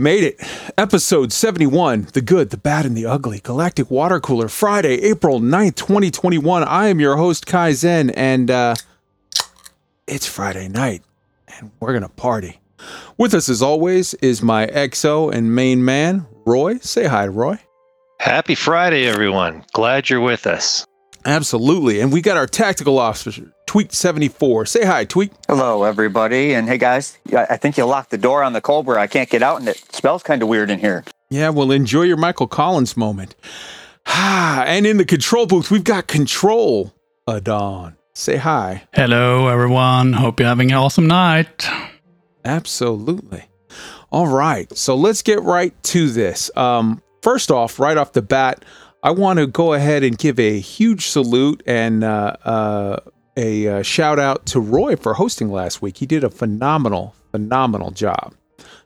made it. Episode 71 The Good, the Bad, and the Ugly. Galactic Water Cooler, Friday, April 9th, 2021. I am your host, Kai Zen, and uh, it's Friday night, and we're going to party. With us, as always, is my XO and main man, Roy. Say hi, to Roy. Happy Friday, everyone. Glad you're with us. Absolutely. And we got our tactical officer, Tweak74. Say hi, Tweet. Hello, everybody. And hey, guys, I think you locked the door on the Cobra. I can't get out, and it smells kind of weird in here. Yeah, well, enjoy your Michael Collins moment. Ah, and in the control booth, we've got Control Adon. Say hi. Hello, everyone. Hope you're having an awesome night. Absolutely. All right, so let's get right to this. Um, first off, right off the bat, I want to go ahead and give a huge salute and uh, uh, a uh, shout out to Roy for hosting last week. He did a phenomenal, phenomenal job.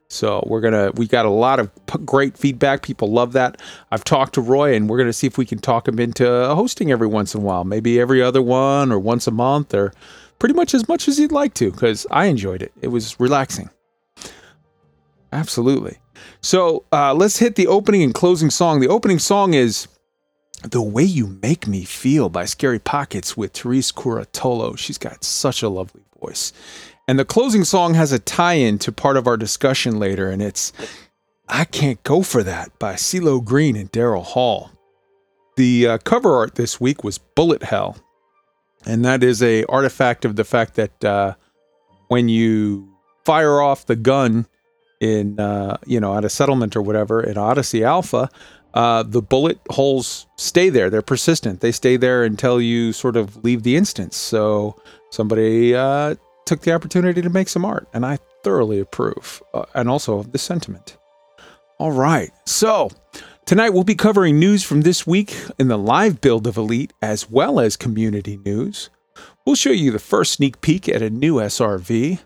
So we're gonna we got a lot of p- great feedback. People love that. I've talked to Roy, and we're gonna see if we can talk him into hosting every once in a while, maybe every other one or once a month, or pretty much as much as he'd like to, because I enjoyed it. It was relaxing. Absolutely. So uh, let's hit the opening and closing song. The opening song is the Way You Make Me Feel by Scary Pockets with Therese Curatolo. She's got such a lovely voice. And the closing song has a tie in to part of our discussion later, and it's I Can't Go For That by CeeLo Green and Daryl Hall. The uh, cover art this week was Bullet Hell, and that is a artifact of the fact that uh, when you fire off the gun in uh, you know at a settlement or whatever in Odyssey Alpha, uh, the bullet holes stay there. They're persistent. They stay there until you sort of leave the instance. So somebody uh, took the opportunity to make some art, and I thoroughly approve, uh, and also the sentiment. All right. So Tonight, we'll be covering news from this week in the live build of Elite as well as community news. We'll show you the first sneak peek at a new SRV,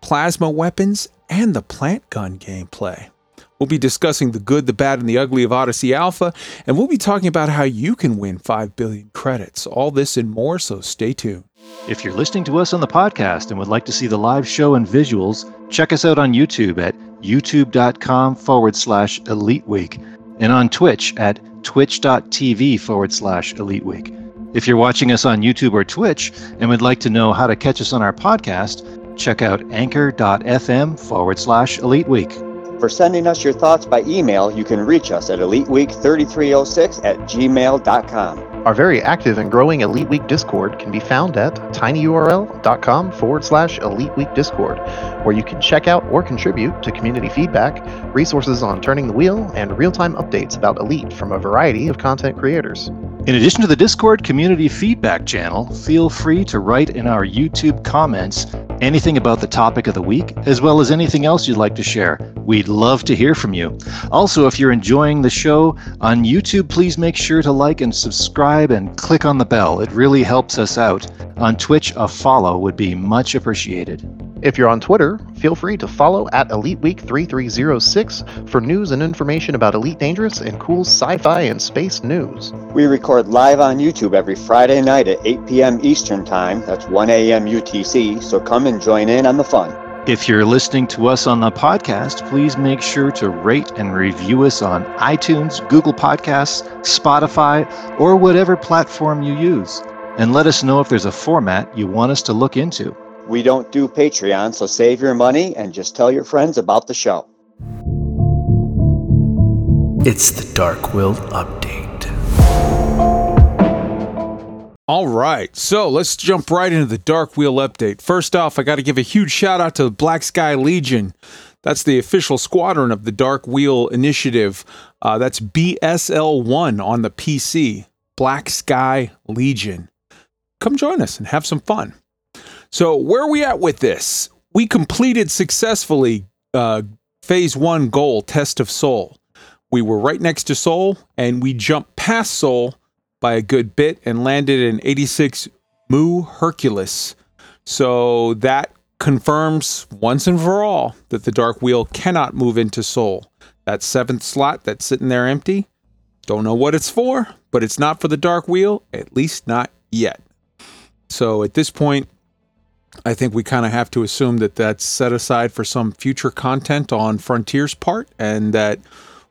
plasma weapons, and the plant gun gameplay. We'll be discussing the good, the bad, and the ugly of Odyssey Alpha, and we'll be talking about how you can win 5 billion credits. All this and more, so stay tuned. If you're listening to us on the podcast and would like to see the live show and visuals, check us out on YouTube at youtube.com forward slash elite week and on Twitch at twitch.tv forward slash elite week. If you're watching us on YouTube or Twitch and would like to know how to catch us on our podcast, check out anchor.fm forward slash elite week. For sending us your thoughts by email, you can reach us at eliteweek3306 at gmail.com. Our very active and growing Elite Week Discord can be found at tinyurl.com forward slash Elite Week Discord, where you can check out or contribute to community feedback, resources on turning the wheel, and real time updates about Elite from a variety of content creators. In addition to the Discord community feedback channel, feel free to write in our YouTube comments anything about the topic of the week, as well as anything else you'd like to share. We'd love to hear from you. Also, if you're enjoying the show on YouTube, please make sure to like and subscribe and click on the bell. It really helps us out. On Twitch, a follow would be much appreciated. If you're on Twitter, feel free to follow at Elite Week 3306 for news and information about Elite Dangerous and cool sci fi and space news. We record live on YouTube every Friday night at 8 p.m. Eastern Time. That's 1 a.m. UTC, so come and join in on the fun. If you're listening to us on the podcast, please make sure to rate and review us on iTunes, Google Podcasts, Spotify, or whatever platform you use. And let us know if there's a format you want us to look into. We don't do Patreon, so save your money and just tell your friends about the show. It's the Dark Wheel Update. All right, so let's jump right into the Dark Wheel update. First off, I got to give a huge shout out to the Black Sky Legion. That's the official squadron of the Dark Wheel Initiative. Uh, that's BSL1 on the PC. Black Sky Legion. Come join us and have some fun. So, where are we at with this? We completed successfully uh, phase one goal, Test of Sol. We were right next to Sol, and we jumped past Sol by a good bit and landed in 86 Mu Hercules. So that confirms once and for all that the Dark Wheel cannot move into Sol. That seventh slot that's sitting there empty, don't know what it's for, but it's not for the Dark Wheel, at least not yet. So at this point, I think we kind of have to assume that that's set aside for some future content on Frontier's part and that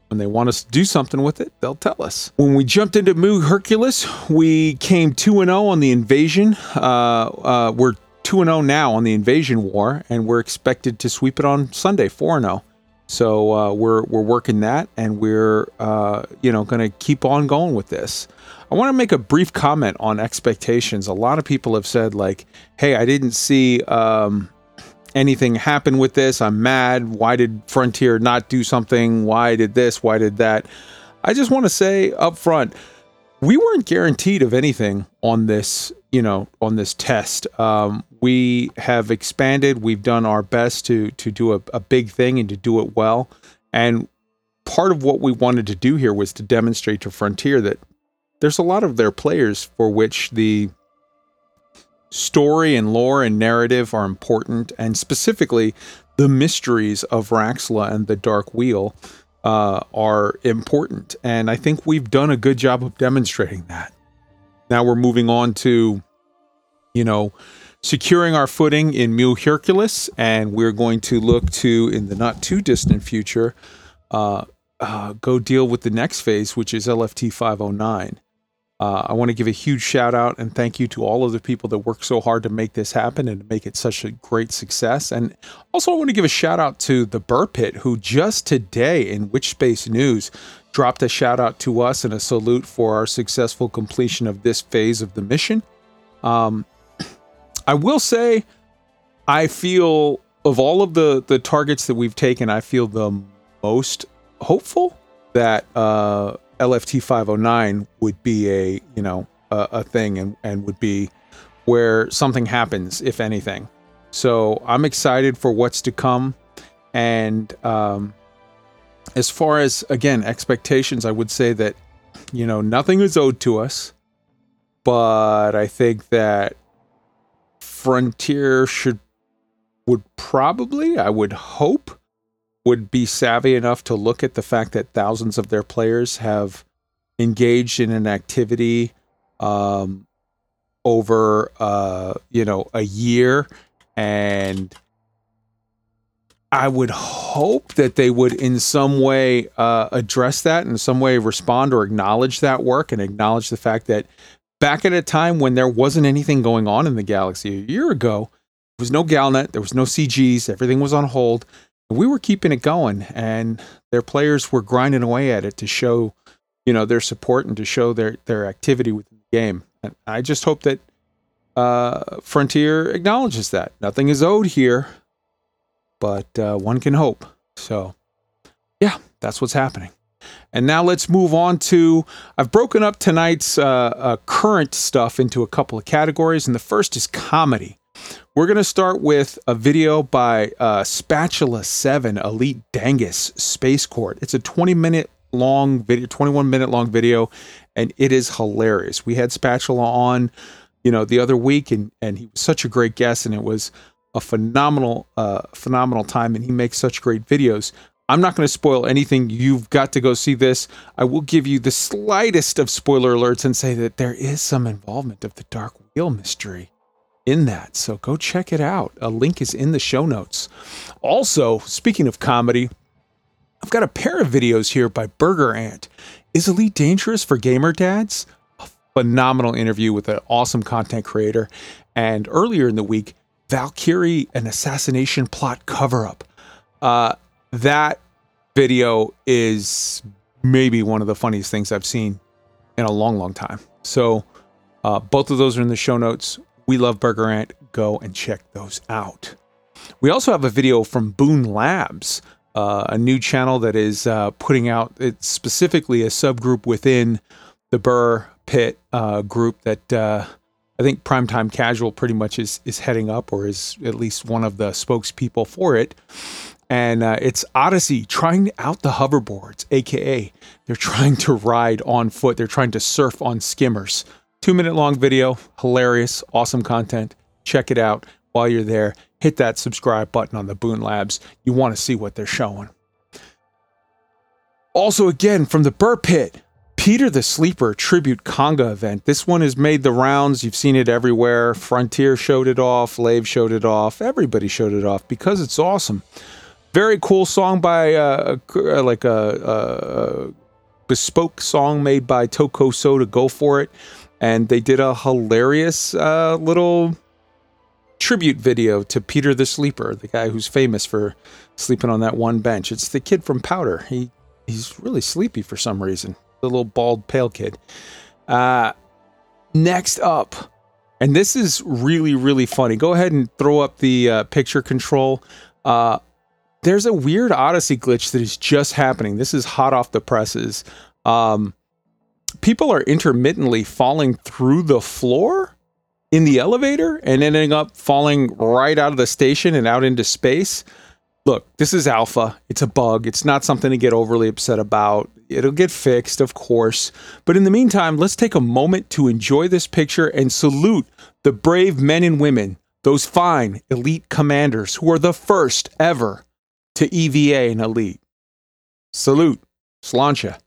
when they want us to do something with it, they'll tell us. When we jumped into Mu Hercules, we came 2 0 on the invasion. Uh, uh, we're 2 0 now on the invasion war, and we're expected to sweep it on Sunday 4 0. So uh, we're we're working that, and we're uh, you know going to keep on going with this. I want to make a brief comment on expectations. A lot of people have said like, "Hey, I didn't see um, anything happen with this. I'm mad. Why did Frontier not do something? Why did this? Why did that?" I just want to say up front, we weren't guaranteed of anything on this. You know, on this test, um, we have expanded. We've done our best to to do a, a big thing and to do it well. And part of what we wanted to do here was to demonstrate to Frontier that there's a lot of their players for which the story and lore and narrative are important, and specifically the mysteries of Raxxla and the Dark Wheel uh, are important. And I think we've done a good job of demonstrating that. Now we're moving on to, you know, securing our footing in Mu Hercules, and we're going to look to, in the not too distant future, uh, uh, go deal with the next phase, which is LFT 509. Uh, I want to give a huge shout out and thank you to all of the people that worked so hard to make this happen and to make it such a great success. And also, I want to give a shout out to the Buur Pit, who just today in Witch Space News dropped a shout out to us and a salute for our successful completion of this phase of the mission. Um, I will say, I feel of all of the the targets that we've taken, I feel the most hopeful that uh, LFT 509 would be a you know a, a, thing and and would be where something happens if anything. So I'm excited for what's to come, and um, as far as again expectations, I would say that you know nothing is owed to us, but I think that Frontier should would probably, I would hope, would be savvy enough to look at the fact that thousands of their players have engaged in an activity um, over uh, you know a year and I would hope that they would, in some way, uh, address that, in some way, respond or acknowledge that work and acknowledge the fact that back at a time when there wasn't anything going on in the galaxy a year ago, there was no Galnet, there was no CGs, everything was on hold. We were keeping it going, and their players were grinding away at it to show, you know, their support and to show their their activity within the game. And I just hope that uh, Frontier acknowledges that nothing is owed here but uh, one can hope. So, yeah, that's what's happening. And now let's move on to. I've broken up tonight's uh, uh, current stuff into a couple of categories, and the first is comedy. We're going to start with a video by uh, Spatula 7 Elite Dangus Space Court. It's a 20 minute long video, 21 minute long video, and it is hilarious. We had Spatula on, you know, the other week, and, and he was such a great guest, and it was a phenomenal, uh, phenomenal time, and he makes such great videos. I'm not going to spoil anything. You've got to go see this. I will give you the slightest of spoiler alerts and say that there is some involvement of the Dark Wheel mystery in that. So go check it out. A link is in the show notes. Also, speaking of comedy, I've got a pair of videos here by Burger Ant. Is Elite dangerous for gamer dads? A phenomenal interview with an awesome content creator. And earlier in the week, Valkyrie, an assassination plot cover up. Uh, that video is maybe one of the funniest things I've seen in a long, long time. So, uh, both of those are in the show notes. We love Burger Ant. Go and check those out. We also have a video from Boon Labs, uh, a new channel that is uh, putting out, it's specifically a subgroup within the Buur Pit uh, group that uh, I think Primetime Casual pretty much is is heading up, or is at least one of the spokespeople for it. And uh, it's Odyssey trying out the hoverboards, aka they're trying to ride on foot. They're trying to surf on skimmers. Two minute long video, hilarious, awesome content. Check it out while you're there. Hit that subscribe button on the Boon Labs. You want to see what they're showing. Also, again from the Buur Pit, Peter the Sleeper tribute conga event. This one has made the rounds. You've seen it everywhere. Frontier showed it off. Lave showed it off. Everybody showed it off because it's awesome. Very cool song by uh, uh like a, a, bespoke song made by Toko Soda. Go for it. And they did a hilarious uh, little tribute video to Peter the Sleeper, the guy who's famous for sleeping on that one bench. It's the kid from Powder. He he's really sleepy for some reason the little bald pale kid. Uh, next up, and this is really really funny. Go ahead and throw up the uh, picture control. Uh, there's a weird Odyssey glitch that is just happening. This is hot off the presses. Um, people are intermittently falling through the floor in the elevator and ending up falling right out of the station and out into space. Look, this is alpha. It's a bug. It's not something to get overly upset about. It'll get fixed, of course. But in the meantime, let's take a moment to enjoy this picture and salute the brave men and women, those fine elite commanders who are the first ever to EVA an elite. Salute. Slancha.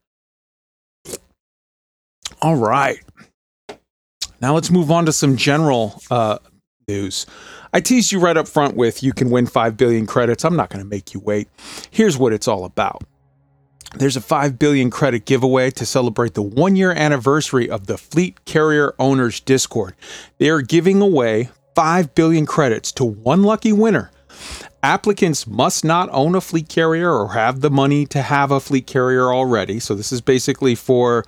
All right. Now let's move on to some general uh, news. I teased you right up front with you can win 5 billion credits. I'm not going to make you wait. Here's what it's all about. There's a 5 billion credit giveaway to celebrate the 1 year anniversary of the Fleet Carrier Owners Discord. They are giving away 5 billion credits to one lucky winner. Applicants must not own a fleet carrier or have the money to have a fleet carrier already. So this is basically for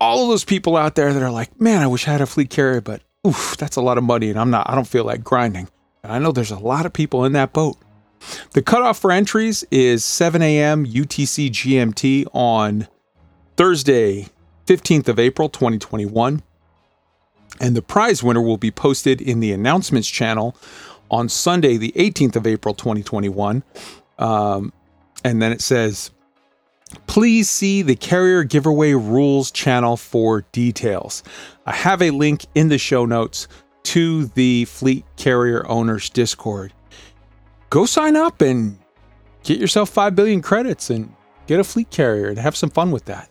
all of those people out there that are like, "Man, I wish I had a fleet carrier, but oof, that's a lot of money and I'm not I don't feel like grinding." And I know there's a lot of people in that boat. The cutoff for entries is 7 a.m. UTC GMT on Thursday, 15th of April, 2021. And the prize winner will be posted in the announcements channel on Sunday, the 18th of April, 2021. Um, and then it says Please see the Carrier Giveaway Rules channel for details. I have a link in the show notes to the Fleet Carrier Owners Discord. Go sign up and get yourself 5 billion credits and get a fleet carrier and have some fun with that.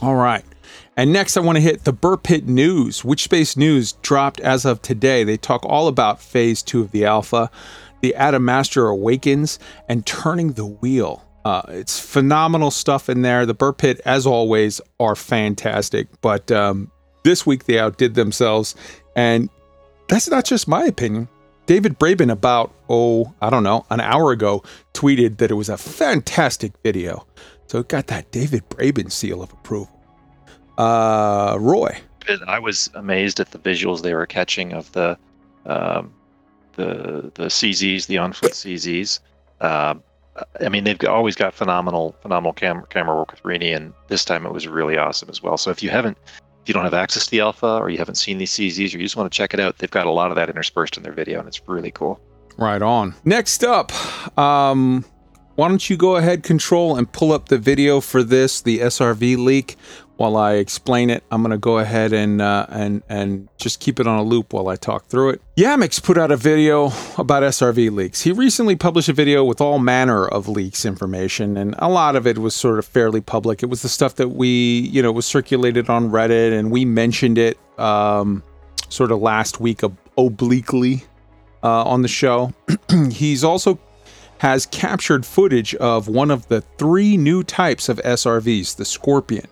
All right. And next, I want to hit the Buur Pit News. Witch Space News dropped as of today. They talk all about phase two of the alpha, the Atom Adamastor Awakens, and turning the wheel. Uh, it's phenomenal stuff in there. The Buur Pit, as always, are fantastic. But um, this week they outdid themselves. And that's not just my opinion. David Braben, about, oh, I don't know, an hour ago, tweeted that it was a fantastic video. So it got that David Braben seal of approval. Uh, Roy. I was amazed at the visuals they were catching of the um, the the CZs, the on foot CZs. Uh, I mean, they've always got phenomenal phenomenal cam- camera work with Rini, and this time it was really awesome as well. So if you haven't, if you don't have access to the alpha or you haven't seen these CZs or you just want to check it out, they've got a lot of that interspersed in their video, and it's really cool. Right on. Next up, um, why don't you go ahead, Control, and pull up the video for this, the SRV leak while I explain it. I'm gonna go ahead and uh, and and just keep it on a loop while I talk through it. Yamix put out a video about SRV leaks. He recently published a video with all manner of leaks information, and a lot of it was sort of fairly public. It was the stuff that we, you know, was circulated on Reddit, and we mentioned it um, sort of last week ob- obliquely uh, on the show. He's also has captured footage of one of the three new types of SRVs, the Scorpion.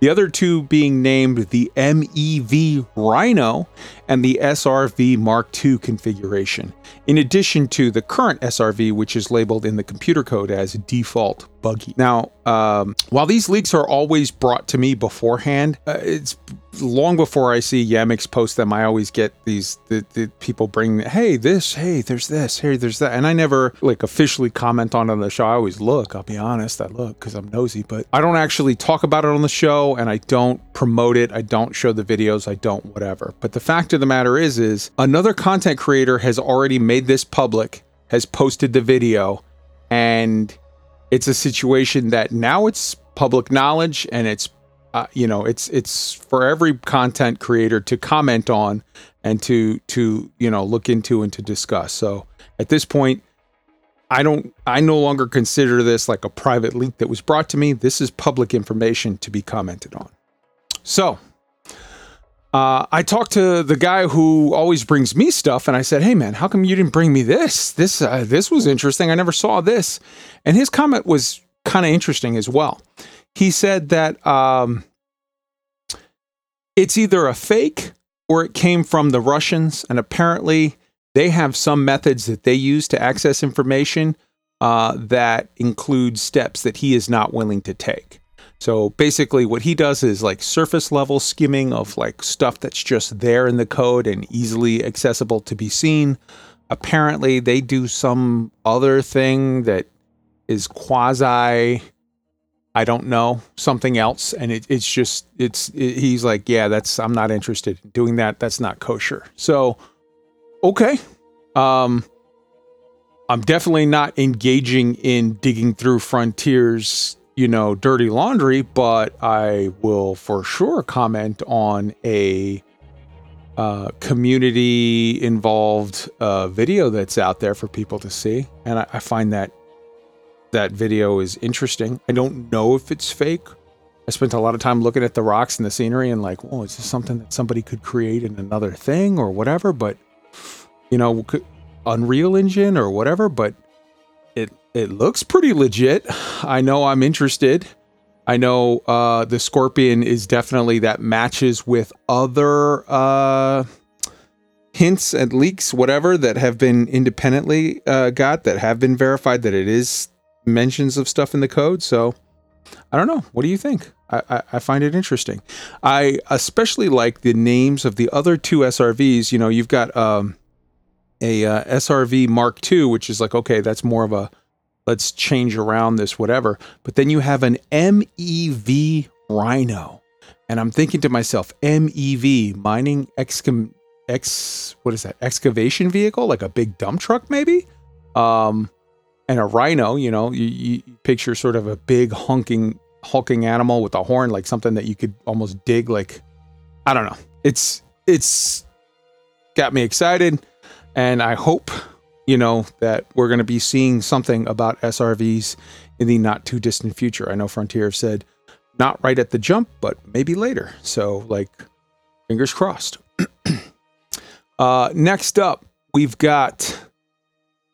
The other two being named the MEV Rhino and the SRV Mark II configuration, in addition to the current SRV, which is labeled in the computer code as default buggy. Now, um, while these leaks are always brought to me beforehand, uh, it's long before I see Yamix post them. I always get these the, the people bring, hey, this, hey, there's this, hey, there's that, and I never like officially comment on it on the show. I always look. I'll be honest, I look because I'm nosy, but I don't actually talk about it on the show, and I don't promote it. I don't show the videos. I don't whatever. But the fact of the matter is, is another content creator has already made this public, has posted the video, and it's a situation that now it's public knowledge and it's uh, you know it's it's for every content creator to comment on and to to you know look into and to discuss. So at this point i don't i no longer consider this like a private link that was brought to me. This is public information to be commented on. So uh, I talked to the guy who always brings me stuff, and I said, "Hey, man, how come you didn't bring me this? This uh, this was interesting. I never saw this." And his comment was kind of interesting as well. He said that um, it's either a fake or it came from the Russians, and apparently they have some methods that they use to access information uh, that include steps that he is not willing to take. So basically, what he does is like surface level skimming of like stuff that's just there in the code and easily accessible to be seen. Apparently, they do some other thing that is quasi, I don't know, something else. And it, it's just, it's, it, he's like, yeah, that's, I'm not interested in doing that. That's not kosher. So, okay. Um, I'm definitely not engaging in digging through frontiers you know, dirty laundry, but I will for sure comment on a uh, community involved uh, video that's out there for people to see. And I, I find that that video is interesting. I don't know if it's fake. I spent a lot of time looking at the rocks and the scenery and like, oh, is this something that somebody could create in another thing or whatever? But, you know, Unreal Engine or whatever. But it it looks pretty legit. I know I'm interested. I know uh, the Scorpion is definitely that matches with other uh, hints and leaks, whatever that have been independently uh, got that have been verified that it is mentions of stuff in the code. So I don't know. What do you think? I, I, find it interesting. I especially like the names of the other two SRVs. You know, you've got um, a uh, SRV Mark II, which is like okay, that's more of a let's change around this whatever. But then you have an MEV Rhino, and I'm thinking to myself, MEV mining excam ex what is that excavation vehicle like a big dump truck maybe. Um, and a rhino. You know, you, you picture sort of a big hunking hulking animal with a horn, like something that you could almost dig. Like I don't know. It's it's got me excited, and I hope you know that we're going to be seeing something about SRVs in the not too distant future. I know Frontier have said not right at the jump, but maybe later. So like fingers crossed. uh, next up, we've got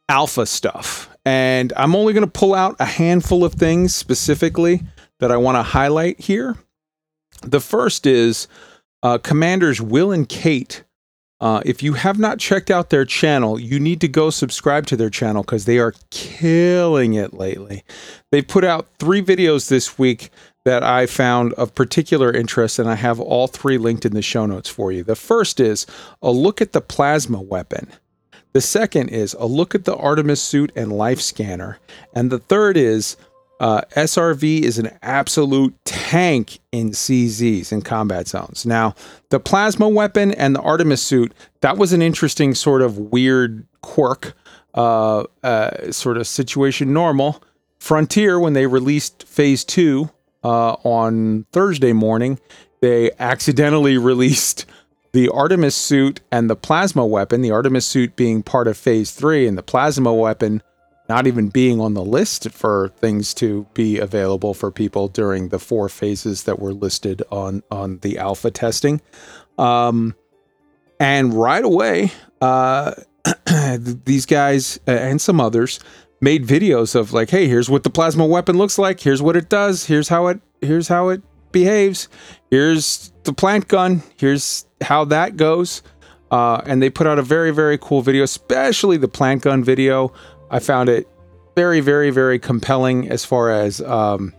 alpha stuff. And I'm only going to pull out a handful of things specifically that I want to highlight here. The first is uh, Commanders Will and Kate. Uh, if you have not checked out their channel, you need to go subscribe to their channel because they are killing it lately. They've put out three videos this week that I found of particular interest, and I have all three linked in the show notes for you. The first is a look at the plasma weapon. The second is a look at the Artemis suit and life scanner. And the third is uh, SRV is an absolute tank in CZs in combat zones. Now, the plasma weapon and the Artemis suit, that was an interesting sort of weird quirk, uh, uh, sort of situation normal. Frontier, when they released phase two uh, on Thursday morning, they accidentally released the Artemis suit and the plasma weapon, the Artemis suit being part of phase three, and the plasma weapon not even being on the list for things to be available for people during the four phases that were listed on on the alpha testing. Um, and right away, uh, these guys uh, and some others made videos of like, hey, here's what the plasma weapon looks like. Here's what it does. Here's how it. Here's how it behaves. Here's the plant gun. Here's how that goes. Uh, and they put out a very, very cool video, especially the plant gun video. I found it very, very, very compelling as far as um,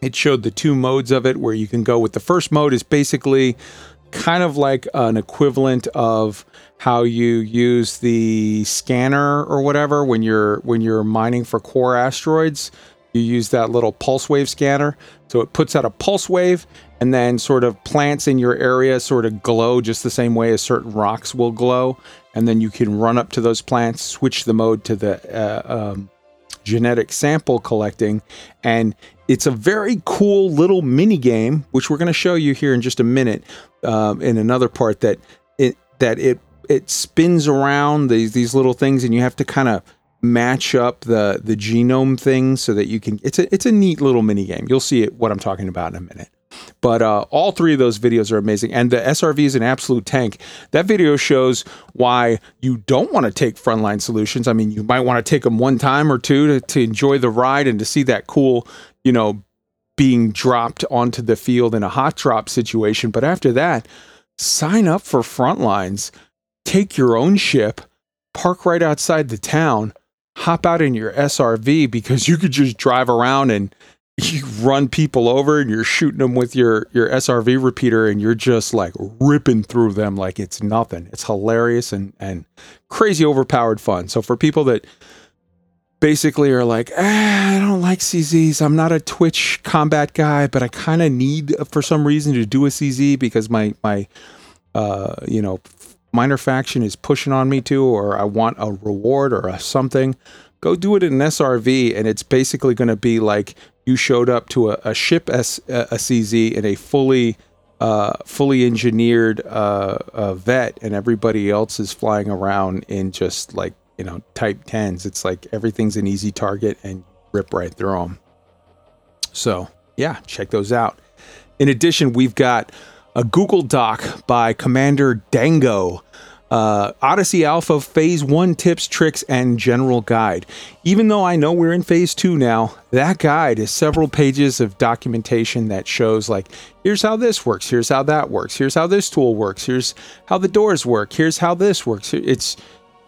it showed the two modes of it, where you can go with the first mode is basically kind of like an equivalent of how you use the scanner or whatever when you're when you're mining for core asteroids you use that little pulse wave scanner. So it puts out a pulse wave and then sort of plants in your area sort of glow just the same way as certain rocks will glow. And then you can run up to those plants, switch the mode to the uh, um, genetic sample collecting. And it's a very cool little mini game, which we're going to show you here in just a minute um, in another part that it, that it, it spins around these, these little things and you have to kind of match up the the genome thing so that you can it's a it's a neat little mini game. You'll see it what I'm talking about in a minute. But uh, all three of those videos are amazing, and the SRV is an absolute tank. That video shows why you don't want to take frontline solutions. I mean, you might want to take them one time or two to, to enjoy the ride and to see that cool, you know, being dropped onto the field in a hot drop situation. But after that, sign up for frontlines. Take your own ship, park right outside the town, hop out in your SRV because you could just drive around and you run people over and you're shooting them with your your SRV repeater and you're just like ripping through them like it's nothing. It's hilarious and and crazy overpowered fun. So for people that basically are like, ah, I don't like CZs. I'm not a Twitch combat guy, but I kind of need for some reason to do a CZ because my my uh, you know minor faction is pushing on me to, or I want a reward or a something, go do it in an SRV, and it's basically going to be like you showed up to a, a ship S, a CZ in a fully uh, fully engineered uh, uh, vet, and everybody else is flying around in just like you know Type tens. It's like everything's an easy target, and rip right through them. So yeah, check those out. In addition, we've got a Google Doc by Commander Dango uh, Odyssey Alpha Phase 1 tips, tricks, and general guide. Even though I know we're in Phase 2 now, that guide is several pages of documentation that shows, like, here's how this works, here's how that works, here's how this tool works, here's how the doors work, here's how this works. It's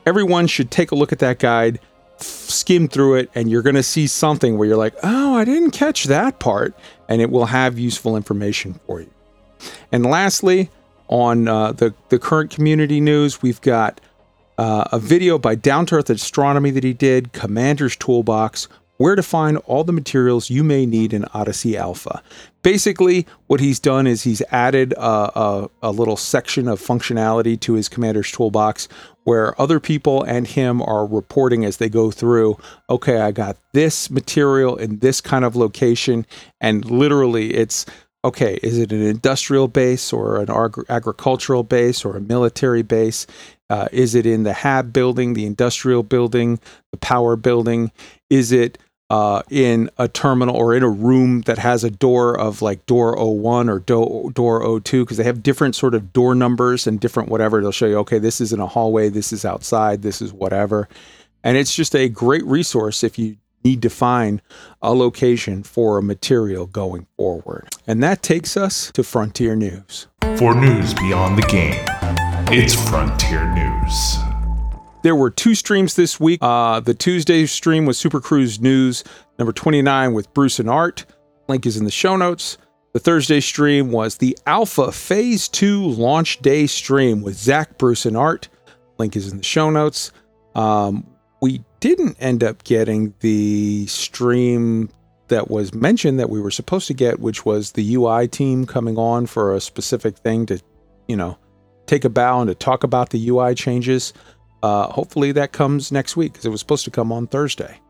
everyone should take a look at that guide, skim through it, and you're going to see something where you're like, oh, I didn't catch that part, and it will have useful information for you. And lastly, on uh, the, the current community news, we've got uh, a video by Down to Earth Astronomy that he did, Commander's Toolbox, where to find all the materials you may need in Odyssey Alpha. Basically, what he's done is he's added a, a, a little section of functionality to his Commander's Toolbox where other people and him are reporting as they go through, okay, I got this material in this kind of location. And literally, it's okay, is it an industrial base or an ag- agricultural base or a military base? Uh, is it in the HAB building, the industrial building, the power building? Is it uh, in a terminal or in a room that has a door of like door 01 or do- door 02 because they have different sort of door numbers and different whatever. They'll show you, okay, this is in a hallway, this is outside, this is whatever. And it's just a great resource if you need to find a location for a material going forward. And that takes us to Frontier News. For news beyond the game, it's Frontier News. There were two streams this week. Uh, the Tuesday stream was Super Cruise News number 29 with Bruce and Art. Link is in the show notes. The Thursday stream was the Alpha Phase 2 launch day stream with Zach, Bruce, and Art. Link is in the show notes. Um, we didn't end up getting the stream that was mentioned that we were supposed to get, which was the UI team coming on for a specific thing to, you know, take a bow and to talk about the UI changes. Uh, hopefully that comes next week because it was supposed to come on Thursday.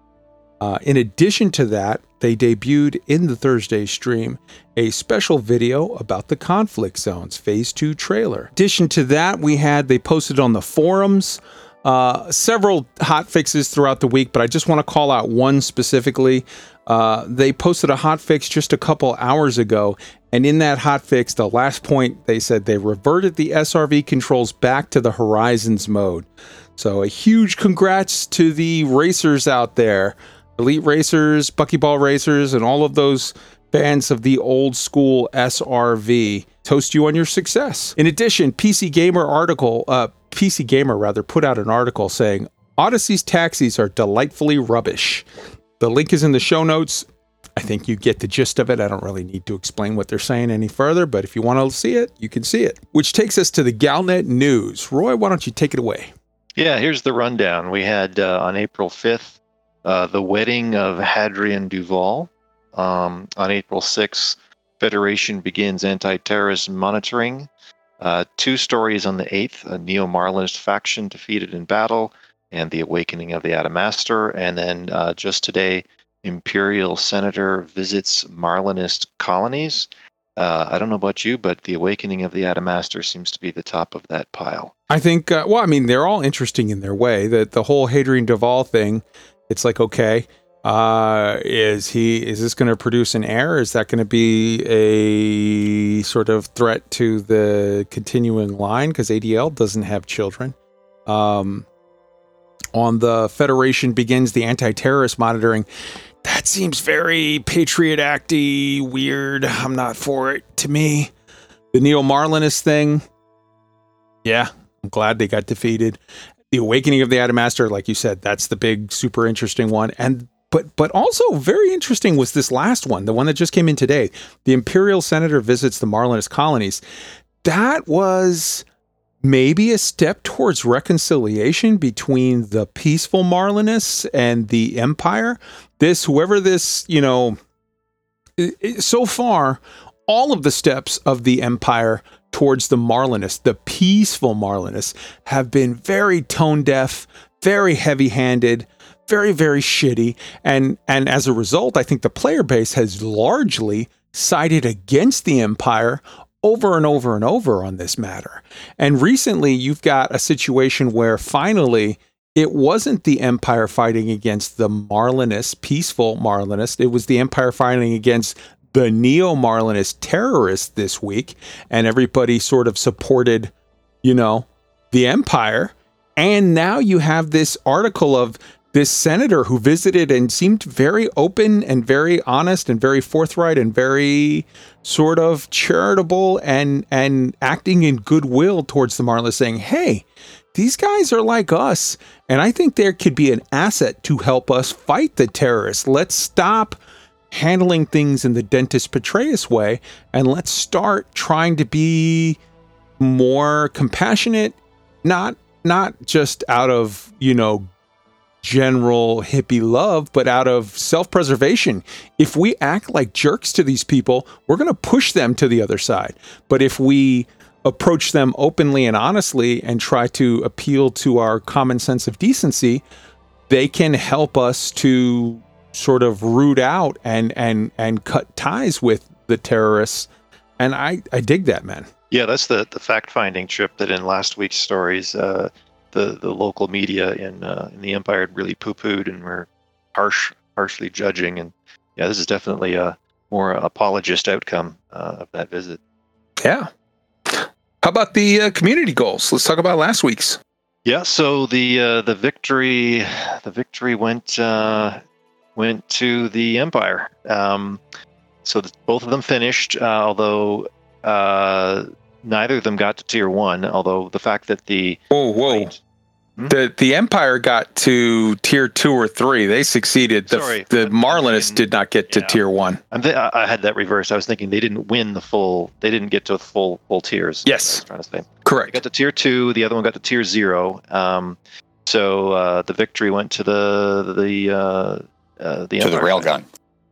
Uh, in addition to that, they debuted in the Thursday stream a special video about the conflict zones phase two trailer. In addition to that, we had they posted on the forums uh, several hot fixes throughout the week, but I just want to call out one specifically. Uh, they posted a hot fix just a couple hours ago, and in that hot fix, the last point they said they reverted the SRV controls back to the Horizons mode. So a huge congrats to the racers out there, elite racers, buckyball racers, and all of those fans of the old school SRV. Toast you on your success. In addition, PC Gamer article, uh, PC Gamer rather, put out an article saying Odyssey's taxis are delightfully rubbish. The link is in the show notes. I think you get the gist of it. I don't really need to explain what they're saying any further, but if you want to see it, you can see it. Which takes us to the Galnet News. Roy, why don't you take it away? Yeah, here's the rundown. We had uh, on April 5th uh, the wedding of Hadrian Duval. Um, on April 6th, Federation begins anti-terrorist monitoring. Uh, two stories on the 8th: a neo-Marlinist faction defeated in battle, and the awakening of the Adamastor. And then uh, just today, Imperial Senator visits Marlinist colonies. Uh, I don't know about you, but the awakening of the Adamastor seems to be the top of that pile. I think, uh, well, I mean, they're all interesting in their way. That the whole Hadrian Duval thing, it's like, okay, uh, is he is this going to produce an heir? Is that going to be a sort of threat to the continuing line because ADL doesn't have children? Um, on the Federation begins the anti-terrorist monitoring. That seems very Patriot Acty, weird. I'm not for it. To me, the Neo Marlinist thing. Yeah, I'm glad they got defeated. The Awakening of the Adamastor, like you said, that's the big, super interesting one. And but but also very interesting was this last one, the one that just came in today. The Imperial Senator visits the Marlinist colonies. That was maybe a step towards reconciliation between the peaceful Marlinists and the Empire. This, whoever this, you know, so far, all of the steps of the Empire towards the Marlinists, the peaceful Marlinists, have been very tone deaf, very heavy handed very very shitty. And and as a result i think the player base has largely sided against the empire over and over and over on this matter. And recently you've got a situation where finally it wasn't the empire fighting against the marlinist peaceful marlinist. It was the empire fighting against the neo marlinist terrorists this week. And everybody sort of supported you know the empire. And now you have this article of this senator who visited and seemed very open and very honest and very forthright and very sort of charitable and and acting in goodwill towards the Marlins saying, "Hey, these guys are like us, and I think there could be an asset to help us fight the terrorists. Let's stop handling things in the Denton Patreus way and let's start trying to be more compassionate, not not just out of, you know, general hippie love, but out of self preservation. If we act like jerks to these people, we're going to push them to the other side. But if we approach them openly and honestly and try to appeal to our common sense of decency, they can help us to sort of root out and and and cut ties with the terrorists. And I I dig that, man. Yeah, that's the the fact finding trip that in last week's stories, uh, the the local media in uh, in the empire had really poo pooed and were harsh harshly judging. And yeah, this is definitely a more apologist outcome uh, of that visit. Yeah. How about the uh, community goals? Let's talk about last week's. Yeah, so the uh, the victory the victory went uh, went to the Empire. Um, so both of them finished, uh, although uh, neither of them got to tier one. Although the fact that the whoa whoa the the Empire got to tier two or three. They succeeded. The, Sorry, the but- Marlinists did not get to Yeah. tier one. I'm th- I I had that reversed. I was thinking they didn't win the full. They didn't get to the full full tiers. Yes. I was trying to say. They Correct. got to tier two. The other one got to tier zero. Um, so uh, the victory went to the the uh, uh, the To the railgun.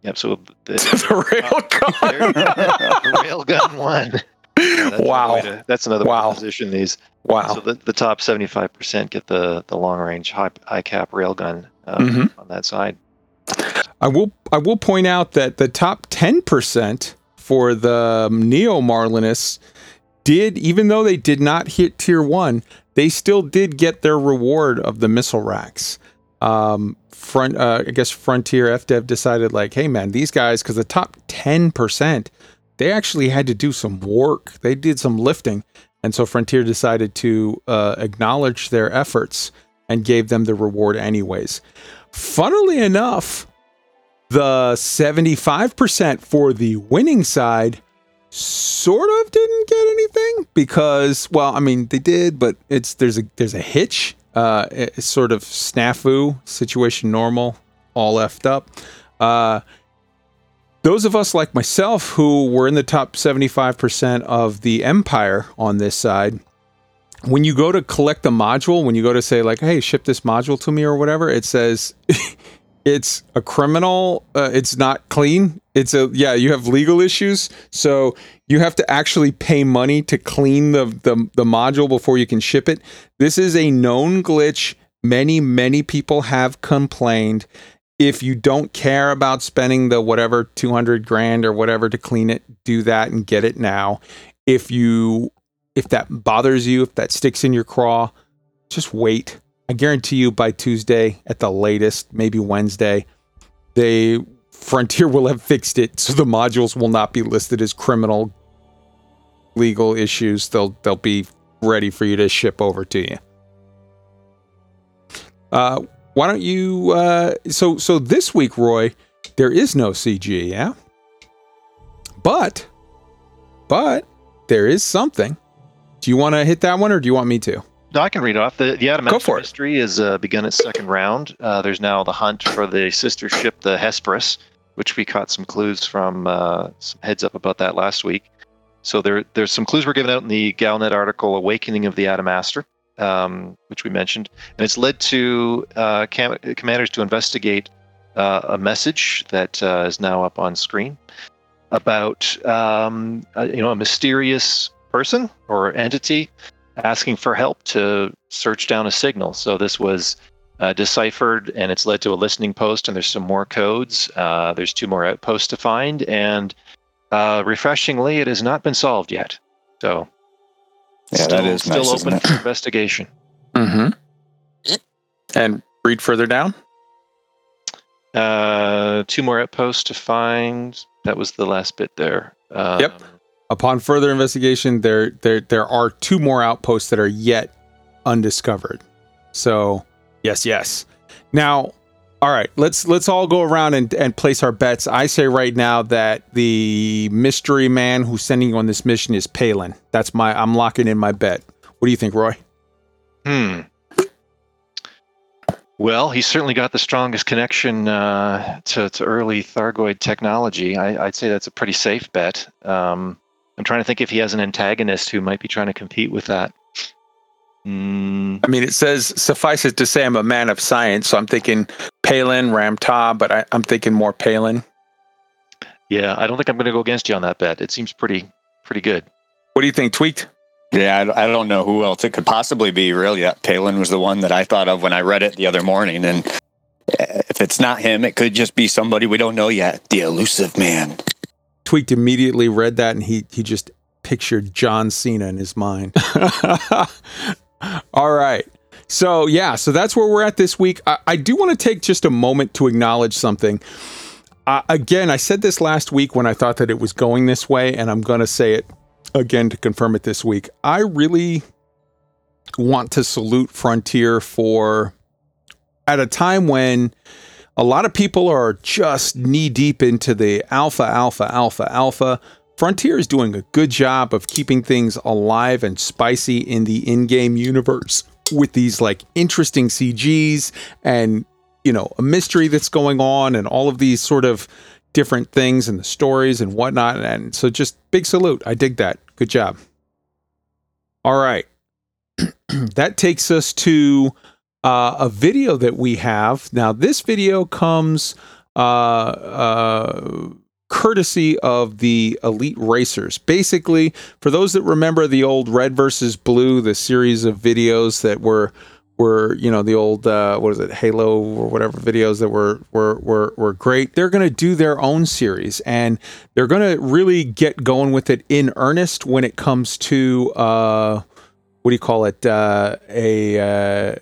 Yep. So the, the there you railgun. go. the railgun won. Yeah, that's Wow. to- that's another Wow. position these. wow. So the, the top 75% get the, the long range high, high cap railgun uh, Mhm. on that side. I will I will point out that the top 10% for the Neo Marlinists did even though they did not hit tier 1, they still did get their reward of the missile racks. Um front uh, I guess Frontier FDev decided like, "Hey man, these guys cuz the top 10% they actually had to do some work. They did some lifting." And so Frontier decided to uh, acknowledge their efforts and gave them the reward anyways. Funnily enough, the 75% for the winning side sort of didn't get anything because well i mean they did but it's there's a there's a hitch uh it's sort of snafu situation normal all effed up uh those of us like myself who were in the top 75% of the empire on this side when you go to collect the module when you go to say like hey ship this module to me or whatever it says it's a criminal uh, it's not clean it's a yeah you have legal issues so you have to actually pay money to clean the, the the module before you can ship it. This is a known glitch. Many many people have complained if you don't care about spending the whatever 200 grand or whatever to clean it do that and get it now if you if that bothers you if that sticks in your craw just wait I guarantee you by Tuesday at the latest, maybe Wednesday, they Frontier will have fixed it so the modules will not be listed as criminal legal issues. They'll they'll be ready for you to ship over to you. Uh why don't you uh so so this week, Roy, there is no CG, yeah? But but there is something. Do you want to hit that one or do you want me to? No, I can read off. The, the Adam Go for it. mystery has uh, begun its second round. Uh, there's now the hunt for the sister ship, the Hesperus, which we caught some clues from, uh, some heads up about that last week. So there, there's some clues were given out in the Galnet article, Awakening of the Adamastor, um, which we mentioned. And it's led to uh, cam- commanders to investigate uh, a message that uh, is now up on screen about um, uh, you know a mysterious person or entity asking for help to search down a signal. So this was uh, deciphered, and it's led to a listening post. And there's some more codes. Uh, there's two more outposts to find, and uh, refreshingly, it has not been solved yet. So Yeah, still, that is still nice, open isn't it? for investigation. Mm-hmm. And read further down. Uh, two more outposts to find. That was the last bit there. Um, Yep. Upon further investigation, there there there are two more outposts that are yet undiscovered. So yes, yes. Now, all right, let's let's all go around and, and place our bets. I say right now that the mystery man who's sending you on this mission is Palin. That's my I'm locking in my bet. What do you think, Roy? Hmm. Well, he's certainly got the strongest connection uh, to, to early Thargoid technology. I, I'd say that's a pretty safe bet. Um, I'm trying to think if he has an antagonist who might be trying to compete with that. Mm, I mean, it says suffice it to say I'm a man of science, so I'm thinking Palin, Ram Tah, but I, I'm thinking more Palin. yeah, I don't think I'm going to go against you on that bet. It seems pretty pretty good. What do you think, Tweaked? Yeah, I, I don't know who else it could possibly be. Really, that Palin was the one that I thought of when I read it the other morning. And uh, if it's not him, it could just be somebody we don't know yet. The elusive man. Tweaked immediately read that and he he just pictured John Cena in his mind. All right. So yeah, so that's where we're at this week. I, I do want to take just a moment to acknowledge something. Uh, again, I said this last week when I thought that it was going this way, and I'm going to say it again to confirm it this week. I really want to salute Frontier for at a time when a lot of people are just knee deep into the alpha, alpha, alpha, alpha. Frontier is doing a good job of keeping things alive and spicy in the in game universe with these like interesting CGs and, you know, a mystery that's going on and all of these sort of different things and the stories and whatnot. And so just big salute. I dig that. Good job. All right. that takes us to uh, a video that we have. Now, this video comes uh, uh, courtesy of the Elite Racers. Basically, for those that remember the old Red versus Blue, the series of videos that were were you know the old uh, what is it Halo or whatever videos that were were were were great. They're going to do their own series and they're going to really get going with it in earnest when it comes to uh, what do you call it uh, a uh,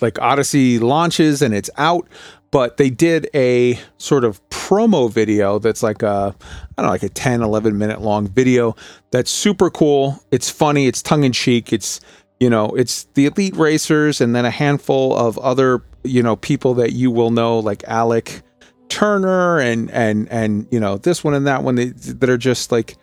like Odyssey launches and it's out. But they did a sort of promo video that's like a I don't know like a 10 11 minute long video that's super cool. It's funny, it's tongue in cheek, it's you know, it's the elite racers and then a handful of other, you know, people that you will know like Alec Turner and and and you know, this one and that one that, that are just like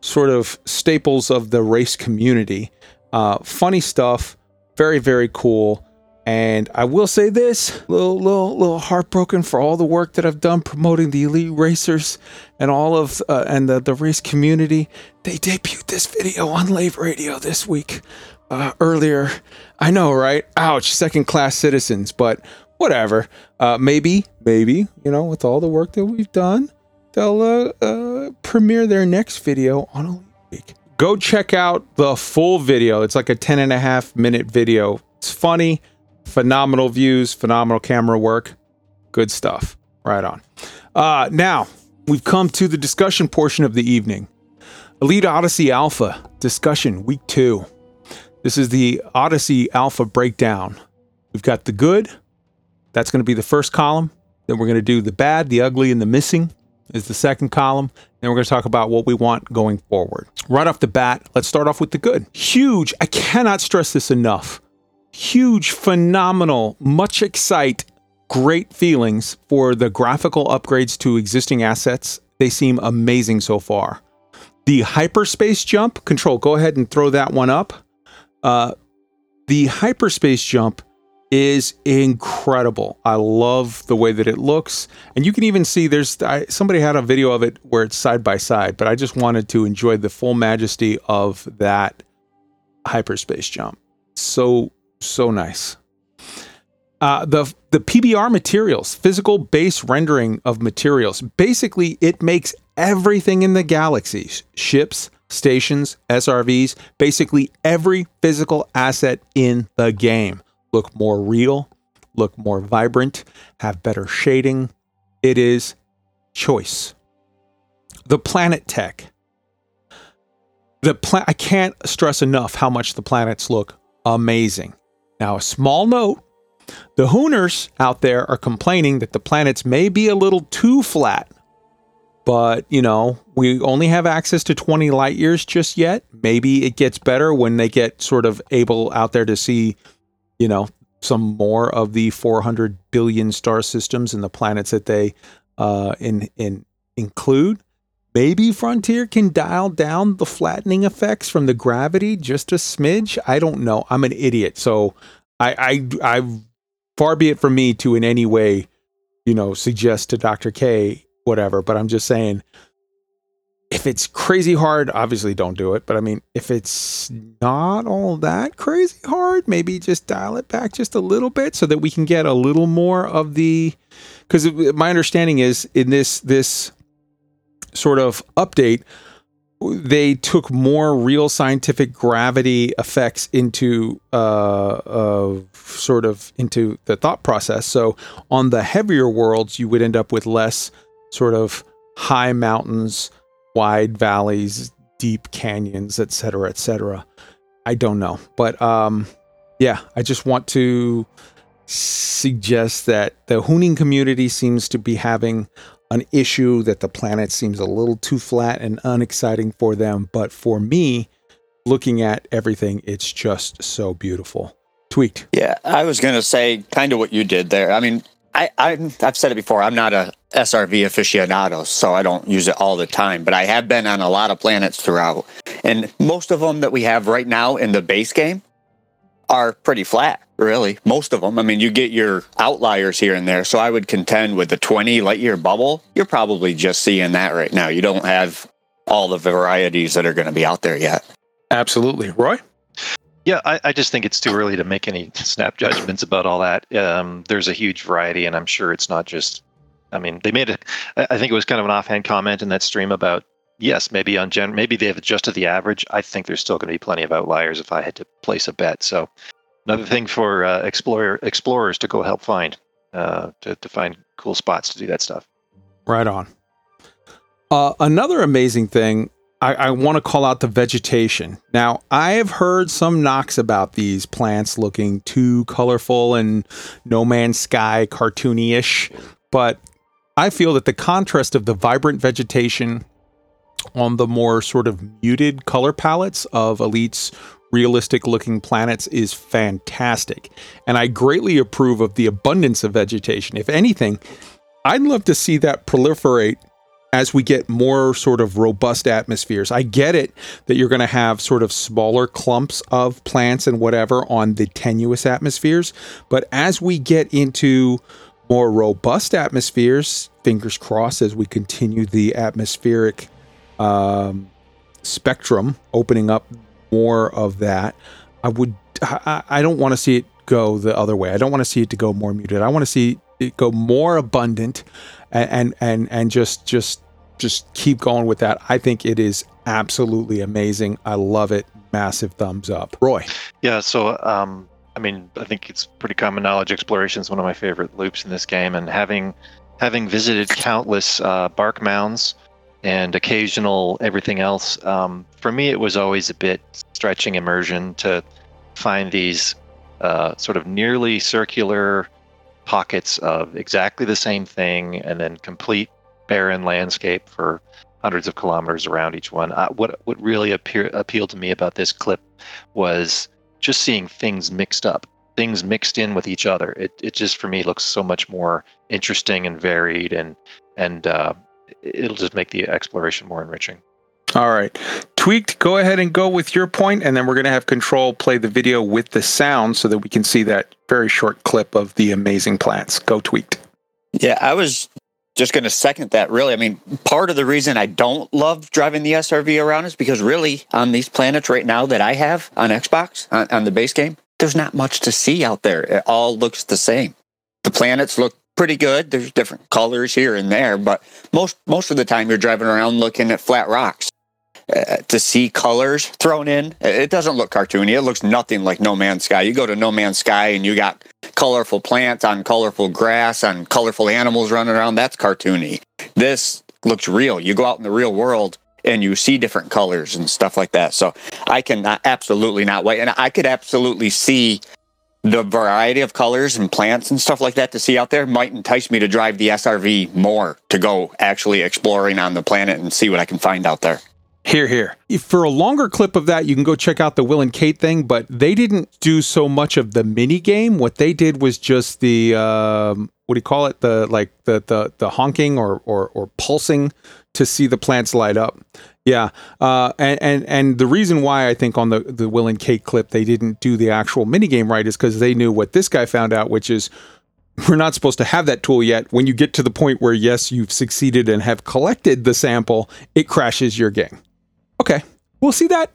sort of staples of the race community. Uh funny stuff, very very cool. And I will say this, little little little heartbroken for all the work that I've done promoting the elite racers and all of uh, and the the race community. They debuted this video on Lave Radio this week uh, earlier. I know, right? Ouch, second class citizens, but whatever. Uh, maybe, maybe, you know, with all the work that we've done, they'll uh, uh, premiere their next video on a week. Go check out the full video. It's like a 10 and a half minute video. It's funny, phenomenal views, phenomenal camera work. Good stuff. Right on. Uh, now, we've come to the discussion portion of the evening. Elite Odyssey Alpha discussion, week two. This is the Odyssey Alpha breakdown. We've got the good. That's going to be the first column. Then we're going to do the bad, the ugly, and the missing is the second column. Then we're going to talk about what we want going forward. Right off the bat, let's start off with the good. Huge. I cannot stress this enough. Huge, phenomenal, much excite, great feelings for the graphical upgrades to existing assets. They seem amazing so far. The hyperspace jump, control, go ahead and throw that one up. Uh, the hyperspace jump is incredible. I love the way that it looks, and you can even see there's I, somebody had a video of it where it's side by side. But I just wanted to enjoy the full majesty of that hyperspace jump. So so nice. Uh, the the PBR materials, physical base rendering of materials. Basically, it makes everything in the galaxy: ships, stations, SRVs, basically every physical asset in the game look more real, look more vibrant, have better shading. It is choice. The planet tech. The pla- I can't stress enough how much the planets look amazing. Now, a small note the Hooners out there are complaining that the planets may be a little too flat but you know we only have access to 20 light years just yet. Maybe it gets better when they get sort of able out there to see you know some more of the 400 billion star systems and the planets that they uh, in, in include maybe frontier can dial down the flattening effects from the gravity just a smidge i don't know i'm an idiot so i i i far be it from me to in any way you know suggest to dr k whatever. But I'm just saying, if it's crazy hard, obviously don't do it. But I mean, if it's not all that crazy hard, maybe just dial it back just a little bit so that we can get a little more of the. Because my understanding is in this this sort of update, they took more real scientific gravity effects into uh, uh, sort of into the thought process. So on the heavier worlds, you would end up with less sort of high mountains, wide valleys, deep canyons, etc., etc. I don't know, but um, yeah, I just want to suggest that the Hooning community seems to be having an issue that the planet seems a little too flat and unexciting for them. But for me, looking at everything, it's just so beautiful. Tweaked. Yeah, I was going to say kind of what you did there. I mean, I, I have said it before. I'm not a SRV aficionado, so I don't use it all the time. But I have been on a lot of planets throughout, and most of them that we have right now in the base game are pretty flat, really. Most of them. I mean, you get your outliers here and there. So I would contend with the 20 light year bubble, you're probably just seeing that right now. You don't have all the varieties that are going to be out there yet. Absolutely. Roy? Yeah, I, I, just think it's too early to make any snap judgments about all that. Um, there's a huge variety, and I'm sure it's not just. I mean, they made it. I think it was kind of an offhand comment in that stream about yes, maybe on gen, maybe they have adjusted the average. I think there's still going to be plenty of outliers if I had to place a bet. So another thing for uh, explorer explorers to go help find uh, to to find cool spots to do that stuff. Right on. Uh, another amazing thing. I, I want to call out the vegetation. Now, I have heard some knocks about these plants looking too colorful and No Man's Sky cartoony ish, but I feel that the contrast of the vibrant vegetation on the more sort of muted color palettes of Elite's realistic looking planets is fantastic. And I greatly approve of the abundance of vegetation. If anything, I'd love to see that proliferate as we get more sort of robust atmospheres. I get it that you're going to have sort of smaller clumps of plants and whatever on the tenuous atmospheres, but as we get into more robust atmospheres, fingers crossed as we continue the atmospheric um, spectrum, opening up more of that. I would. I, I don't want to see it go the other way. I don't want to see it to go more muted. I want to see it go more abundant, and and and, just just just keep going with that. I think it is absolutely amazing. I love it. Massive thumbs up. Roy. Yeah. So um, I mean, I think it's pretty common knowledge. Exploration is one of my favorite loops in this game, and having having visited countless uh, bark mounds and occasional everything else. Um, for me, it was always a bit stretching immersion to find these uh, sort of nearly circular pockets of exactly the same thing and then complete barren landscape for hundreds of kilometers around each one. Uh, what what really appear, appealed to me about this clip was just seeing things mixed up, things mixed in with each other. It it just for me looks so much more interesting and varied and and uh, it'll just make the exploration more enriching. All right. Tweaked, go ahead and go with your point, and then we're going to have control play the video with the sound so that we can see that very short clip of the amazing plants. Go tweaked. Yeah, I was just going to second that, really. I mean, part of the reason I don't love driving the SRV around is because, really, on these planets right now that I have on Xbox, on, on the base game, there's not much to see out there. It all looks the same. The planets look pretty good. There's different colors here and there, but most most of the time you're driving around looking at flat rocks. Uh, to see colors thrown in, it doesn't look cartoony. It looks nothing like No Man's Sky. You go to No Man's Sky and you got colorful plants on colorful grass on colorful animals running around. That's cartoony. This looks real. You go out in the real world and you see different colors and stuff like that. So I can absolutely not wait. And I could absolutely see the variety of colors and plants and stuff like that to see out there might entice me to drive the SRV more to go actually exploring on the planet and see what I can find out there. Here, here. For a longer clip of that, you can go check out the Will and Kate thing, but they didn't do so much of the mini game. What they did was just the um, what do you call it? The like the the the honking or or, or pulsing to see the plants light up. Yeah, uh, and and and the reason why I think on the the Will and Kate clip they didn't do the actual minigame right is because they knew what this guy found out, which is we're not supposed to have that tool yet. When you get to the point where yes, you've succeeded and have collected the sample, it crashes your game. Okay, we'll see that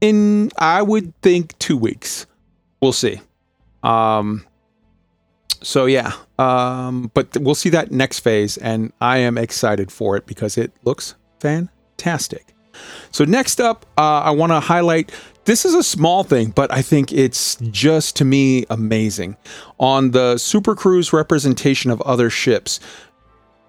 in I would think two weeks. We'll see. Um. So yeah, um, but we'll see that next phase, and I am excited for it because it looks fan fantastic. So next up, uh, I want to highlight. This is a small thing, but I think it's just to me amazing. On the Super Cruise representation of other ships,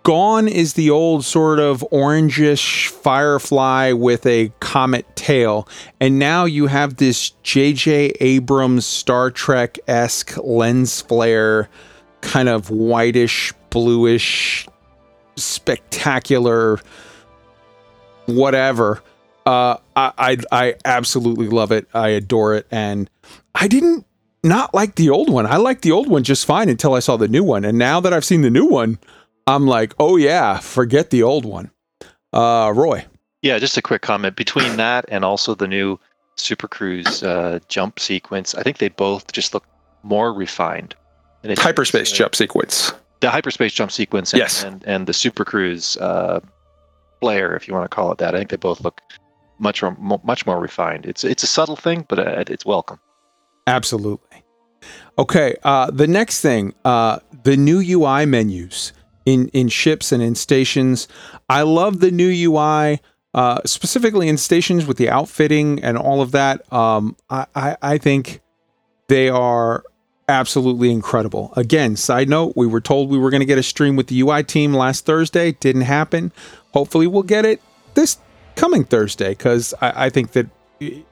gone is the old sort of orangish firefly with a comet tail, and now you have this J.J. Abrams Star Trek esque lens flare, kind of whitish, bluish, spectacular, whatever. Uh, I, I I absolutely love it. I adore it, and I didn't not like the old one. I liked the old one just fine until I saw the new one, and now that I've seen the new one, I'm like, oh yeah, forget the old one. Uh, Roy. Yeah, just a quick comment between that and also the new Super Cruise uh, jump sequence. I think they both just look more refined. And hyperspace uh, jump sequence. The hyperspace jump sequence. And, yes. And, and the Super Cruise uh, flare, if you want to call it that. I think they both look much more, much more refined. It's it's a subtle thing, but uh, it's welcome. Absolutely. Okay. Uh, the next thing, uh, the new UI menus in in ships and in stations. I love the new UI. Uh, specifically in stations with the outfitting and all of that, um, I, I, I think they are absolutely incredible. Again, side note, we were told we were going to get a stream with the UI team last Thursday. Didn't happen. Hopefully, we'll get it this coming Thursday because I, I think that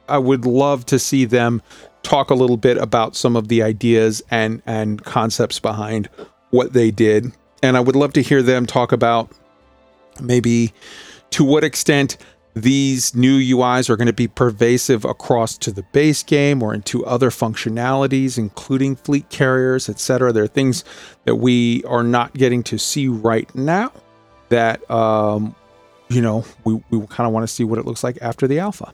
I would love to see them talk a little bit about some of the ideas and and concepts behind what they did. And I would love to hear them talk about maybe to what extent these new UIs are going to be pervasive across to the base game or into other functionalities, including fleet carriers, etc. There are things that we are not getting to see right now that um, you know, we, we kind of want to see what it looks like after the alpha.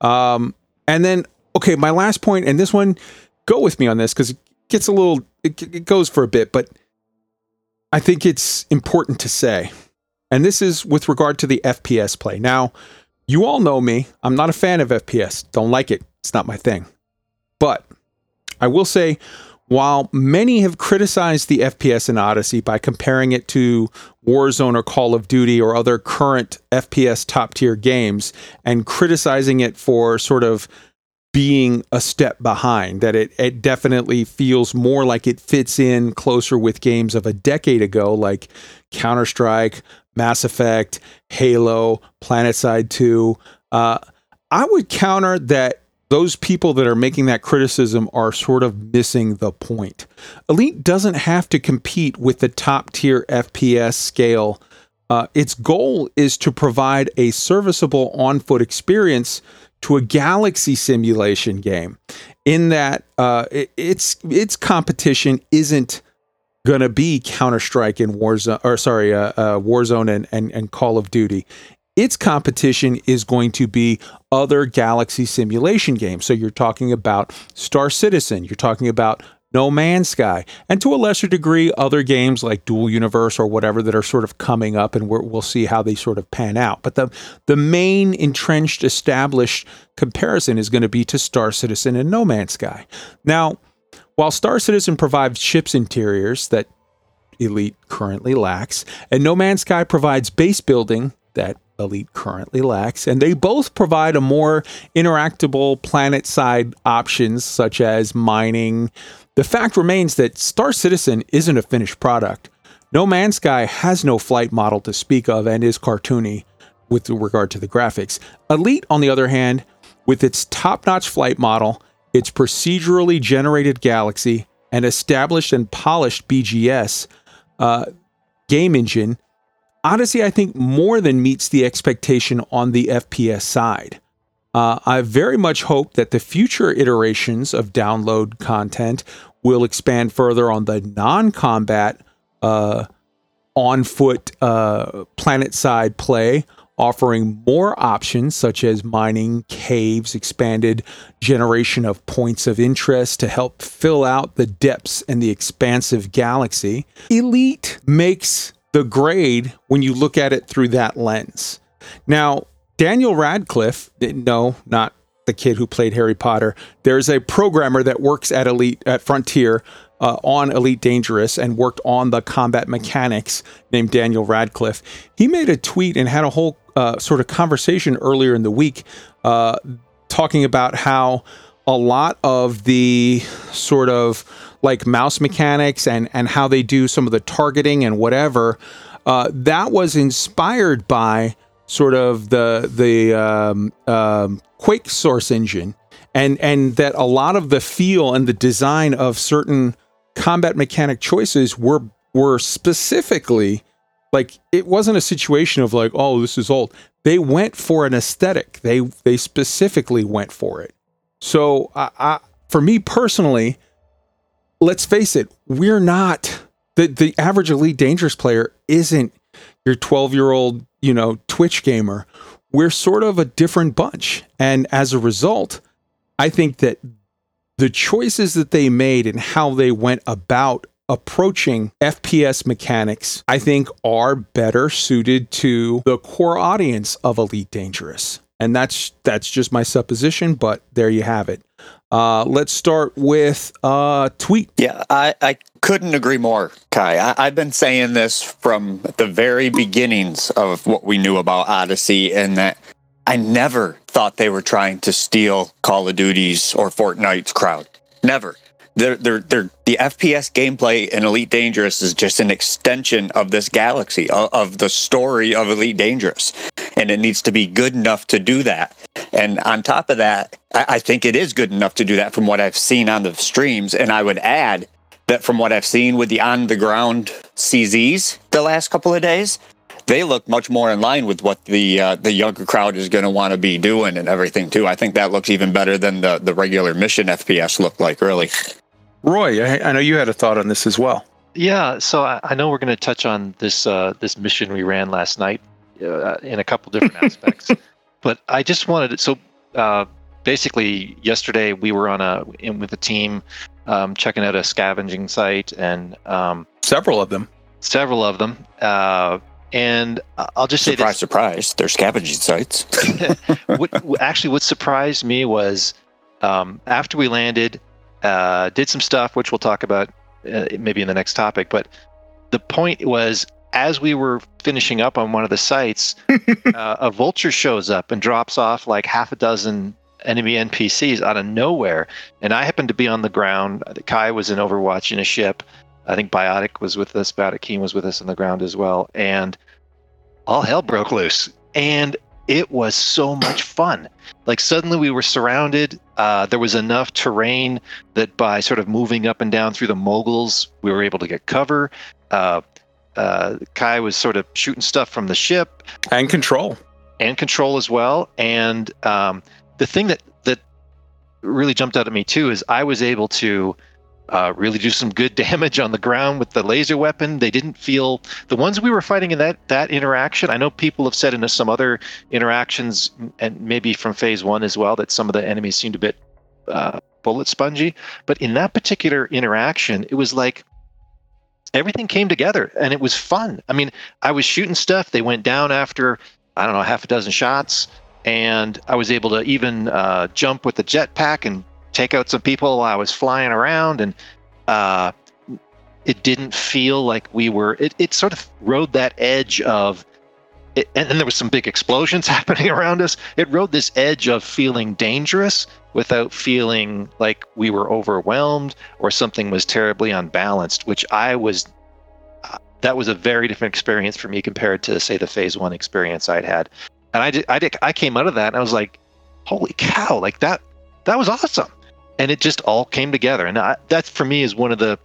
Um, and then, okay, my last point, and this one, go with me on this because it gets a little, it, it goes for a bit, but I think it's important to say, and this is with regard to the FPS play. Now, you all know me. I'm not a fan of FPS. Don't like it. It's not my thing. But I will say while many have criticized the FPS in Odyssey by comparing it to Warzone or Call of Duty or other current FPS top tier games and criticizing it for sort of being a step behind, that it, it definitely feels more like it fits in closer with games of a decade ago, like Counter Strike, Mass Effect, Halo, PlanetSide 2. Uh, I would counter that those people that are making that criticism are sort of missing the point. Elite doesn't have to compete with the top tier FPS scale. Uh, its goal is to provide a serviceable on foot experience to a galaxy simulation game. In that, uh, it, its its competition isn't going to be Counter Strike and Warzone, or sorry, uh, uh, Warzone and, and and Call of Duty its competition is going to be other galaxy simulation games. So you're talking about Star Citizen, you're talking about No Man's Sky, and to a lesser degree, other games like Dual Universe or whatever that are sort of coming up, and we will see how they sort of pan out. But the the main entrenched, established comparison is going to be to Star Citizen and No Man's Sky. Now, while Star Citizen provides ships interiors that Elite currently lacks, and No Man's Sky provides base building that Elite currently lacks, and they both provide a more interactable planet side options such as mining. The fact remains that Star Citizen isn't a finished product. No Man's Sky has no flight model to speak of and is cartoony with regard to the graphics. Elite, on the other hand, with its top notch flight model, its procedurally generated galaxy, and established and polished BGS uh, game engine, Odyssey, I think, more than meets the expectation on the FPS side. Uh, I very much hope that the future iterations of download content will expand further on the non combat, uh, on foot, uh, planet side play, offering more options such as mining, caves, expanded generation of points of interest to help fill out the depths and the expansive galaxy. Elite makes the grade when you look at it through that lens. Now, Daniel Radcliffe, no, not the kid who played Harry Potter. There's a programmer that works at Elite at Frontier uh, on Elite Dangerous and worked on the combat mechanics named Daniel Radcliffe. He made a tweet and had a whole uh, sort of conversation earlier in the week, uh, talking about how a lot of the sort of like mouse mechanics and and how they do some of the targeting and whatever uh, that was inspired by sort of the the um, um, Quake source engine and and that a lot of the feel and the design of certain combat mechanic choices were were specifically like it wasn't a situation of like oh this is old. They went for an aesthetic. They they specifically went for it. So I, I for me personally let's face it we're not the the average elite dangerous player isn't your 12 year old you know twitch gamer. We're sort of a different bunch. And as a result i think that the choices that they made and how they went about approaching FPS mechanics, I think are better suited to the core audience of Elite Dangerous. And that's that's just my supposition, but there you have it. Uh, let's start with uh, tweet. Yeah, I, I couldn't agree more, Kai. I, I've been saying this from the very beginnings of what we knew about Odyssey, and that I never thought they were trying to steal Call of Duty's or Fortnite's crowd. Never. They're, they're, they're, the FPS gameplay in Elite Dangerous is just an extension of this galaxy, of, of the story of Elite Dangerous. And it needs to be good enough to do that. And on top of that, I, I think it is good enough to do that from what I've seen on the streams. And I would add that from what I've seen with the on the ground CZs the last couple of days, they look much more in line with what the uh, the younger crowd is going to want to be doing and everything too. I think that looks even better than the the regular mission FPS looked like. early. Roy, I, I know you had a thought on this as well. Yeah, so I, I know we're going to touch on this uh, this mission we ran last night uh, in a couple different aspects, but I just wanted to. So uh, basically, yesterday we were on a in with a team um, checking out a scavenging site and um, Several of them. several of them. Uh, and I'll just say surprise, this: surprise, they're scavenging sites. what, what- actually, what surprised me was um, after we landed, uh, did some stuff, which we'll talk about uh, maybe in the next topic. But the point was, as we were finishing up on one of the sites, uh, a vulture shows up and drops off like half a dozen enemy NPCs out of nowhere. And I happened to be on the ground. Kai was in Overwatch in a ship. I think Biotic was with us. Biotic Keen was with us on the ground as well. And all hell broke loose. And it was so much fun. Like suddenly we were surrounded. Uh, there was enough terrain that by sort of moving up and down through the moguls, we were able to get cover. Uh, uh, Kai was sort of shooting stuff from the ship And control. and control as well. And um, the thing that that really jumped out at me too is I was able to uh, really do some good damage on the ground with the laser weapon. They didn't feel the ones we were fighting in that that interaction. I know people have said in some other interactions, and maybe from phase one as well, that some of the enemies seemed a bit uh, bullet spongy. But in that particular interaction, it was like everything came together and it was fun. I mean, I was shooting stuff. They went down after I don't know half a dozen shots, and I was able to even uh, jump with the jetpack and take out some people while I was flying around, and uh, it didn't feel like we were. It, it sort of rode that edge of. It, and, and there was some big explosions happening around us. It rode this edge of feeling dangerous without feeling like we were overwhelmed or something was terribly unbalanced, which I was uh, that was a very different experience for me compared to say the phase one experience I'd had. And I did, I did, I came out of that and I was like, holy cow, like that, that was awesome. And it just all came together. And I, that for me is one of the,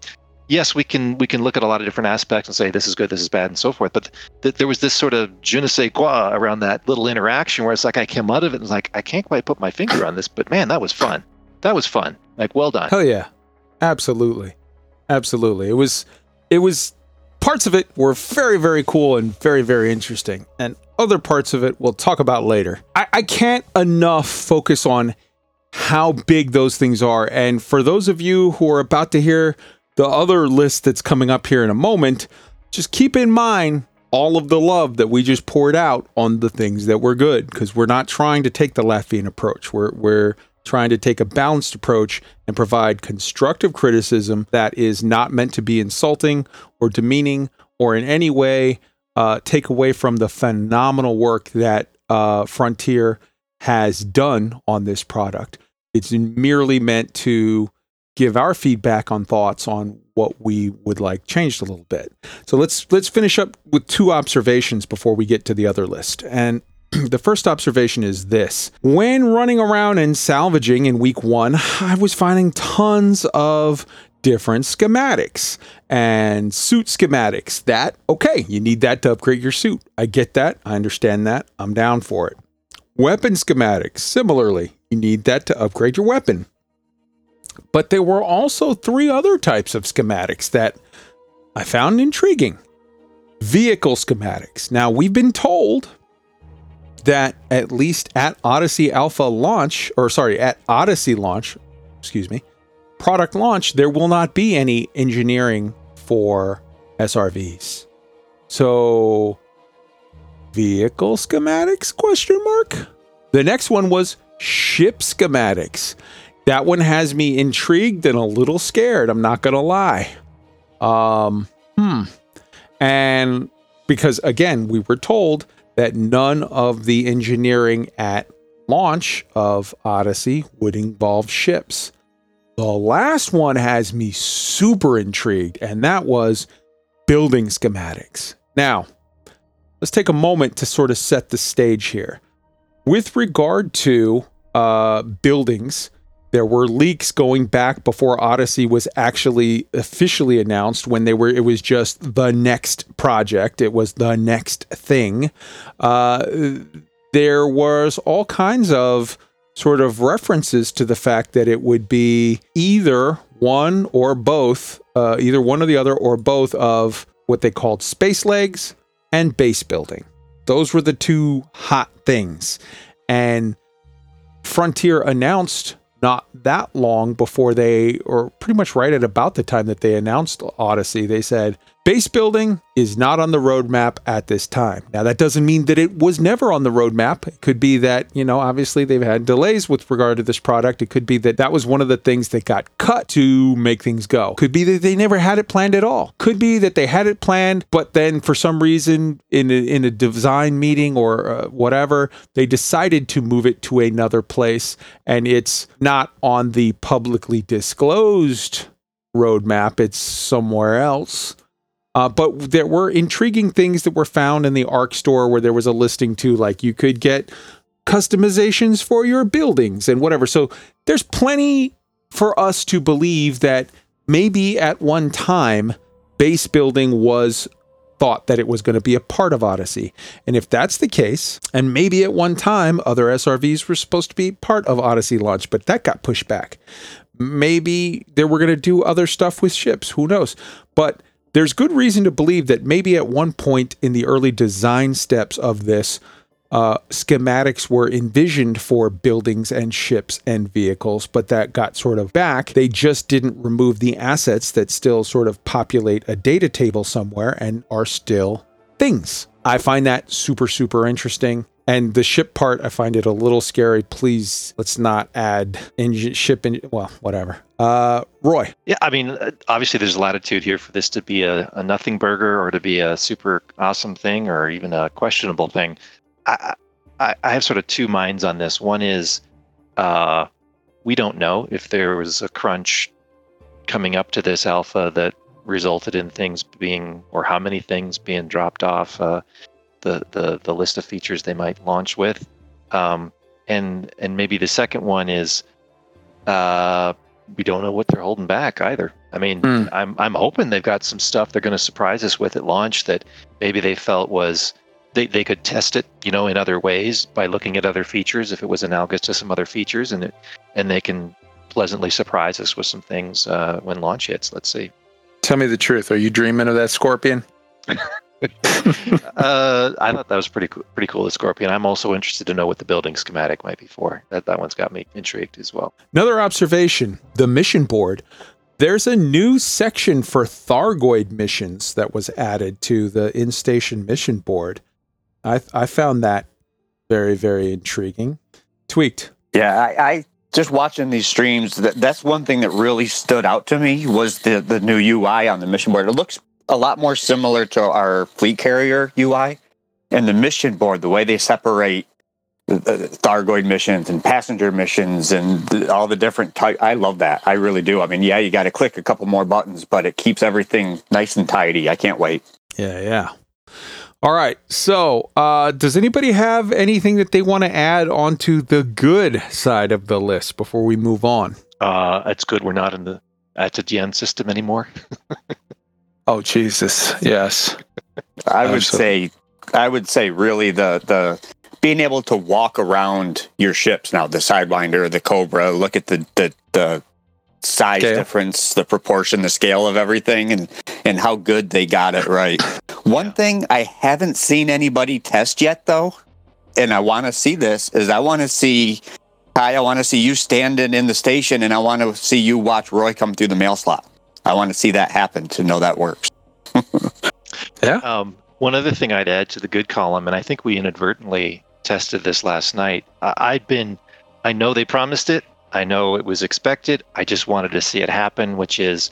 yes, we can, we can look at a lot of different aspects and say, this is good, this is bad and so forth. But th- there was this sort of je ne sais quoi around that little interaction where it's like, I came out of it and was like, I can't quite put my finger on this, but man, that was fun. That was fun. Like, well done. Hell yeah. Absolutely. Absolutely. It was it was parts of it were very, very cool and very, very interesting. And other parts of it we'll talk about later. I, I can't enough focus on how big those things are. And for those of you who are about to hear the other list that's coming up here in a moment, just keep in mind all of the love that we just poured out on the things that were good because we're not trying to take the Latvian approach. We're we're trying to take a balanced approach and provide constructive criticism that is not meant to be insulting or demeaning or in any way uh, take away from the phenomenal work that uh, Frontier has done on this product. It's merely meant to give our feedback on thoughts on what we would like changed a little bit. So let's let's finish up with two observations before we get to the other list. And the first observation is this. When running around and salvaging in week 1, I was finding tons of different schematics and suit schematics. That okay, you need that to upgrade your suit. I get that. I understand that. I'm down for it. Weapon schematics, similarly, you need that to upgrade your weapon. But there were also three other types of schematics that I found intriguing. Vehicle schematics. Now, we've been told that at least at Odyssey Alpha launch, or sorry, at Odyssey launch, excuse me, product launch, there will not be any engineering for SRVs. So, vehicle schematics? Question mark. The next one was ship schematics. That one has me intrigued and a little scared. I'm not gonna lie. Um, hmm. And because again, we were told that none of the engineering at launch of Odyssey would involve ships. The last one has me super intrigued, and that was building schematics. Now, let's take a moment to sort of set the stage here. With regard to uh, buildings, there were leaks going back before Odyssey was actually officially announced when they were it was just the next project, it was the next thing. Uh, there was all kinds of sort of references to the fact that it would be either one or both, uh, either one or the other, or both of what they called space legs and base building. Those were the two hot things. And Frontier announced not that long before they, or pretty much right at about the time that they announced Odyssey, they said, Base building is not on the roadmap at this time. Now, that doesn't mean that it was never on the roadmap. It could be that, you know, obviously they've had delays with regard to this product. It could be that that was one of the things that got cut to make things go. Could be that they never had it planned at all. Could be that they had it planned, but then for some reason in a, in a design meeting or uh, whatever, they decided to move it to another place and it's not on the publicly disclosed roadmap. It's somewhere else. Uh, but there were intriguing things that were found in the ARX store where there was a listing too, like you could get customizations for your buildings and whatever. So there's plenty for us to believe that maybe at one time base building was thought that it was going to be a part of Odyssey. And if that's the case, and maybe at one time other SRVs were supposed to be part of Odyssey launch, but that got pushed back. Maybe they were going to do other stuff with ships. Who knows? But there's good reason to believe that maybe at one point in the early design steps of this, uh, schematics were envisioned for buildings and ships and vehicles, but that got sort of back. They just didn't remove the assets that still sort of populate a data table somewhere and are still things. I find that super, super interesting. And the ship part, I find it a little scary. Please, let's not add engine ship. Well, whatever. Uh, Roy. Yeah, I mean, uh, obviously, there's latitude here for this to be a, a nothing burger or to be a super awesome thing or even a questionable thing. I, I, I have sort of two minds on this. One is, uh, we don't know if there was a crunch coming up to this alpha that resulted in things being, or how many things being dropped off. Uh, the the the list of features they might launch with, um, and and maybe the second one is uh, we don't know what they're holding back either. I mean, mm. I'm I'm hoping they've got some stuff they're going to surprise us with at launch that maybe they felt was they, they could test it, you know, in other ways by looking at other features if it was analogous to some other features, and it, and they can pleasantly surprise us with some things uh, when launch hits. Let's see. Tell me the truth. Are you dreaming of that scorpion? uh, I thought that was pretty cool, pretty cool. The Scorpion. I'm also interested to know what the building schematic might be for. That that one's got me intrigued as well. Another observation: the mission board. There's a new section for Thargoid missions that was added to the in-station mission board. I I found that very very intriguing. Tweaked. Yeah, I, I just watching these streams. That that's one thing that really stood out to me was the the new UI on the mission board. It looks a lot more similar to our fleet carrier UI and the mission board, the way they separate the, the Thargoid missions and passenger missions and the, all the different type. I love that. I really do. I mean, yeah, you got to click a couple more buttons, but it keeps everything nice and tidy. I can't wait. Yeah, yeah. All right. So, uh, does anybody have anything that they want to add onto the good side of the list before we move on? Uh, it's good we're not in the Atadian system anymore. Oh, Jesus. Yes. I would Absolutely. say, I would say, really the the being able to walk around your ships now, the Sidewinder, the Cobra, look at the the the size Scale. difference, the proportion, the scale of everything, and and how good they got it right. One thing I haven't seen anybody test yet, though, and I want to see this is I want to see. Kai, I want to see you standing in the station, and I want to see you watch Roy come through the mail slot. I want to see that happen to know that works. Um, one other thing I'd add to the good column, and I think we inadvertently tested this last night. I- I'd been, I know they promised it. I know it was expected. I just wanted to see it happen, which is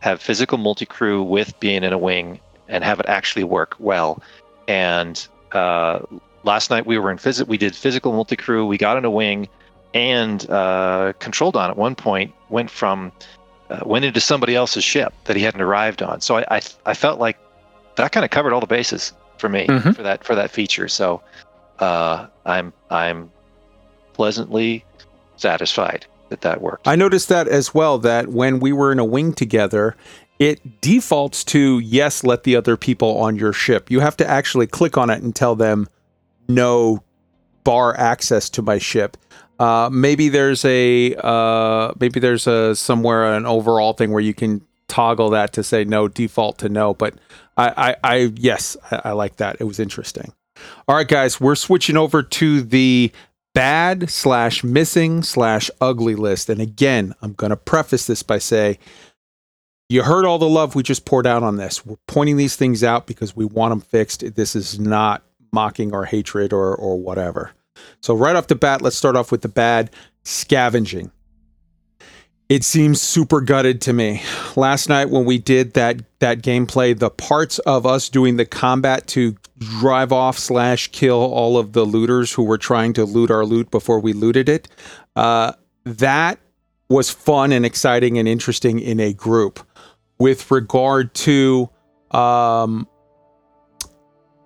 have physical multi-crew with being in a wing and have it actually work well. And uh, last night we were in phys- we did physical multi-crew. We got in a wing and uh, controlled on at one point went from uh, went into somebody else's ship that he hadn't arrived on. So I I, I felt like that kind of covered all the bases for me Mhm. for that for that feature. So uh, I'm I'm pleasantly satisfied that that worked. I noticed that as well, that when we were in a wing together, it defaults to yes, let the other people on your ship. You have to actually click on it and tell them no bar access to my ship. Uh, maybe there's a uh, maybe there's a somewhere an overall thing where you can toggle that to say no default to no. But I, I, I yes, I, I like that. It was interesting. All right, guys, we're switching over to the bad slash missing slash ugly list. And again, I'm going to preface this by say, you heard all the love we just poured out on this. We're pointing these things out because we want them fixed. This is not mocking or hatred or or whatever. So right off the bat, let's start off with the bad scavenging. It seems super gutted to me. Last night when we did that that gameplay, the parts of us doing the combat to drive off slash kill all of the looters who were trying to loot our loot before we looted it, uh, that was fun and exciting and interesting in a group. With regard to um,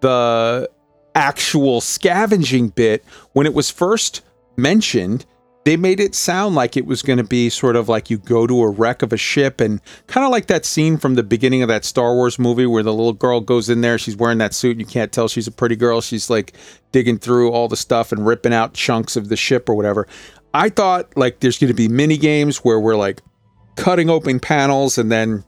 the actual scavenging bit, when it was first mentioned, they made it sound like it was going to be sort of like you go to a wreck of a ship and kind of like that scene from the beginning of that Star Wars movie where the little girl goes in there, she's wearing that suit, and you can't tell she's a pretty girl. She's like digging through all the stuff and ripping out chunks of the ship or whatever. I thought like there's going to be mini games where we're like cutting open panels and then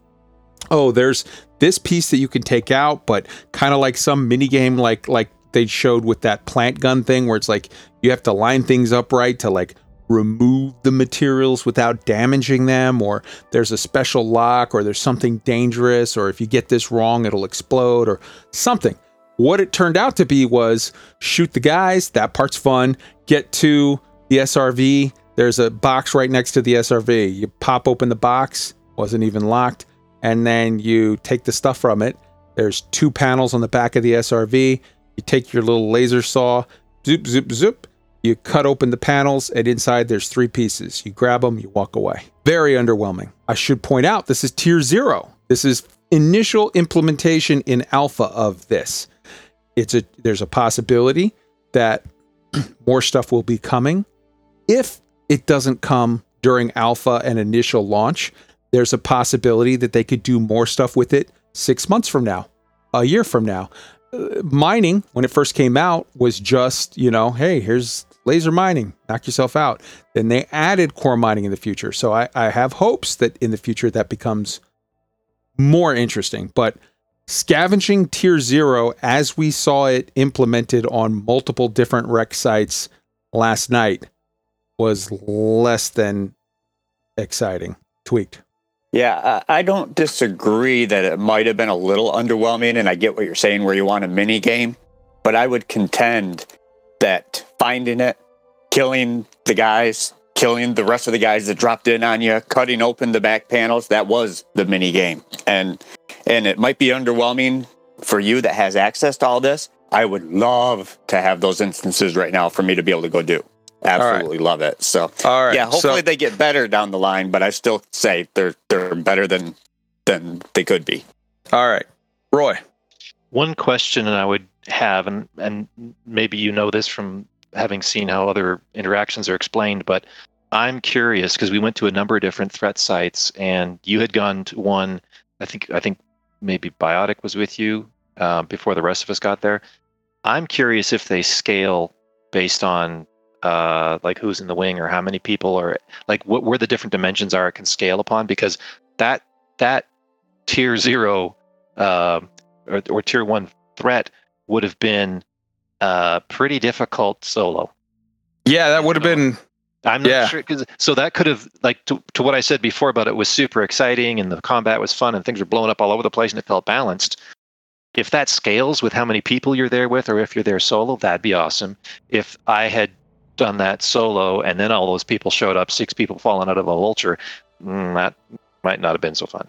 oh there's this piece that you can take out but kind of like some mini game like like they showed with that plant gun thing where it's like you have to line things up right to like remove the materials without damaging them or there's a special lock or there's something dangerous or if you get this wrong it'll explode or something. What it turned out to be was shoot the guys that part's fun. Get to the SRV there's a box right next to the SRV you pop open the box wasn't even locked and then you take the stuff from it. There's two panels on the back of the SRV you take your little laser saw zoop zoop zoop you cut open the panels, and inside there's three pieces. You grab them, you walk away. Very underwhelming. I should point out this is tier zero. This is initial implementation in alpha of this. It's a there's a possibility that more stuff will be coming. If it doesn't come during alpha and initial launch, there's a possibility that they could do more stuff with it six months from now, a year from now mining when it first came out was just you know hey here's laser mining knock yourself out. Then they added core mining in the future. So I, I have hopes that in the future that becomes more interesting. But scavenging tier zero as we saw it implemented on multiple different wreck sites last night was less than exciting. Tweaked Yeah, I don't disagree that it might have been a little underwhelming, and I get what you're saying where you want a mini game, but I would contend that finding it, killing the guys, killing the rest of the guys that dropped in on you, cutting open the back panels, that was the mini game. And and it might be underwhelming for you that has access to all this. I would love to have those instances right now for me to be able to go do. Absolutely love it. So All right. yeah, hopefully so- they get better down the line, but I still say they're they're better than than they could be. all right. Roy. One question I would have, and and maybe you know this from having seen how other interactions are explained, but I'm curious because we went to a number of different threat sites, and you had gone to one. I think I think maybe Biotic was with you uh, before the rest of us got there. I'm curious if they scale based on uh, like who's in the wing or how many people or like what where the different dimensions are it can scale upon because that that tier zero uh, or, or tier one threat would have been uh, pretty difficult solo. Yeah, that would have been. I'm not Yeah. sure because so that could have like to, to what I said before about it was super exciting and the combat was fun and things were blowing up all over the place and it felt balanced. If that scales with how many people you're there with, or if you're there solo, that'd be awesome. If I had done that solo and then all those people showed up, six people falling out of a vulture, mm, that might not have been so fun.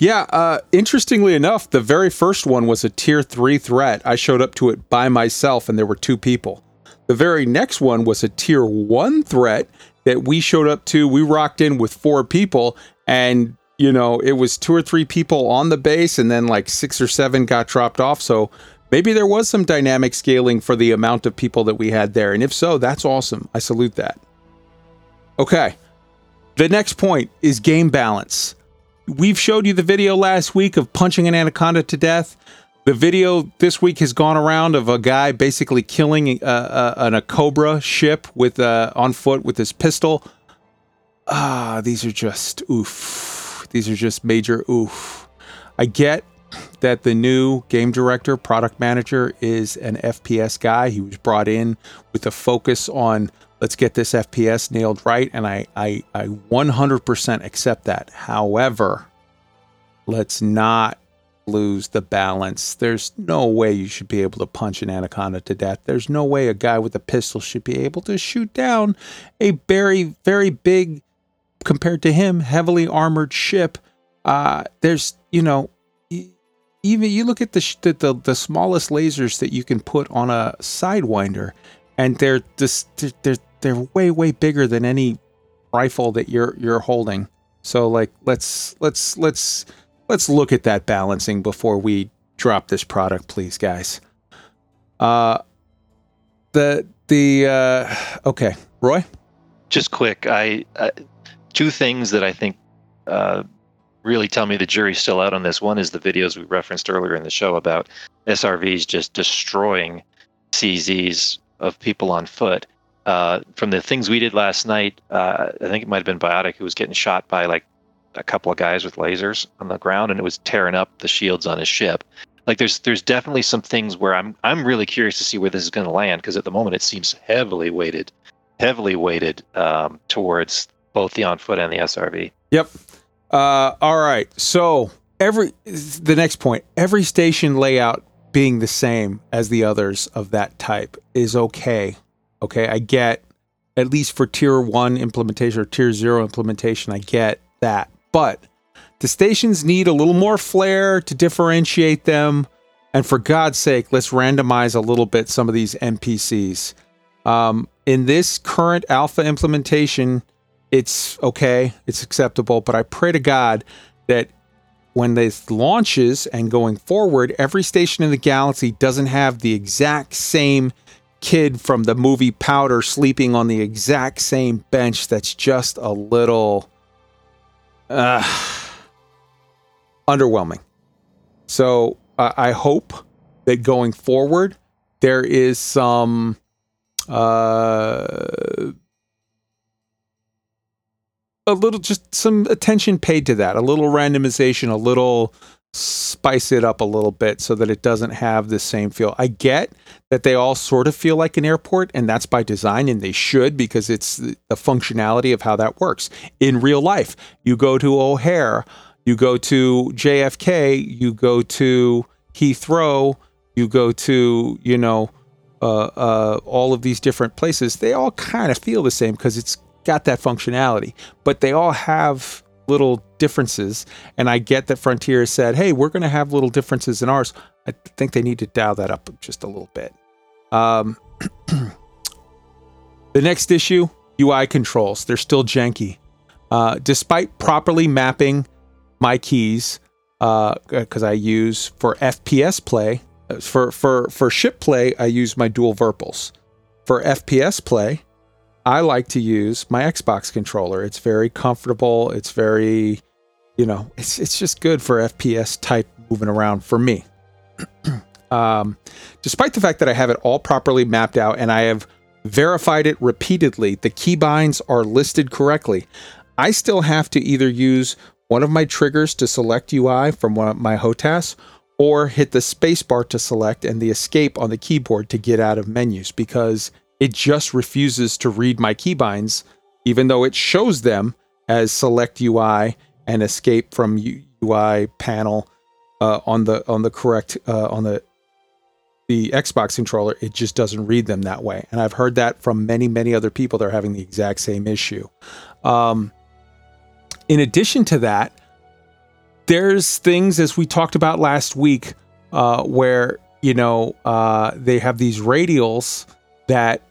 Yeah, uh, interestingly enough, the very first one was a tier three threat. I showed up to it by myself, and there were two people. The very next one was a tier one threat that we showed up to. We rocked in with four people, and you know, it was two or three people on the base, and then like six or seven got dropped off. So maybe there was some dynamic scaling for the amount of people that we had there. And if so, that's awesome. I salute that. Okay. The next point is game balance. We've showed you the video last week of punching an anaconda to death. The video this week has gone around of a guy basically killing uh, uh, an, a cobra ship with uh, on foot with his pistol. Ah, these are just oof. These are just major oof. I get that the new game director, product manager, is an FPS guy. He was brought in with a focus on let's get this FPS nailed right, and I I, I 100% accept that. However, let's not lose the balance. There's no way you should be able to punch an anaconda to death. There's no way a guy with a pistol should be able to shoot down a very very big compared to him heavily armored ship. Uh there's, you know, even you look at the, the the the smallest lasers that you can put on a sidewinder and they're they're, they're way way bigger than any rifle that you're you're holding. So like let's let's let's let's look at that balancing before we drop this product, please, guys. Uh the the uh okay, Roy? just quick i uh, two things that i think uh, really tell me the jury's still out on this one is the videos we referenced earlier in the show about srvs just destroying czs of people on foot uh, from the things we did last night uh, i think it might have been biotic who was getting shot by like a couple of guys with lasers on the ground and it was tearing up the shields on his ship like there's there's definitely some things where i'm i'm really curious to see where this is going to land because at the moment it seems heavily weighted heavily weighted um, towards both the on foot and the SRV. Yep. Uh, all right. So every the next point, every station layout being the same as the others of that type is okay. Okay, I get at least for tier one implementation or tier zero implementation, I get that. But the stations need a little more flair to differentiate them. And for God's sake, let's randomize a little bit some of these NPCs. Um, in this current alpha implementation, it's okay, it's acceptable, but I pray to God that when this launches and going forward, every station in the galaxy doesn't have the exact same kid from the movie Powder sleeping on the exact same bench that's just a little uh, underwhelming. So uh, I hope that going forward, there is some uh, a little just some attention paid to that a little randomization a little spice it up a little bit so that it doesn't have the same feel. I get that they all sort of feel like an airport and that's by design and they should because it's the functionality of how that works. In real life you go to o'hare you go to jfk you go to heathrow you go to you know uh, uh, all of these different places, they all kind of feel the same because it's got that functionality. But they all have little differences. And I get that Frontier said, hey, we're going to have little differences in ours. I think they need to dial that up just a little bit. Um, the next issue UI controls. They're still janky. Uh, despite properly mapping my keys, because uh, I use for FPS play, uh, for, for, for ship play, I use my dual Virpils. For FPS play, I like to use my Xbox controller. It's very comfortable. It's very, you know, it's it's just good for FPS type moving around for me. um, despite the fact that I have it all properly mapped out and I have verified it repeatedly, the keybinds are listed correctly. I still have to either use one of my triggers to select UI from one of my HOTAS or hit the spacebar to select and the escape on the keyboard to get out of menus because it just refuses to read my keybinds, even though it shows them as select UI and escape from UI panel uh, on the on the correct uh, on the the Xbox controller. It just doesn't read them that way, and I've heard that from many many other people. They're having the exact same issue. Um, in addition to that, there's things as we talked about last week uh, where you know uh, they have these radials that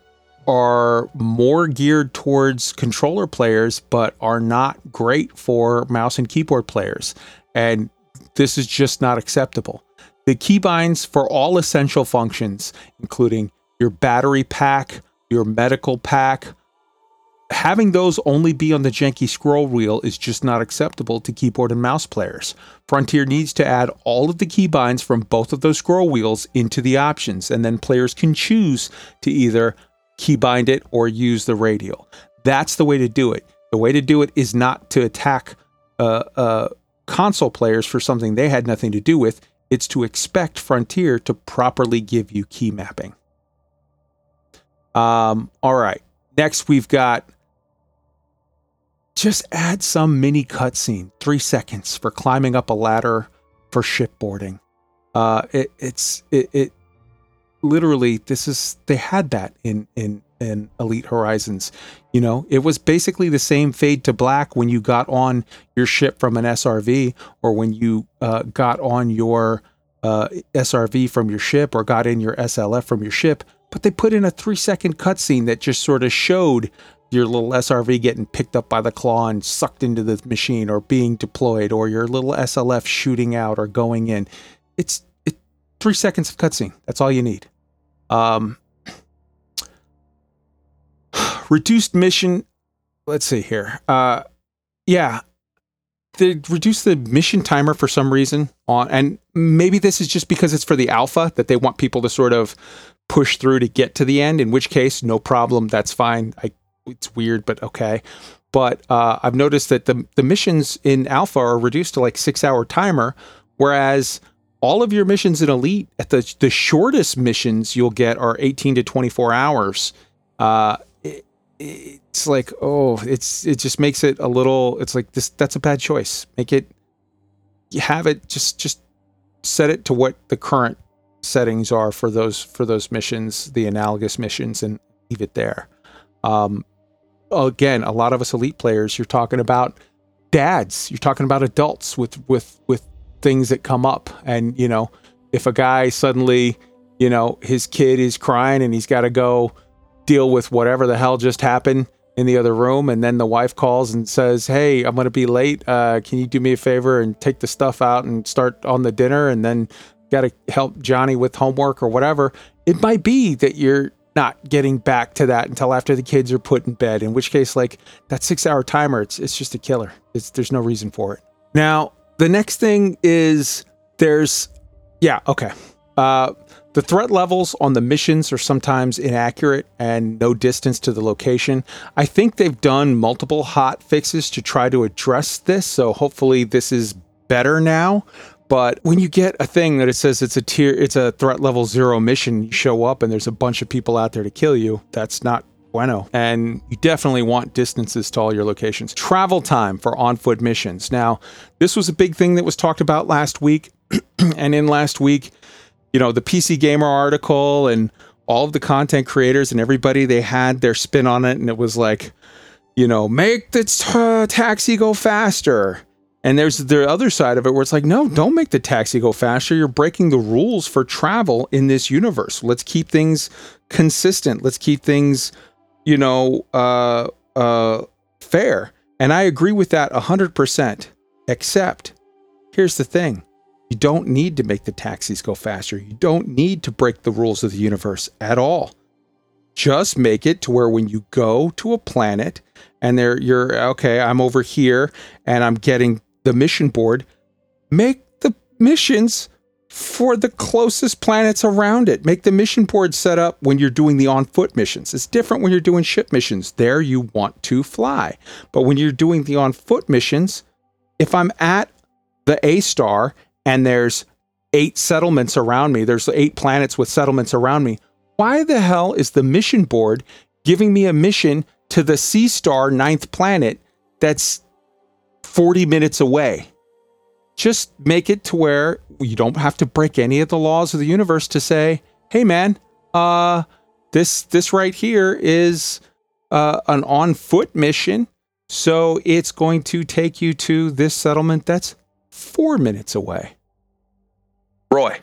are more geared towards controller players, but are not great for mouse and keyboard players. And this is just not acceptable. The keybinds for all essential functions, including your battery pack, your medical pack, having those only be on the janky scroll wheel is just not acceptable to keyboard and mouse players. Frontier needs to add all of the keybinds from both of those scroll wheels into the options, and then players can choose to either keybind it or use the radial. That's the way to do it. The way to do it is not to attack uh, uh, console players for something they had nothing to do with. It's to expect Frontier to properly give you key mapping. Um, all right. Next, we've got just add some mini cutscene, three seconds for climbing up a ladder for shipboarding. Uh, it, it's it, it literally this is they had that in in in Elite Horizons. You know, it was basically the same fade to black when you got on your ship from an SRV or when you uh, got on your uh, SRV from your ship or got in your SLF from your ship. But they put in a three second cutscene that just sort of showed your little SRV getting picked up by the claw and sucked into the machine or being deployed or your little SLF shooting out or going in. It's it, three seconds of cutscene. That's all you need. Um, reduced mission. Let's see here. Uh, yeah, they reduced the mission timer for some reason on, and maybe this is just because it's for the alpha that they want people to sort of push through to get to the end. In which case, no problem. That's fine. I, it's weird, but okay. But uh, I've noticed that the the missions in alpha are reduced to like six hour timer, whereas all of your missions in elite at the the shortest missions you'll get are 18 to 24 hours. Uh it, it's like oh it's it just makes it a little it's like this that's a bad choice. Make it have it just just set it to what the current settings are for those for those missions the analogous missions and leave it there. Um again a lot of us elite players you're talking about dads. You're talking about adults with with with things that come up. And, you know, if a guy suddenly, you know, his kid is crying and he's got to go deal with whatever the hell just happened in the other room and then the wife calls and says hey i'm going to be late. Uh, can you do me a favor and take the stuff out and start on the dinner and then got to help johnny with homework or whatever it might be that you're not getting back to that until after the kids are put in bed in which case like that six hour timer it's, it's just a killer. It's, there's no reason for it. Now the next thing is there's, yeah, okay. Uh, the threat levels on the missions are sometimes inaccurate and no distance to the location. I think they've done multiple hot fixes to try to address this, so hopefully this is better now. But when you get a thing that it says it's a tier, it's a threat level zero mission, you show up and there's a bunch of people out there to kill you. That's not bueno. And you definitely want distances to all your locations. Travel time for on foot missions. Now, this was a big thing that was talked about last week. and in last week, you know, the PC Gamer article and all of the content creators and everybody, they had their spin on it. And it was like, you know, make the t- taxi go faster. And there's the other side of it where it's like, no, don't make the taxi go faster. You're breaking the rules for travel in this universe. Let's keep things consistent. Let's keep things, you know, uh, uh, fair. And I agree with that 100%. Except, here's the thing you don't need to make the taxis go faster. You don't need to break the rules of the universe at all. Just make it to where when you go to a planet and there you're okay, I'm over here and I'm getting the mission board, make the missions for the closest planets around it. Make the mission board set up when you're doing the on foot missions. It's different when you're doing ship missions. There you want to fly. But when you're doing the on foot missions, if I'm at the A star and there's eight settlements around me, there's eight planets with settlements around me, why the hell is the mission board giving me a mission to the C star ninth planet that's 40 minutes away? Just make it to where you don't have to break any of the laws of the universe to say, hey man, uh, this this right here is uh, an on foot mission so it's going to take you to this settlement that's four minutes away. Roy.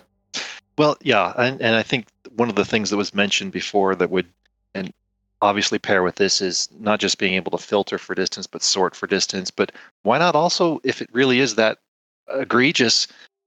Well, yeah, and, and I think one of the things that was mentioned before that would, and obviously pair with this is not just being able to filter for distance, but sort for distance. But why not also, if it really is that egregious,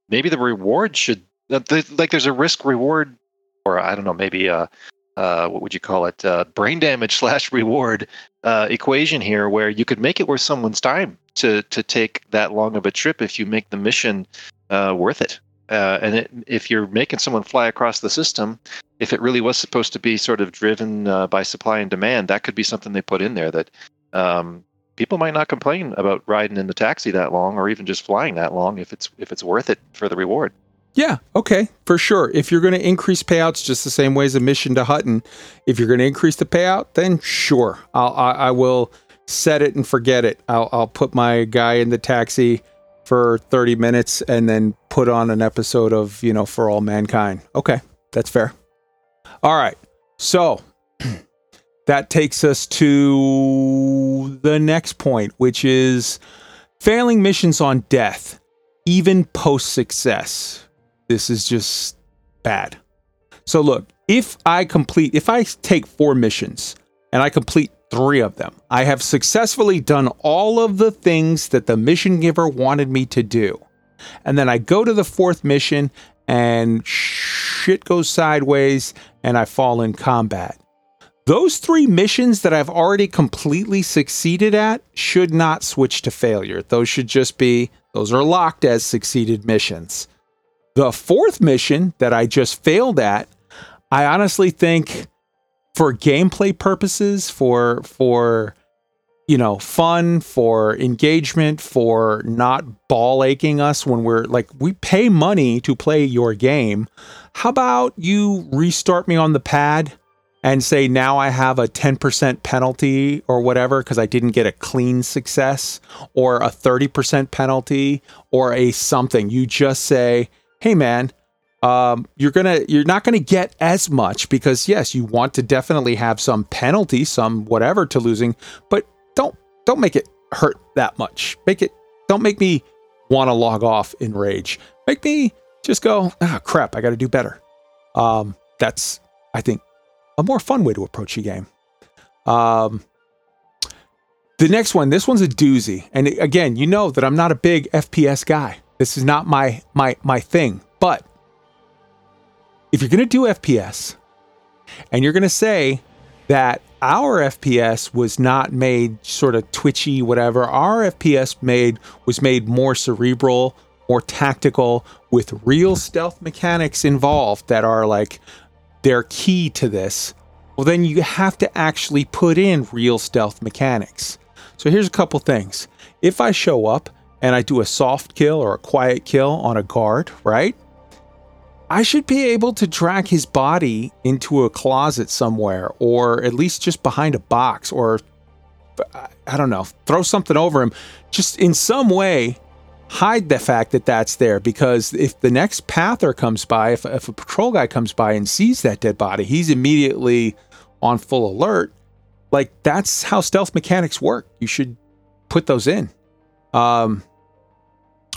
maybe the reward should, like, there's a risk reward, or I don't know, maybe a, uh, what would you call it, uh, brain damage slash reward uh, equation here, where you could make it worth someone's time to to take that long of a trip if you make the mission uh, worth it. Uh, and it, if you're making someone fly across the system, if it really was supposed to be sort of driven uh, by supply and demand, that could be something they put in there that um, people might not complain about riding in the taxi that long or even just flying that long if it's if it's worth it for the reward. Yeah, okay, for sure. If you're going to increase payouts just the same way as a mission to Hutton, if you're going to increase the payout, then sure, I'll, I, I will set it and forget it. I'll, I'll put my guy in the taxi for 30 minutes and then put on an episode of, you know, For All Mankind. Okay, that's fair. All right, so that takes us to the next point, which is failing missions on death, even post success this is just bad. So look, if I complete, if I take four missions and I complete three of them, I have successfully done all of the things that the mission giver wanted me to do. And then I go to the fourth mission and shit goes sideways and I fall in combat. Those three missions that I've already completely succeeded at should not switch to failure. Those should just be, those are locked as succeeded missions. The fourth mission that I just failed at, I honestly think for gameplay purposes, for for you know, fun, for engagement, for not ball aching us when we're like we pay money to play your game. How about you restart me on the pad and say now I have a 10% penalty or whatever because I didn't get a clean success or a 30% penalty or a something. You just say, hey man, um, you're gonna you're not gonna get as much because yes, you want to definitely have some penalty, some whatever to losing, but don't don't make it hurt that much. Make it don't make me want to log off in rage. Make me just go, ah crap, I gotta do better. Um, that's I think a more fun way to approach a game. Um, the next one, this one's a doozy. And again, you know that I'm not a big FPS guy. This is not my my my thing. But if you're to do FPS and you're to say that our FPS was not made sort of twitchy whatever, our FPS made was made more cerebral, more tactical with real stealth mechanics involved that are like they're key to this. Well, then you have to actually put in real stealth mechanics. So here's a couple things. If I show up and I do a soft kill or a quiet kill on a guard, right? I should be able to drag his body into a closet somewhere, or at least just behind a box, or I don't know, throw something over him. Just in some way, hide the fact that that's there. Because if the next pather comes by, if, if a patrol guy comes by and sees that dead body, he's immediately on full alert like that's how stealth mechanics work. You should put those in. Um,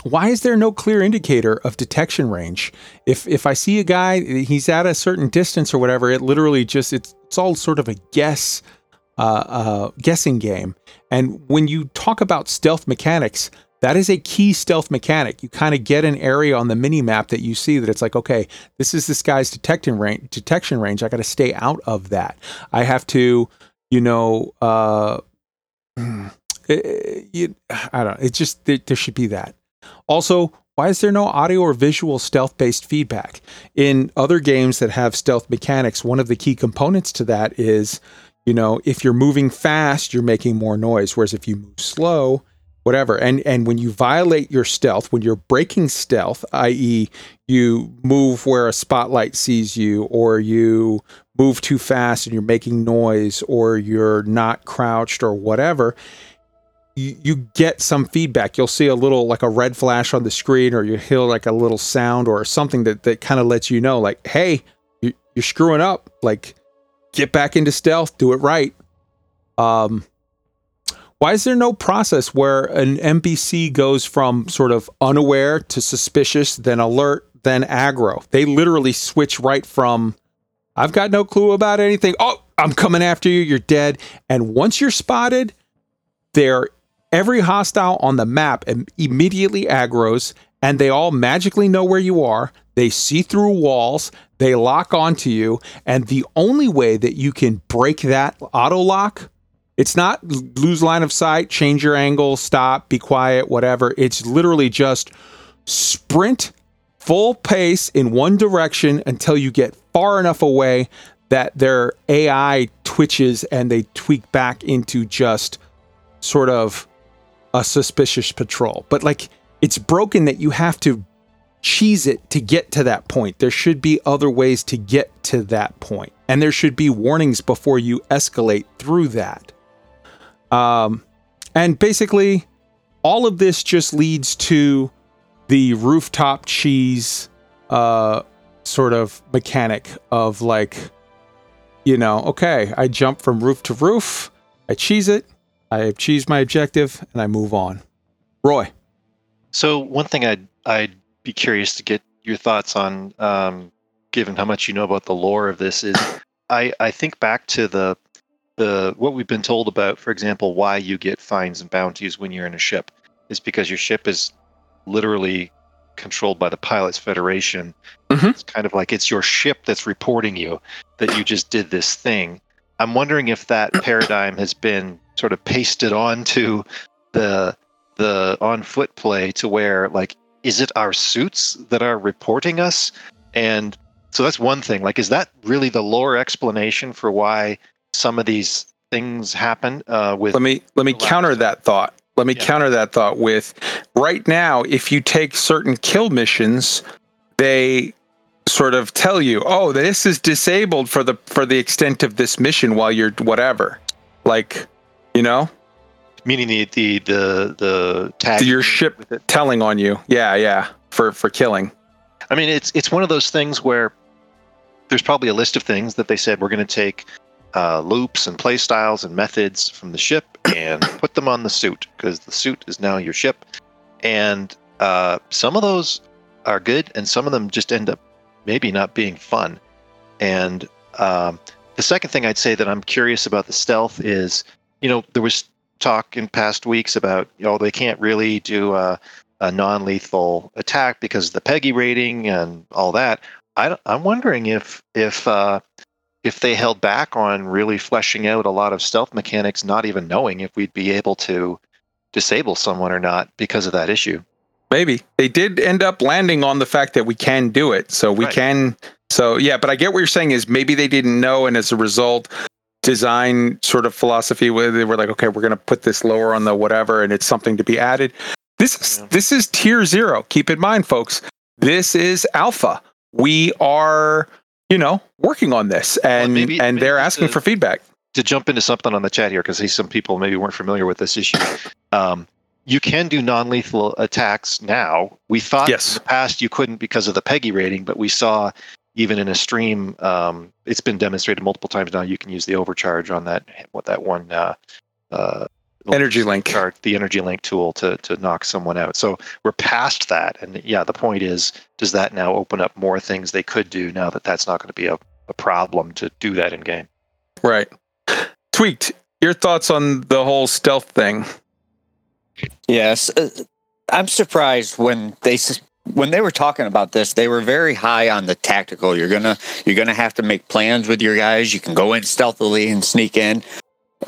why is there no clear indicator of detection range? If if I see a guy, he's at a certain distance or whatever, it literally just it's it's all sort of a guess, uh, uh, guessing game. And when you talk about stealth mechanics, that is a key stealth mechanic. You kind of get an area on the mini map that you see that it's like, okay, this is this guy's detection range. Detection range. I got to stay out of that. I have to, you know, uh, it, it, I don't. It just there, there should be that. Also, why is there no audio or visual stealth based feedback? In other games that have stealth mechanics, one of the key components to that is, you know, if you're moving fast, you're making more noise. Whereas if you move slow, whatever. And and when you violate your stealth, when you're breaking stealth, i.e., you move where a spotlight sees you, or you move too fast and you're making noise, or you're not crouched, or whatever, you, get some feedback. You'll see a little like a red flash on the screen, or you hear like a little sound or something that that kind of lets you know, like, hey, you, you're screwing up. Like, get back into stealth, do it right. Um, why is there no process where an NPC goes from sort of unaware to suspicious, then alert, then aggro? They literally switch right from I've got no clue about anything. Oh, I'm coming after you. You're dead. And once you're spotted, they're every hostile on the map immediately aggros, and they all magically know where you are. They see through walls. They lock onto you, and the only way that you can break that auto lock it's not lose line of sight, change your angle, stop, be quiet, whatever. It's literally just sprint full pace in one direction until you get far enough away that their AI twitches and they tweak back into just sort of a suspicious patrol. But like it's broken that you have to cheese it to get to that point. There should be other ways to get to that point. And there should be warnings before you escalate through that. Um, and basically, all of this just leads to the rooftop cheese uh, sort of mechanic of like, you know, okay, I jump from roof to roof, I cheese it, I achieve my objective, and I move on. Roy. So one thing I'd I'd be curious to get your thoughts on, um, given how much you know about the lore of this, is I I think back to the the what we've been told about, for example, why you get fines and bounties when you're in a ship is because your ship is literally controlled by the pilots federation. Mm-hmm. it's kind of like it's your ship that's reporting you that you just did this thing. I'm wondering if that paradigm has been sort of pasted onto the the on foot play to where like is it our suits that are reporting us? And so that's one thing. Like is that really the lore explanation for why some of these things happen uh, with. Let me let me counter that thought. Let me yeah. counter that thought with right now. If you take certain kill missions, they sort of tell you, "Oh, this is disabled for the for the extent of this mission while you're whatever." Like, you know, meaning the the the the tag your ship telling on you. Yeah, yeah, for for killing. I mean, it's it's one of those things where there's probably a list of things that they said we're going to take uh, loops and play styles and methods from the ship and put them on the suit because the suit is now your ship. And uh, some of those are good, and some of them just end up maybe not being fun. And um, the second thing I'd say that I'm curious about the stealth is, you know, there was talk in past weeks about, you know, they can't really do a, a non-lethal attack because of the PEGI rating and all that. I, am wondering if if uh, if they held back on really fleshing out a lot of stealth mechanics, not even knowing if we'd be able to disable someone or not because of that issue. Maybe they did end up landing on the fact that we can do it, so we right. can. So yeah, but I get what you're saying is maybe they didn't know, and as a result, design sort of philosophy where they were like, okay, we're going to put this lower on the whatever, and it's something to be added. This is yeah. this is tier zero. Keep in mind, folks. This is alpha. We are you know, working on this, and well, maybe, and maybe they're asking to, for feedback. To jump into something on the chat here, because some people maybe weren't familiar with this issue. Um, you can do non-lethal attacks now. We thought yes. in the past you couldn't because of the PEGI rating, but we saw even in a stream, um, it's been demonstrated multiple times now. You can use the overcharge on that what that one uh, uh, Energy link. chart, the energy link tool to to knock someone out. So we're past that, and yeah, the point is, does that now open up more things they could do now that that's not going to be a, a problem to do that in game? Right. Tweaked. Your thoughts on the whole stealth thing? Yes, uh, I'm surprised when they s- when they were talking about this. They were very high on the tactical. You're gonna you're gonna have to make plans with your guys. You can go in stealthily and sneak in.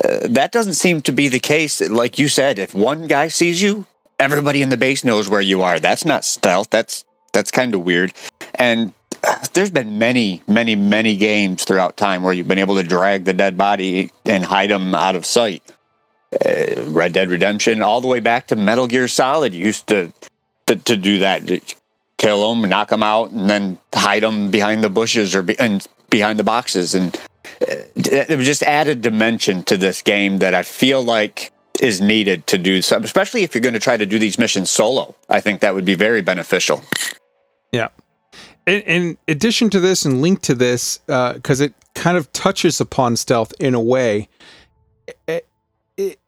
That doesn't seem to be the case. Like you said, if one guy sees you, everybody in the base knows where you are. That's not stealth. That's that's kind of weird. And uh, there's been many, many, many games throughout time where you've been able to drag the dead body and hide them out of sight. Uh, Red Dead Redemption, all the way back to Metal Gear Solid, used to to, to do that, kill them, knock them out, and then hide them behind the bushes or be, and behind the boxes, and uh, it was just added dimension to this game that I feel like is needed to do some, especially if you're going to try to do these missions solo. I think that would be very beneficial. Yeah. In, in addition to this and linked to this, uh, because it kind of touches upon stealth in a way, it, it,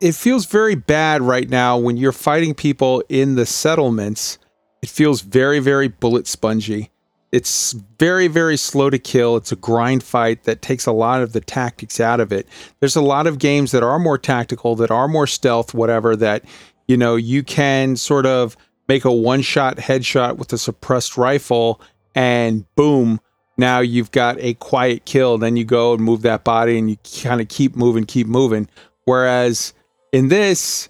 it feels very bad right now when you're fighting people in the settlements. It feels very, very bullet spongy. It's very, very slow to kill. It's a grind fight that takes a lot of the tactics out of it. There's a lot of games that are more tactical, that are more stealth, whatever, that, you know, you can sort of make a one shot headshot with a suppressed rifle and boom, now you've got a quiet kill. Then you go and move that body and you kind of keep moving, keep moving. Whereas in this,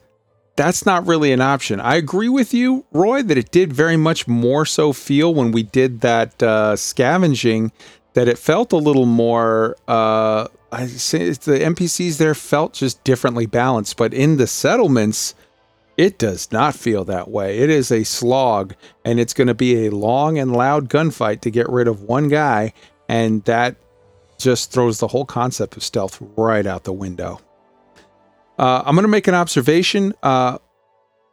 that's not really an option. I agree with you, Roy, that it did very much more so feel when we did that uh, scavenging that it felt a little more. Uh, I say the NPCs there felt just differently balanced, but in the settlements, it does not feel that way. It is a slog, and it's going to be a long and loud gunfight to get rid of one guy, and that just throws the whole concept of stealth right out the window. Uh, I'm going to make an observation. Uh,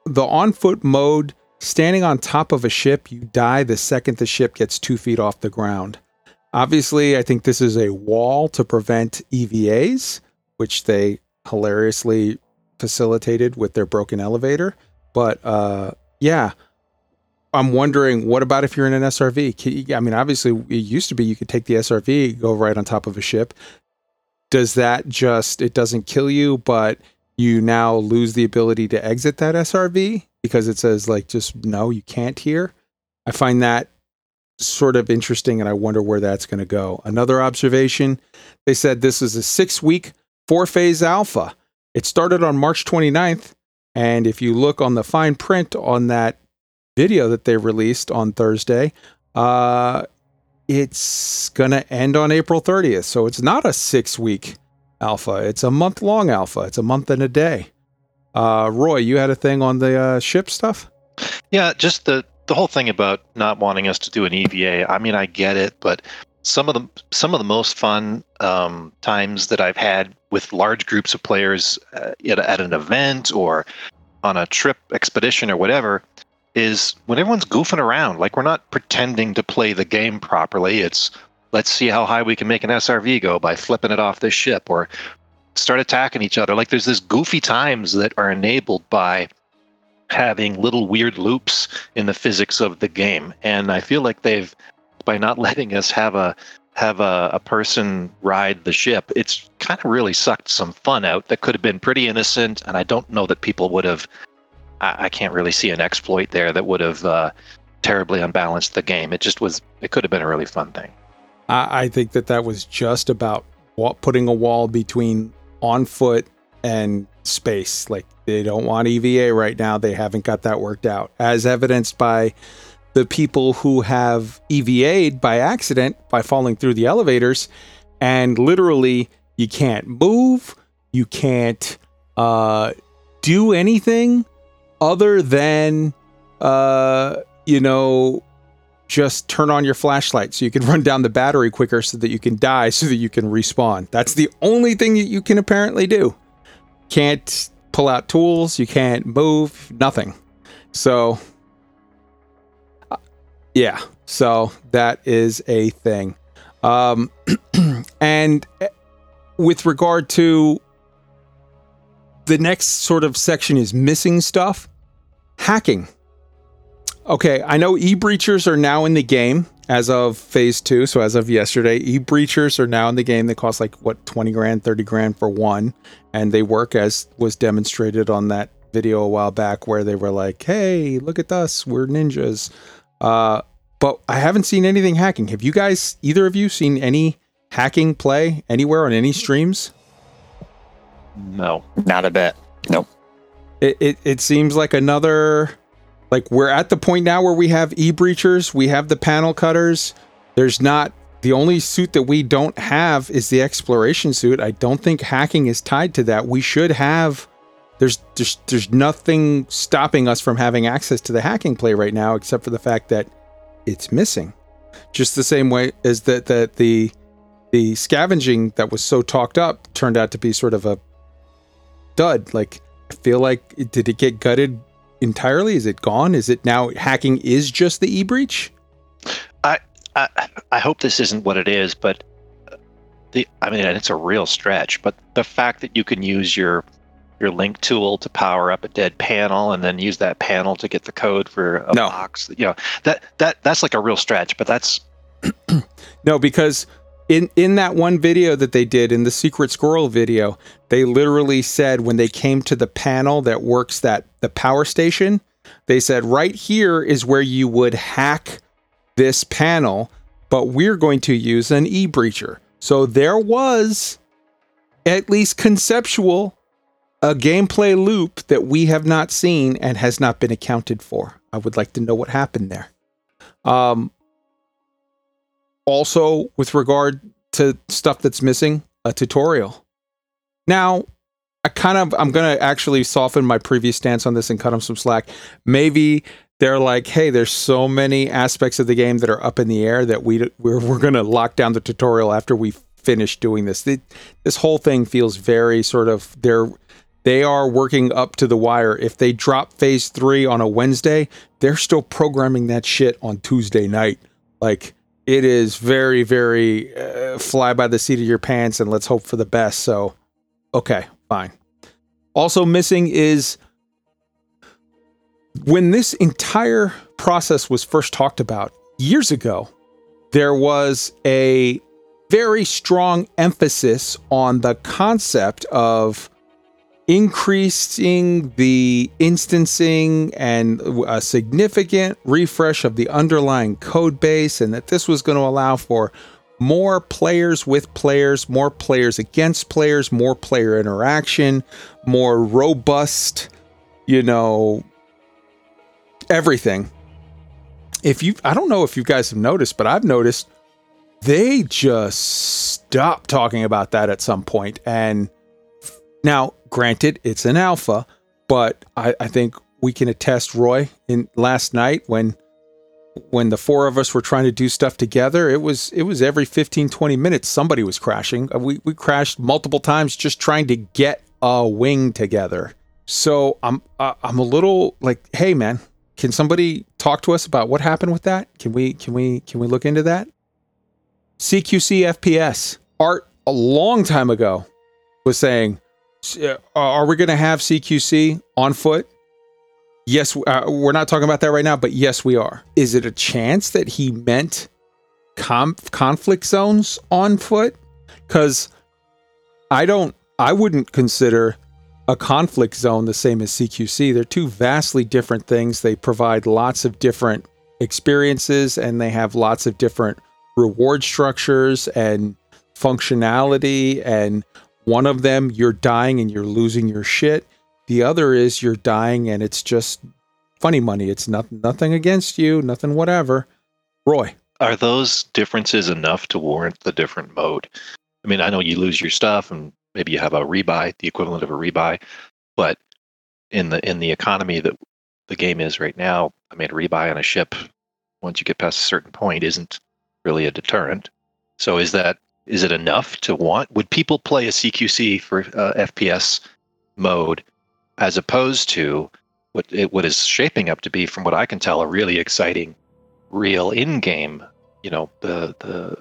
the on foot mode, standing on top of a ship, you die the second the ship gets two feet off the ground. Obviously, I think this is a wall to prevent EVAs, which they hilariously facilitated with their broken elevator. But uh, yeah, I'm wondering what about if you're in an SRV? I mean, obviously, it used to be you could take the SRV, go right on top of a ship. Does that just, it doesn't kill you, but you now lose the ability to exit that SRV because it says, like, just no, you can't here? I find that sort of interesting and I wonder where that's going to go. Another observation they said this is a six week, four phase alpha. It started on March 29th. And if you look on the fine print on that video that they released on Thursday, uh, it's going to end on April 30th. So it's not a six week alpha, it's a month long alpha. It's a month and a day. Uh, Roy, you had a thing on the uh, ship stuff? Yeah, just the the whole thing about not wanting us to do an EVA. I mean, I get it, but some of the some of the most fun um, times that I've had with large groups of players uh, at, at an event or on a trip expedition or whatever is when everyone's goofing around. Like we're not pretending to play the game properly. It's let's see how high we can make an SRV go by flipping it off this ship or start attacking each other. Like there's this goofy times that are enabled by having little weird loops in the physics of the game. And i feel like they've by not letting us have a have a, a person ride the ship it's kind of really sucked some fun out that could have been pretty innocent. And i don't know that people would have i, I can't really see an exploit there that would have uh, terribly unbalanced the game. It just was it could have been a really fun thing I, I think that that was just about putting a wall between on foot and space. Like they don't want EVA right now. They haven't got that worked out, as evidenced by the people who have EVA'd by accident by falling through the elevators, and literally you can't move, you can't uh, do anything other than uh, you know just turn on your flashlight so you can run down the battery quicker so that you can die so that you can respawn. That's the only thing that you can apparently do. Can't pull out tools, you can't move, nothing. So uh, yeah. So that is a thing. Um, and eh, with regard to the next sort of section is missing stuff, hacking. Okay, I know e breachers are now in the game as of phase two. So as of yesterday, e breachers are now in the game. They cost like what twenty grand, thirty grand for one, and they work as was demonstrated on that video a while back where they were like, "Hey, look at us, we're ninjas." Uh, but I haven't seen anything hacking. Have you guys, either of you, seen any hacking play anywhere on any streams? No. Not a bit. Nope. It, it, it seems like another, like we're at the point now where we have e breachers, we have the panel cutters. There's not, the only suit that we don't have is the exploration suit. I don't think hacking is tied to that. We should have, there's, there's, there's nothing stopping us from having access to the hacking play right now, except for the fact that it's missing. Just the same way as that that the the scavenging that was so talked up turned out to be sort of a dud. Like I feel like did it get gutted entirely? Is it gone? Is it now hacking is just the e breach? I, I I hope this isn't what it is, but the I mean it's a real stretch, but the fact that you can use your your link tool to power up a dead panel and then use that panel to get the code for a No. box. You know, that that that's like a real stretch, but that's No, because in in that one video that they did in the secret squirrel video, they literally said when they came to the panel that works that the power station, they said right here is where you would hack this panel, but we're going to use an e breacher. So there was at least conceptual a gameplay loop that we have not seen and has not been accounted for. I would like to know what happened there. Um, also, with regard to stuff that's missing, a tutorial. Now, I kind of I'm gonna actually soften my previous stance on this and cut them some slack. Maybe they're like, hey, there's so many aspects of the game that are up in the air that we we're, we're gonna lock down the tutorial after we finish doing this. Th- this whole thing feels very sort of they're they are working up to the wire. If they drop phase three on a Wednesday, they're still programming that shit on Tuesday night. Like it is very, very uh, fly by the seat of your pants and let's hope for the best. So, okay, fine. Also missing is when this entire process was first talked about years ago, there was a very strong emphasis on the concept of increasing the instancing and a significant refresh of the underlying code base, and that this was going to allow for more players with players, more players against players, more player interaction, more robust, you know, everything. If you, I don't know if you guys have noticed, but I've noticed they just stopped talking about that at some point. And now, granted, it's an alpha, but I, I think we can attest, Roy, in last night when when the four of us were trying to do stuff together, it was it was every 15, 20 minutes somebody was crashing. Uh, We we crashed multiple times just trying to get a wing together. So I'm uh, I'm a little like, hey man, can somebody talk to us about what happened with that? Can we can we can we look into that? CQC FPS Art a long time ago was saying, uh, are we going to have CQC on foot? Yes, uh, we're not talking about that right now, but yes, we are. Is it a chance that he meant conflict zones on foot? Because I don't, I wouldn't consider a conflict zone the same as CQC. They're two vastly different things. They provide lots of different experiences and they have lots of different reward structures and functionality. And one of them, you're dying and you're losing your shit. The other is you're dying and it's just funny money. It's not, nothing against you, nothing whatever. Roy. Are those differences enough to warrant the different mode? I mean, I know you lose your stuff and maybe you have a rebuy, the equivalent of a rebuy, but in the in the economy that the game is right now, I mean, a rebuy on a ship once you get past a certain point isn't really a deterrent. So is that is it enough to want? Would people play a CQC for uh, FPS mode as opposed to what it, what is shaping up to be, from what I can tell, a really exciting real in-game, you know, the the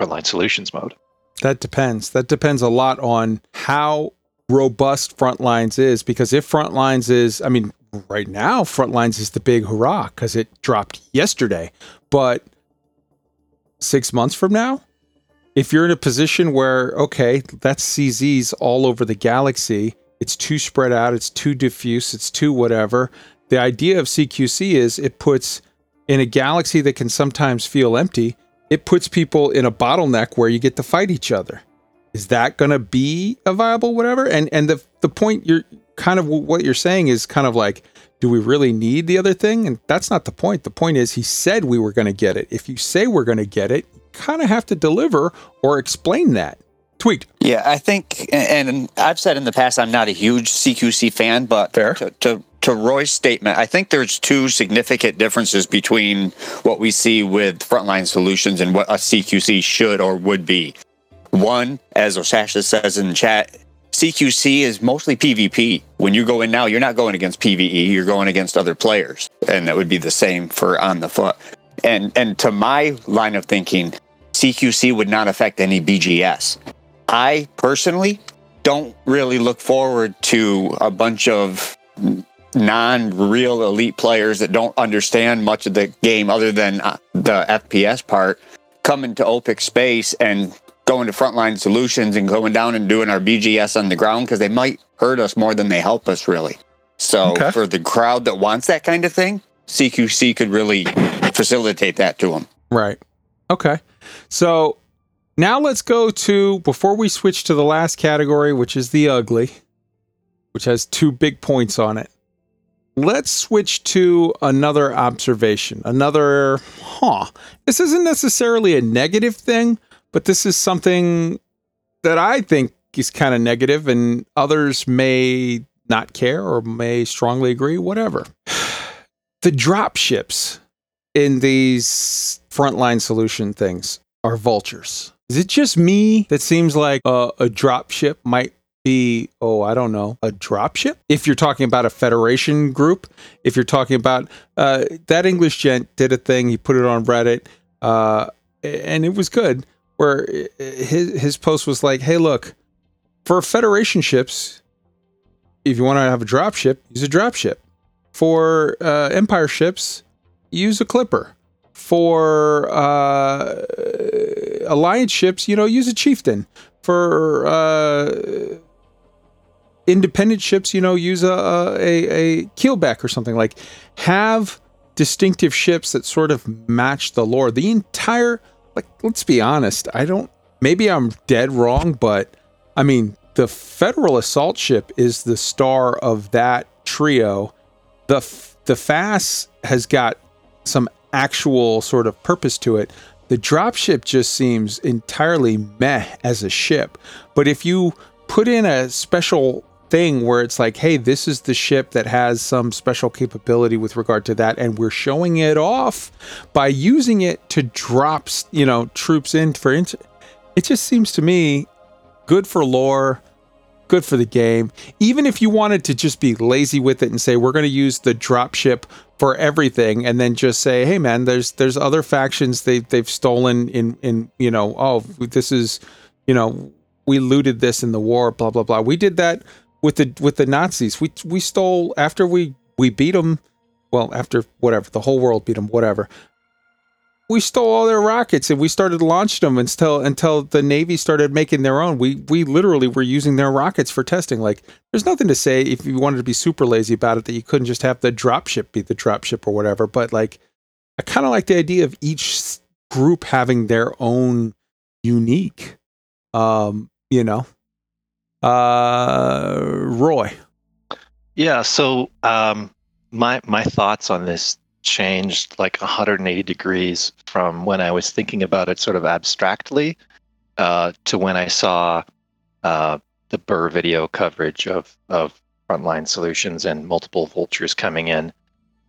frontline solutions mode. That depends. That depends a lot on how robust Frontlines is because if Frontlines is, I mean, right now Frontlines is the big hurrah because it dropped yesterday. But six months from now, if you're in a position where okay, that's CZs all over the galaxy, it's too spread out, it's too diffuse, it's too whatever. The idea of CQC is it puts in a galaxy that can sometimes feel empty, it puts people in a bottleneck where you get to fight each other. Is that going to be a viable whatever? And and the the point you're kind of what you're saying is kind of like do we really need the other thing? And that's not the point. The point is he said we were going to get it. If you say we're going to get it, kind of have to deliver or explain that. Tweet. Yeah, I think, and I've said in the past, I'm not a huge CQC fan, but Fair. To, to to Roy's statement, I think there's two significant differences between what we see with frontline solutions and what a CQC should or would be. One, as Osasha says in the chat, CQC is mostly PvP. When you go in now, you're not going against PvE, you're going against other players. And that would be the same for on the foot. And and to my line of thinking, CQC would not affect any BGS. I personally don't really look forward to a bunch of non-real elite players that don't understand much of the game other than uh, the FPS part coming to OPIC space and going to frontline solutions and going down and doing our BGS on the ground because they might hurt us more than they help us really. So Okay. for the crowd that wants that kind of thing, CQC could really facilitate that to them. Right. Okay. So now let's go to before we switch to the last category, which is the ugly, which has two big points on it. Let's switch to another observation. Another, huh. This isn't necessarily a negative thing, but this is something that I think is kind of negative, and others may not care or may strongly agree, whatever. The drop ships in these frontline solution things are vultures. Is it just me that seems like a drop ship might be, oh, I don't know, a drop ship? If you're talking about a federation group, if you're talking about uh, that English gent did a thing, he put it on Reddit, uh, and it was good. Where his his post was like, "Hey, look, for federation ships, if you want to have a drop ship, use a drop ship. For uh, empire ships, use a clipper. For uh, alliance ships, you know, use a chieftain. For uh, independent ships, you know, use a, a a keelback or something like. Have distinctive ships that sort of match the lore. The entire, like, let's be honest. I don't. Maybe I'm dead wrong, but I mean, the Federal assault ship is the star of that trio. The the FAS has got some actual sort of purpose to it. The dropship just seems entirely meh as a ship. But if you put in a special thing where it's like, hey, this is the ship that has some special capability with regard to that, and we're showing it off by using it to drop, you know, troops in for int- it just seems to me good for lore, good for the game. Even if you wanted to just be lazy with it and say we're going to use the dropship for everything, and then just say, hey man, there's there's other factions they they've stolen in in you know oh this is you know we looted this in the war blah blah blah. We did that with the with the Nazis. We we stole after we we beat them. Well, after whatever the whole world beat them, whatever we stole all their rockets and we started launching them until until the navy started making their own. We we literally were using their rockets for testing. Like there's nothing to say if you wanted to be super lazy about it that you couldn't just have the dropship be the dropship or whatever but like i kind of like the idea of each group having their own unique um you know? Uh roy. Yeah, so um, my my thoughts on this changed like 180 degrees from when I was thinking about it sort of abstractly uh, to when I saw uh, the Burr video coverage of of frontline solutions and multiple vultures coming in.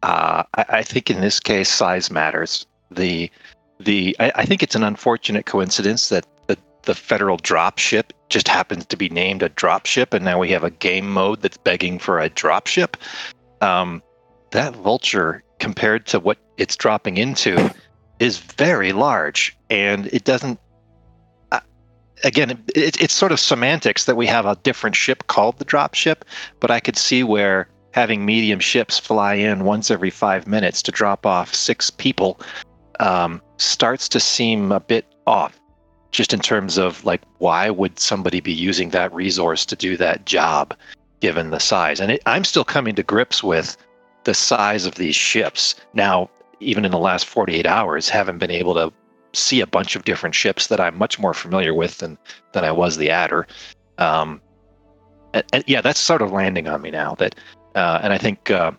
Uh, I, I think in this case, size matters. The the I, I think it's an unfortunate coincidence that the the federal drop ship just happens to be named a drop ship, and now we have a game mode that's begging for a drop ship. Um, that vulture, compared to what it's dropping into, is very large, and it doesn't. Uh, again, it, it's sort of semantics that we have a different ship called the drop ship, but I could see where having medium ships fly in once every five minutes to drop off six people um, starts to seem a bit off just in terms of like why would somebody be using that resource to do that job given the size and it, i'm still coming to grips with the size of these ships now even in the last 48 hours haven't been able to see a bunch of different ships that i'm much more familiar with than than i was the adder um, and, and yeah that's sort of landing on me now that uh, and i think uh,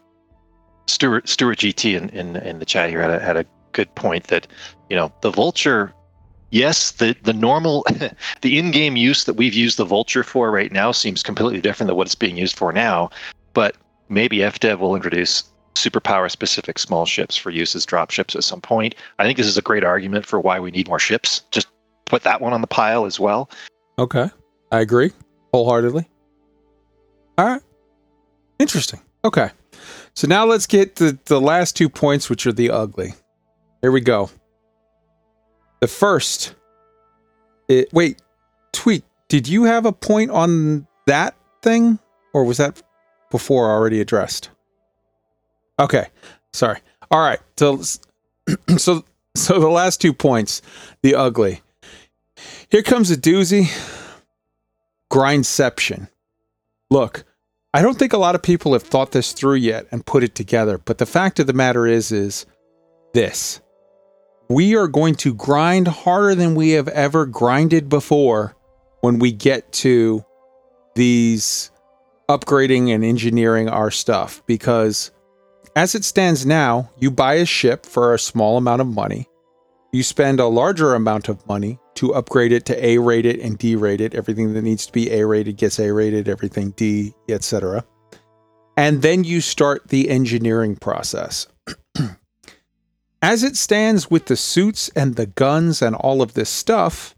Stuart Stuart GT in, in, in the chat here had a, had a good point that you know the vulture yes, the the normal, the in-game use that we've used the Vulture for right now seems completely different than what it's being used for now. But maybe FDev will introduce superpower specific small ships for use as drop ships at some point. I think this is a great argument for why we need more ships. Just put that one on the pile as well. Okay. I agree wholeheartedly. All right. Interesting. Okay. So now let's get to the last two points, which are the ugly. Here we go. The first, it, wait, tweet. Did you have a point on that thing, or was that before already addressed? Okay, sorry. All right. So, so, so the last two points, the ugly. Here comes a doozy. Grindception. Look, I don't think a lot of people have thought this through yet and put it together, but the fact of the matter is, is this we are going to grind harder than we have ever grinded before when we get to these upgrading and engineering our stuff because as it stands now, you buy a ship for a small amount of money. You spend a larger amount of money to upgrade it to A rated and D rated. Everything that needs to be A rated gets A rated, everything D, etc. And then you start the engineering process. As it stands with the suits and the guns and all of this stuff,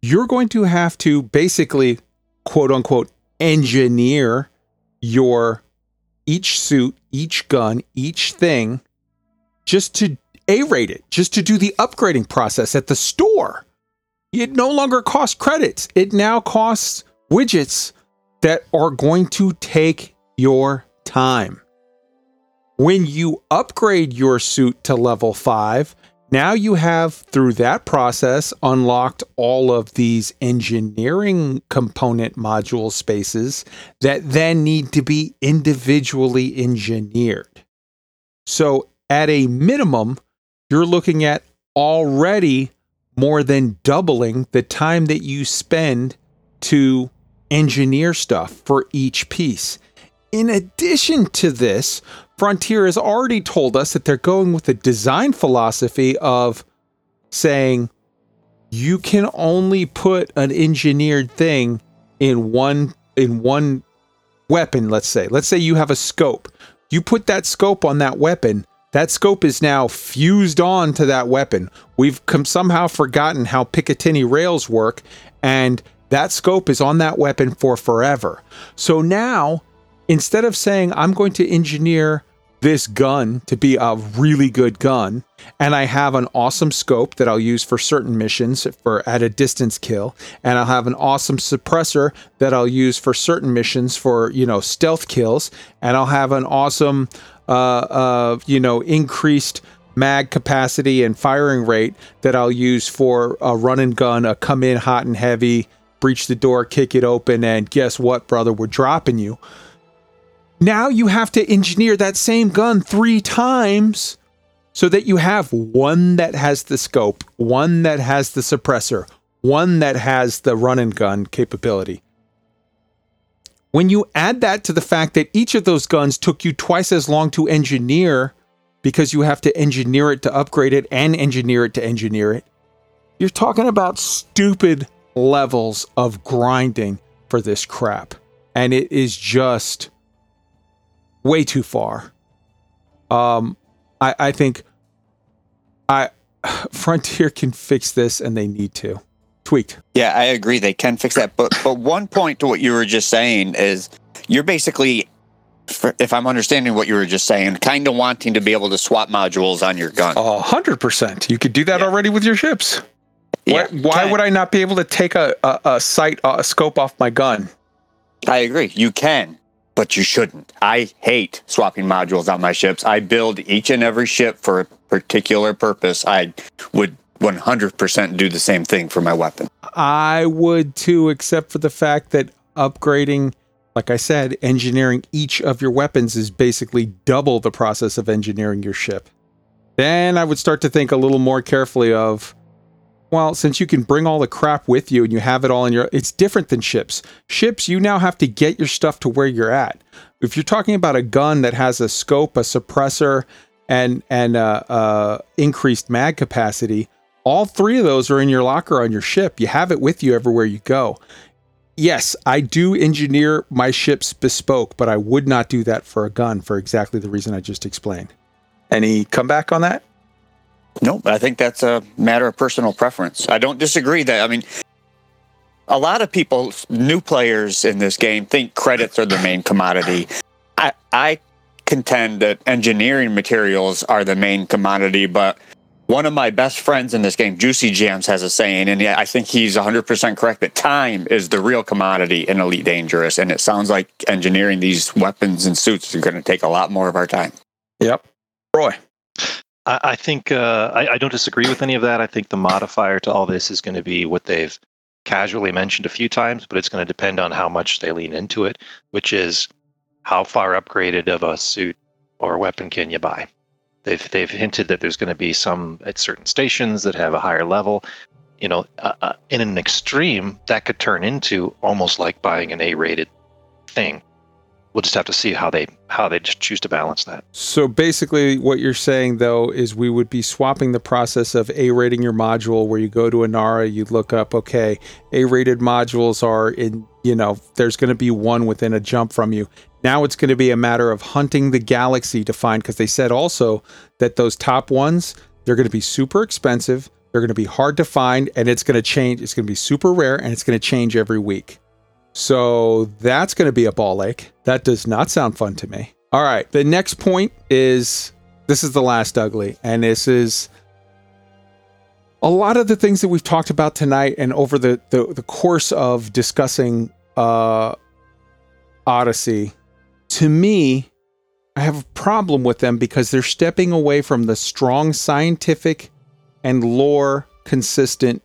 you're going to have to basically, quote unquote, engineer your each suit, each gun, each thing just to A rate it, just to do the upgrading process at the store. It no longer costs credits, it now costs widgets that are going to take your time. When you upgrade your suit to level 5, now you have, through that process, unlocked all of these engineering component module spaces that then need to be individually engineered. So, at a minimum, you're looking at already more than doubling the time that you spend to engineer stuff for each piece. In addition to this, Frontier has already told us that they're going with a design philosophy of saying you can only put an engineered thing in one in one weapon, let's say. Let's say you have a scope. You put that scope on that weapon, that scope is now fused on to that weapon. We've come somehow forgotten how Picatinny rails work, and that scope is on that weapon for forever. So now, instead of saying, I'm going to engineer this gun to be a really good gun and I have an awesome scope that I'll use for certain missions for at a distance kill and I'll have an awesome suppressor that I'll use for certain missions for you know stealth kills and I'll have an awesome uh, uh you know increased mag capacity and firing rate that I'll use for a run and gun a come in hot and heavy breach the door kick it open and guess what brother we're dropping you now you have to engineer that same gun three times so that you have one that has the scope, one that has the suppressor, one that has the run and gun capability. When you add that to the fact that each of those guns took you twice as long to engineer because you have to engineer it to upgrade it and engineer it to engineer it, you're talking about stupid levels of grinding for this crap. And it is just way too far. Um, I, I think I Frontier can fix this, and they need to. Tweaked. Yeah, I agree. They can fix that. But but one point to what you were just saying is you're basically if I'm understanding what you were just saying, kind of wanting to be able to swap modules on your gun. A hundred percent. You could do that Yeah. already with your ships. Yeah, why why would I not be able to take a, a, a sight, a scope off my gun? I agree. You can, but you shouldn't. I hate swapping modules on my ships. I build each and every ship for a particular purpose. I would 100% do the same thing for my weapon. I would too, except for the fact that upgrading, like I said, engineering each of your weapons is basically double the process of engineering your ship. Then I would start to think a little more carefully of, well, since you can bring all the crap with you and you have it all in your, it's different than ships. Ships, you now have to get your stuff to where you're at. If you're talking about a gun that has a scope, a suppressor, and and uh, uh, increased mag capacity, all three of those are in your locker on your ship. You have it with you everywhere you go. Yes, I do engineer my ships bespoke, but I would not do that for a gun for exactly the reason I just explained. Any comeback on that? Nope. I think that's a matter of personal preference. I don't disagree that. I mean, a lot of people, new players in this game, think credits are the main commodity. I, I contend that engineering materials are the main commodity, but one of my best friends in this game, Juicy Jams, has a saying, and I think he's 100% correct that time is the real commodity in Elite Dangerous. And it sounds like engineering these weapons and suits are going to take a lot more of our time. Yep. Roy. I, I think uh, I, I don't disagree with any of that. I think the modifier to all this is going to be what they've casually mentioned a few times, but it's going to depend on how much they lean into it, which is how far upgraded of a suit or weapon can you buy. They've they've hinted that there's going to be some at certain stations that have a higher level. You know, uh, uh, in an extreme, that could turn into almost like buying an A-rated thing. We'll just have to see how they how they choose to balance that. So basically, what you're saying though is we would be swapping the process of A rating your module, where you go to Inara, you look up, okay, A rated modules are in, you know, there's going to be one within a jump from you. Now it's going to be a matter of hunting the galaxy to find, because they said also that those top ones, they're going to be super expensive, they're going to be hard to find, and it's going to change. It's going to be super rare, and it's going to change every week. So that's going to be a ball ache. That does not sound fun to me. All right. The next point is this is the last ugly, and this is a lot of the things that we've talked about tonight and over the the, the course of discussing uh, Odyssey. To me, I have a problem with them because they're stepping away from the strong scientific and lore consistent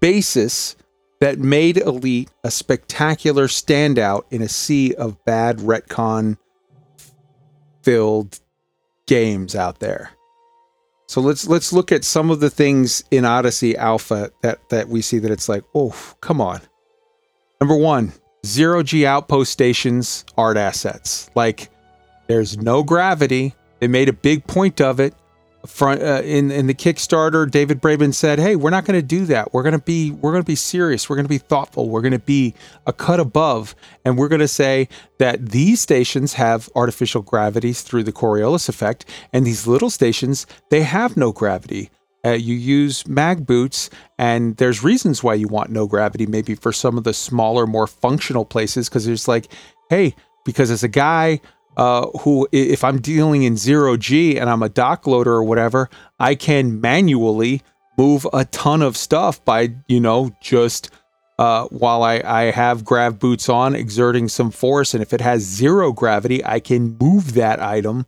basis that made Elite a spectacular standout in a sea of bad retcon filled games out there. So let's let's look at some of the things in Odyssey Alpha that that we see that it's like, oh, come on. Number one, zero G outpost stations art assets. Like there's no gravity. They made a big point of it. Front uh, in in the Kickstarter, David Braben said, "Hey, we're not going to do that. We're going to be we're going to be serious. We're going to be thoughtful. We're going to be a cut above, and we're going to say that these stations have artificial gravities through the Coriolis effect, and these little stations they have no gravity. Uh, you use mag boots, and there's reasons why you want no gravity. Maybe for some of the smaller, more functional places, because there's like, hey, because as a guy." Uh, who, if I'm dealing in zero G and I'm a dock loader or whatever, I can manually move a ton of stuff by, you know, just uh, while I, I have grav boots on, exerting some force. And if it has zero gravity, I can move that item,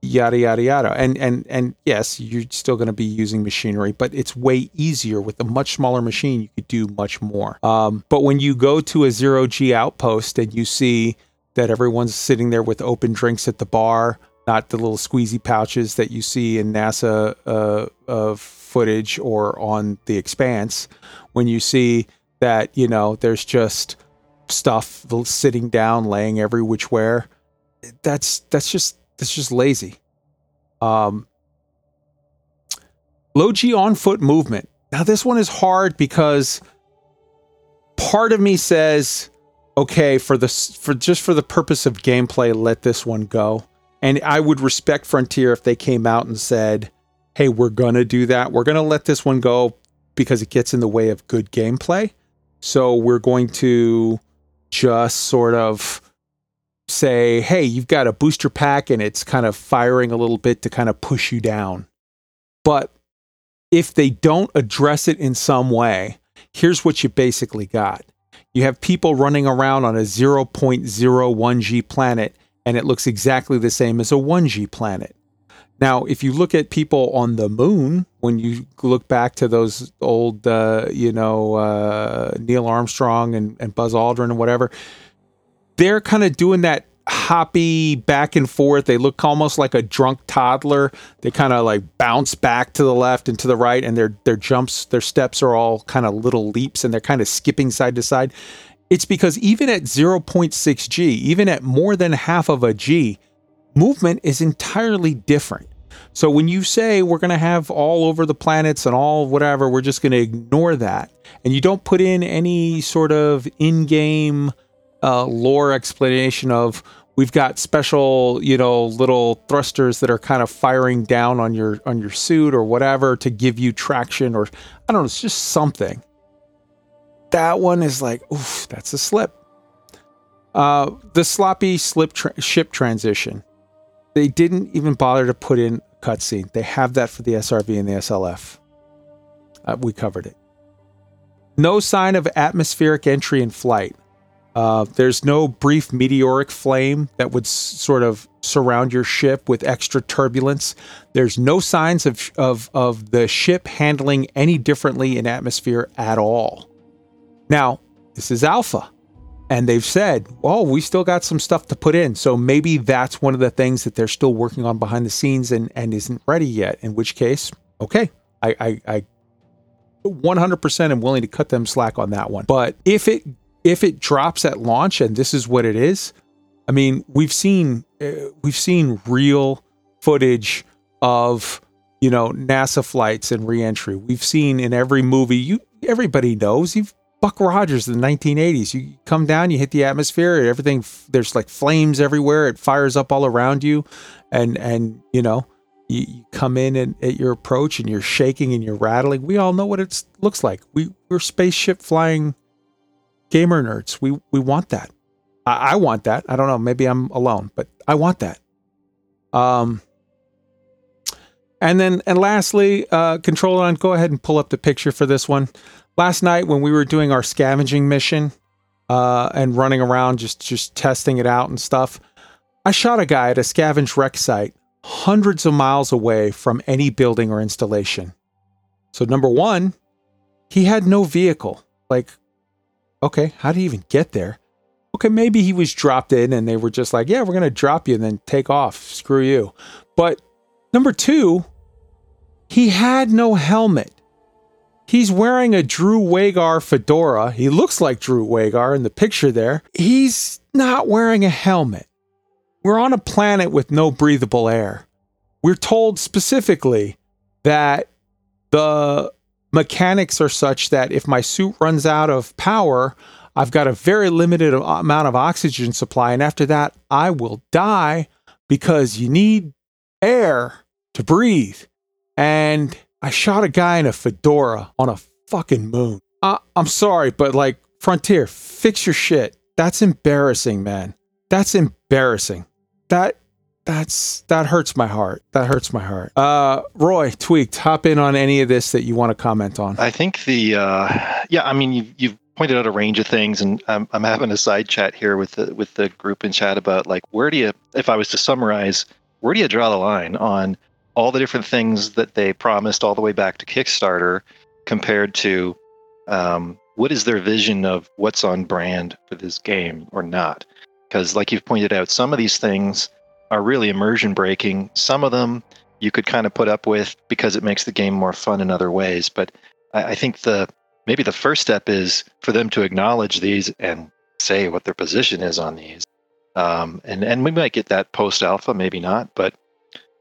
yada, yada, yada. And, and, and yes, you're still going to be using machinery, but it's way easier with a much smaller machine. You could do much more. Um, but when you go to a zero G outpost and you see, that everyone's sitting there with open drinks at the bar, not the little squeezy pouches that you see in NASA uh, uh, footage or on The Expanse. When you see that, you know, there's just stuff sitting down, laying every which where. That's that's just that's just lazy. Um, low G on foot movement. Now this one is hard because part of me says okay for the for just for the purpose of gameplay let this one go and i would respect frontier if they came out and said hey we're gonna do that we're gonna let this one go because it gets in the way of good gameplay so we're going to just sort of say, hey, you've got a booster pack and it's kind of firing a little bit to kind of push you down. But if they don't address it in some way, here's what you basically got. You have people running around on a 0.01G planet, and it looks exactly the same as a 1G planet. Now, if you look at people on the moon, when you look back to those old, uh, you know, uh, Neil Armstrong and, and Buzz Aldrin and whatever, they're kind of doing that hoppy back and forth. They look almost like a drunk toddler. They kind of like bounce back to the left and to the right, and their their jumps, their steps are all kind of little leaps, and they're kind of skipping side to side. It's because even at 0.6 G, even at more than half of a G, movement is entirely different. So when you say we're going to have all over the planets and all whatever, we're just going to ignore that, and you don't put in any sort of in-game uh, lore explanation of we've got special you know little thrusters that are kind of firing down on your on your suit or whatever to give you traction or i don't know it's just something. That one is like oof that's a slip. Uh, the sloppy slip tra- ship transition. They didn't even bother to put in cutscene. They have that for the srv and the slf uh, we covered it. No sign of atmospheric entry and flight uh, there's no brief meteoric flame that would s- sort of surround your ship with extra turbulence. There's no signs of, of, of the ship handling any differently in atmosphere at all. Now, this is alpha, and they've said, oh, we still got some stuff to put in. So maybe that's one of the things that they're still working on behind the scenes and, and isn't ready yet, in which case, okay, I, I, I 100% am willing to cut them slack on that one. But if it if it drops at launch and this is what it is, I mean, we've seen uh, we've seen real footage of you know NASA flights and reentry. We've seen in every movie. You everybody knows you've Buck Rogers in the 1980s. You come down, you hit the atmosphere, everything. There's like flames everywhere. It fires up all around you, and and you know you, you come in and, at your approach and you're shaking and you're rattling. We all know what it looks like. We we're spaceship flying gamer nerds. We we want that. I, I want that. I don't know. Maybe I'm alone, but I want that. Um. And then, and lastly, uh, control on. Go ahead and pull up the picture for this one. Last night, when we were doing our scavenging mission, uh, and running around just just testing it out and stuff, I shot a guy at a scavenge wreck site, hundreds of miles away from any building or installation. So number one, he had no vehicle. Like Okay, how did he even get there? Okay, maybe he was dropped in and they were just like, yeah, we're going to drop you and then take off. Screw you. But number two, he had no helmet. He's wearing a Drew Wagar fedora. He looks like Drew Wagar in the picture there. He's not wearing a helmet. We're on a planet with no breathable air. We're told specifically that the mechanics are such that if my suit runs out of power, I've got a very limited amount of oxygen supply. And after that, I will die because you need air to breathe. And I shot a guy in a fedora on a fucking moon. Uh, I'm sorry, but like, Frontier, fix your shit. That's embarrassing, man. That's embarrassing. That that's that hurts my heart. That hurts my heart. Uh, Roy, tweaked. Hop in on any of this that you want to comment on. I think the uh, yeah, I mean you've, you've pointed out a range of things, and I'm I'm having a side chat here with the with the group in chat about like where do you, if I was to summarize, where do you draw the line on all the different things that they promised all the way back to Kickstarter, compared to um, what is their vision of what's on brand for this game or not? Because like you've pointed out, some of these things are really immersion breaking. Some of them you could kind of put up with because it makes the game more fun in other ways. But I, I think the maybe the first step is for them to acknowledge these and say what their position is on these. Um, and and we might get that post alpha, maybe not, but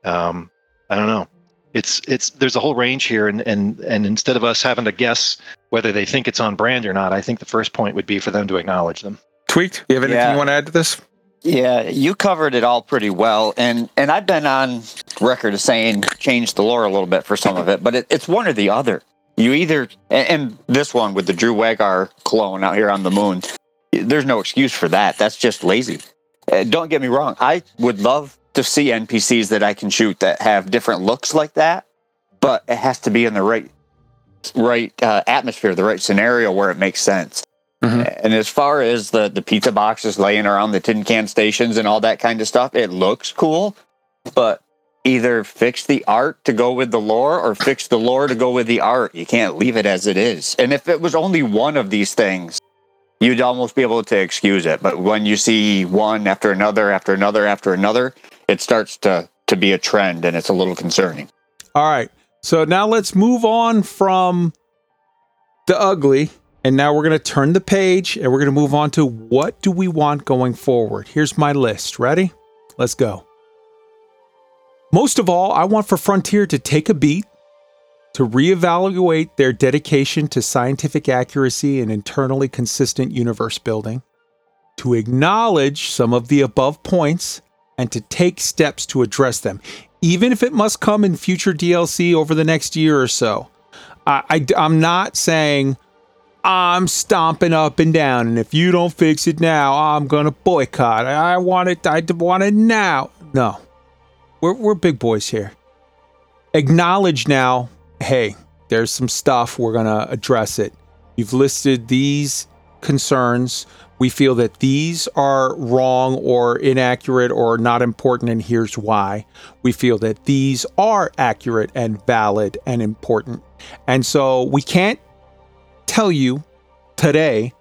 um, I don't know. It's it's there's a whole range here, and and and instead of us having to guess whether they think it's on brand or not, I think the first point would be for them to acknowledge them. Tweaked. You have anything Yeah. you want to add to this? Yeah, you covered it all pretty well, and and I've been on record as saying change the lore a little bit for some of it, but it, it's one or the other. You either and, and this one with the Drew Wagar clone out here on the moon, there's no excuse for that. That's just lazy. Uh, don't get me wrong. I would love to see NPCs that I can shoot that have different looks like that, but it has to be in the right right uh, atmosphere, the right scenario where it makes sense. Mhm. And as far as the the pizza boxes laying around the tin can stations and all that kind of stuff, it looks cool, but either fix the art to go with the lore or fix the lore to go with the art. You can't leave it as it is. And if it was only one of these things, you'd almost be able to excuse it. But when you see one after another, after another, after another, it starts to to be a trend, and it's a little concerning. All right. So now let's move on from the ugly. And now we're going to turn the page and we're going to move on to what do we want going forward. Here's my list. Ready? Let's go. Most of all, I want for Frontier to take a beat, to reevaluate their dedication to scientific accuracy and internally consistent universe building, to acknowledge some of the above points, and to take steps to address them, even if it must come in future DLC over the next year or so. I, I'm not saying I'm stomping up and down, and if you don't fix it now, I'm gonna boycott. I, I want it. I want it now. No, we're we're big boys here. Acknowledge now. Hey, there's some stuff we're gonna address it. You've listed these concerns. We feel that these are wrong or inaccurate or not important, and here's why. We feel that these are accurate and valid and important. And so we can't tell you today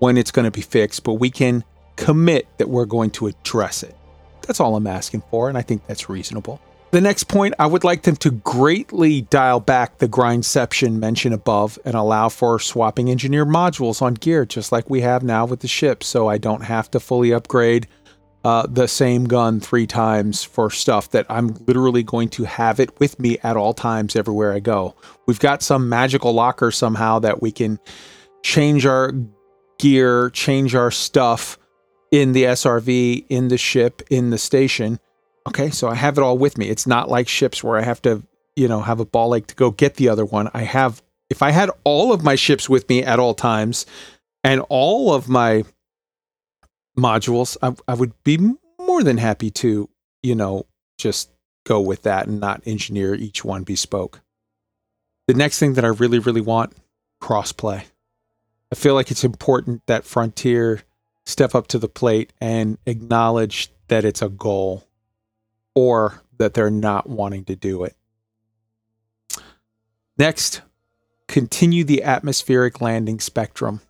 when it's going to be fixed, but we can commit that we're going to address it. That's all I'm asking for, and I think that's reasonable. The next point, I would like them to greatly dial back the grindception mentioned above and allow for swapping engineer modules on gear, just like we have now with the ship, so I don't have to fully upgrade uh, the same gun three times for stuff that I'm literally going to have it with me at all times everywhere I go. We've got some magical locker somehow that we can change our gear, change our stuff in the SRV, in the ship, in the station. Okay, so I have it all with me. It's not like ships where I have to, you know, have a ball ache to go get the other one. I have, if I had all of my ships with me at all times and all of my modules, I, I would be more than happy to, you know, just go with that and not engineer each one bespoke. The next thing that I really, really want crossplay. I feel like it's important that Frontier step up to the plate and acknowledge that it's a goal or that they're not wanting to do it. Next, continue the atmospheric landing spectrum.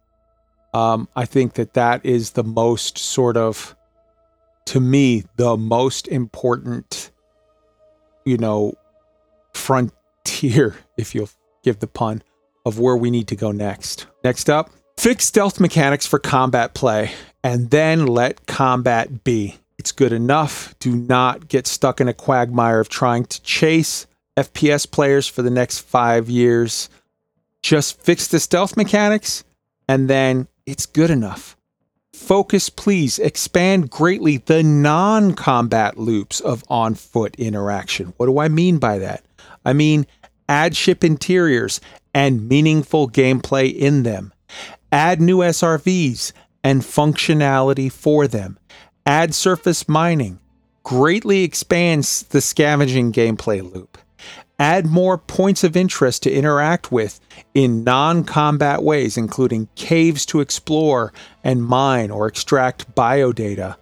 Um, I think that that is the most sort of, to me, the most important, you know, frontier, if you'll give the pun, of where we need to go next. Next up, fix stealth mechanics for combat play and then let combat be. It's good enough. Do not get stuck in a quagmire of trying to chase FPS players for the next five years. Just fix the stealth mechanics and then it's good enough. Focus, please. Expand greatly the non combat loops of on foot interaction. What do I mean by that? I mean, add ship interiors and meaningful gameplay in them. Add new SRVs and functionality for them. Add surface mining. Greatly expands the scavenging gameplay loop. Add more points of interest to interact with in non combat ways, including caves to explore and mine or extract biodata,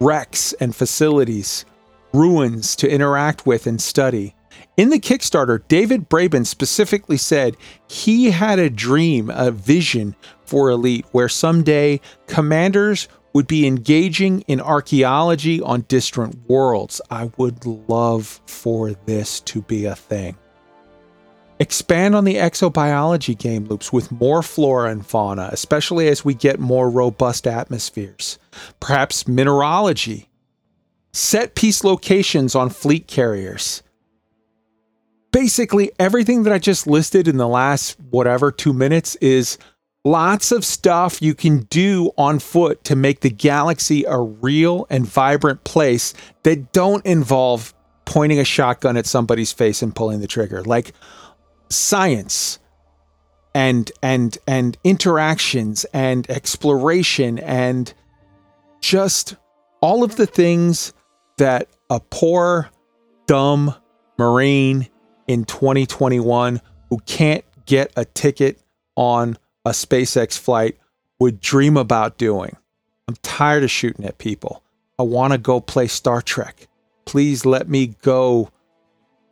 wrecks and facilities, ruins to interact with and study. In the Kickstarter, David Braben specifically said he had a dream, a vision for Elite where someday commanders would be engaging in archaeology on distant worlds. I would love for this to be a thing. Expand on the exobiology game loops with more flora and fauna, especially as we get more robust atmospheres. Perhaps mineralogy. Set piece locations on fleet carriers. Basically, everything that I just listed in the last whatever two minutes is lots of stuff you can do on foot to make the galaxy a real and vibrant place that don't involve pointing a shotgun at somebody's face and pulling the trigger. Like science and and and interactions and exploration and just all of the things that a poor, dumb Marine in 2021 who can't get a ticket on a SpaceX flight would dream about doing. I'm tired of shooting at people. I want to go play Star Trek. Please let me go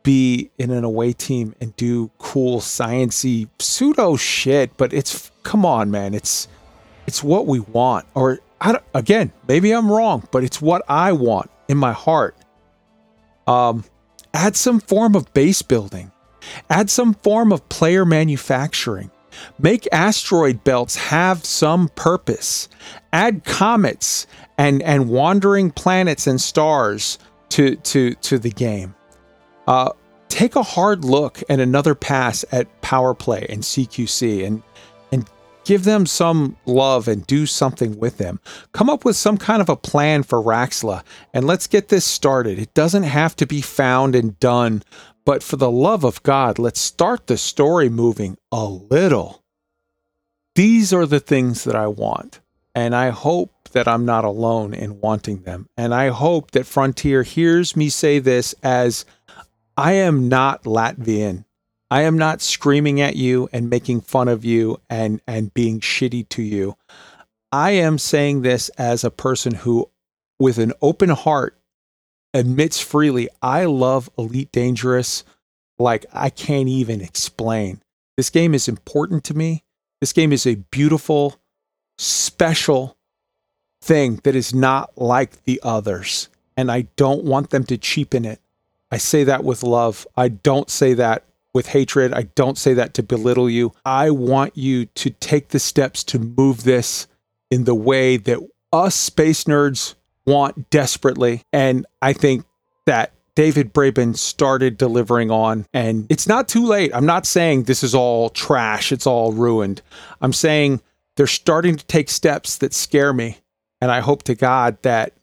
be in an away team and do cool sciency pseudo shit, but it's come on, man. It's it's what we want. Or again, maybe I'm wrong, but it's what I want in my heart. Um add some form of base building. Add some form of player manufacturing. Make asteroid belts have some purpose. Add comets and and wandering planets and stars to to to the game. Uh, take a hard look and another pass at power play and CQC and and give them some love and do something with them. Come up with some kind of a plan for Raxxla and let's get this started. It doesn't have to be found and done, but for the love of God, let's start the story moving a little. These are the things that I want, and I hope that I'm not alone in wanting them. And I hope that Frontier hears me say this as I am not Latvian. I am not screaming at you and making fun of you and and being shitty to you. I am saying this as a person who with an open heart admits freely I love Elite Dangerous like I can't even explain. This game is important to me. This game is a beautiful, special thing that is not like the others. And I don't want them to cheapen it. I say that with love. I don't say that with hatred. I don't say that to belittle you. I want you to take the steps to move this in the way that us space nerds want desperately. And I think that David Braben started delivering on. And it's not too late. I'm not saying this is all trash, it's all ruined. I'm saying they're starting to take steps that scare me. And I hope to God that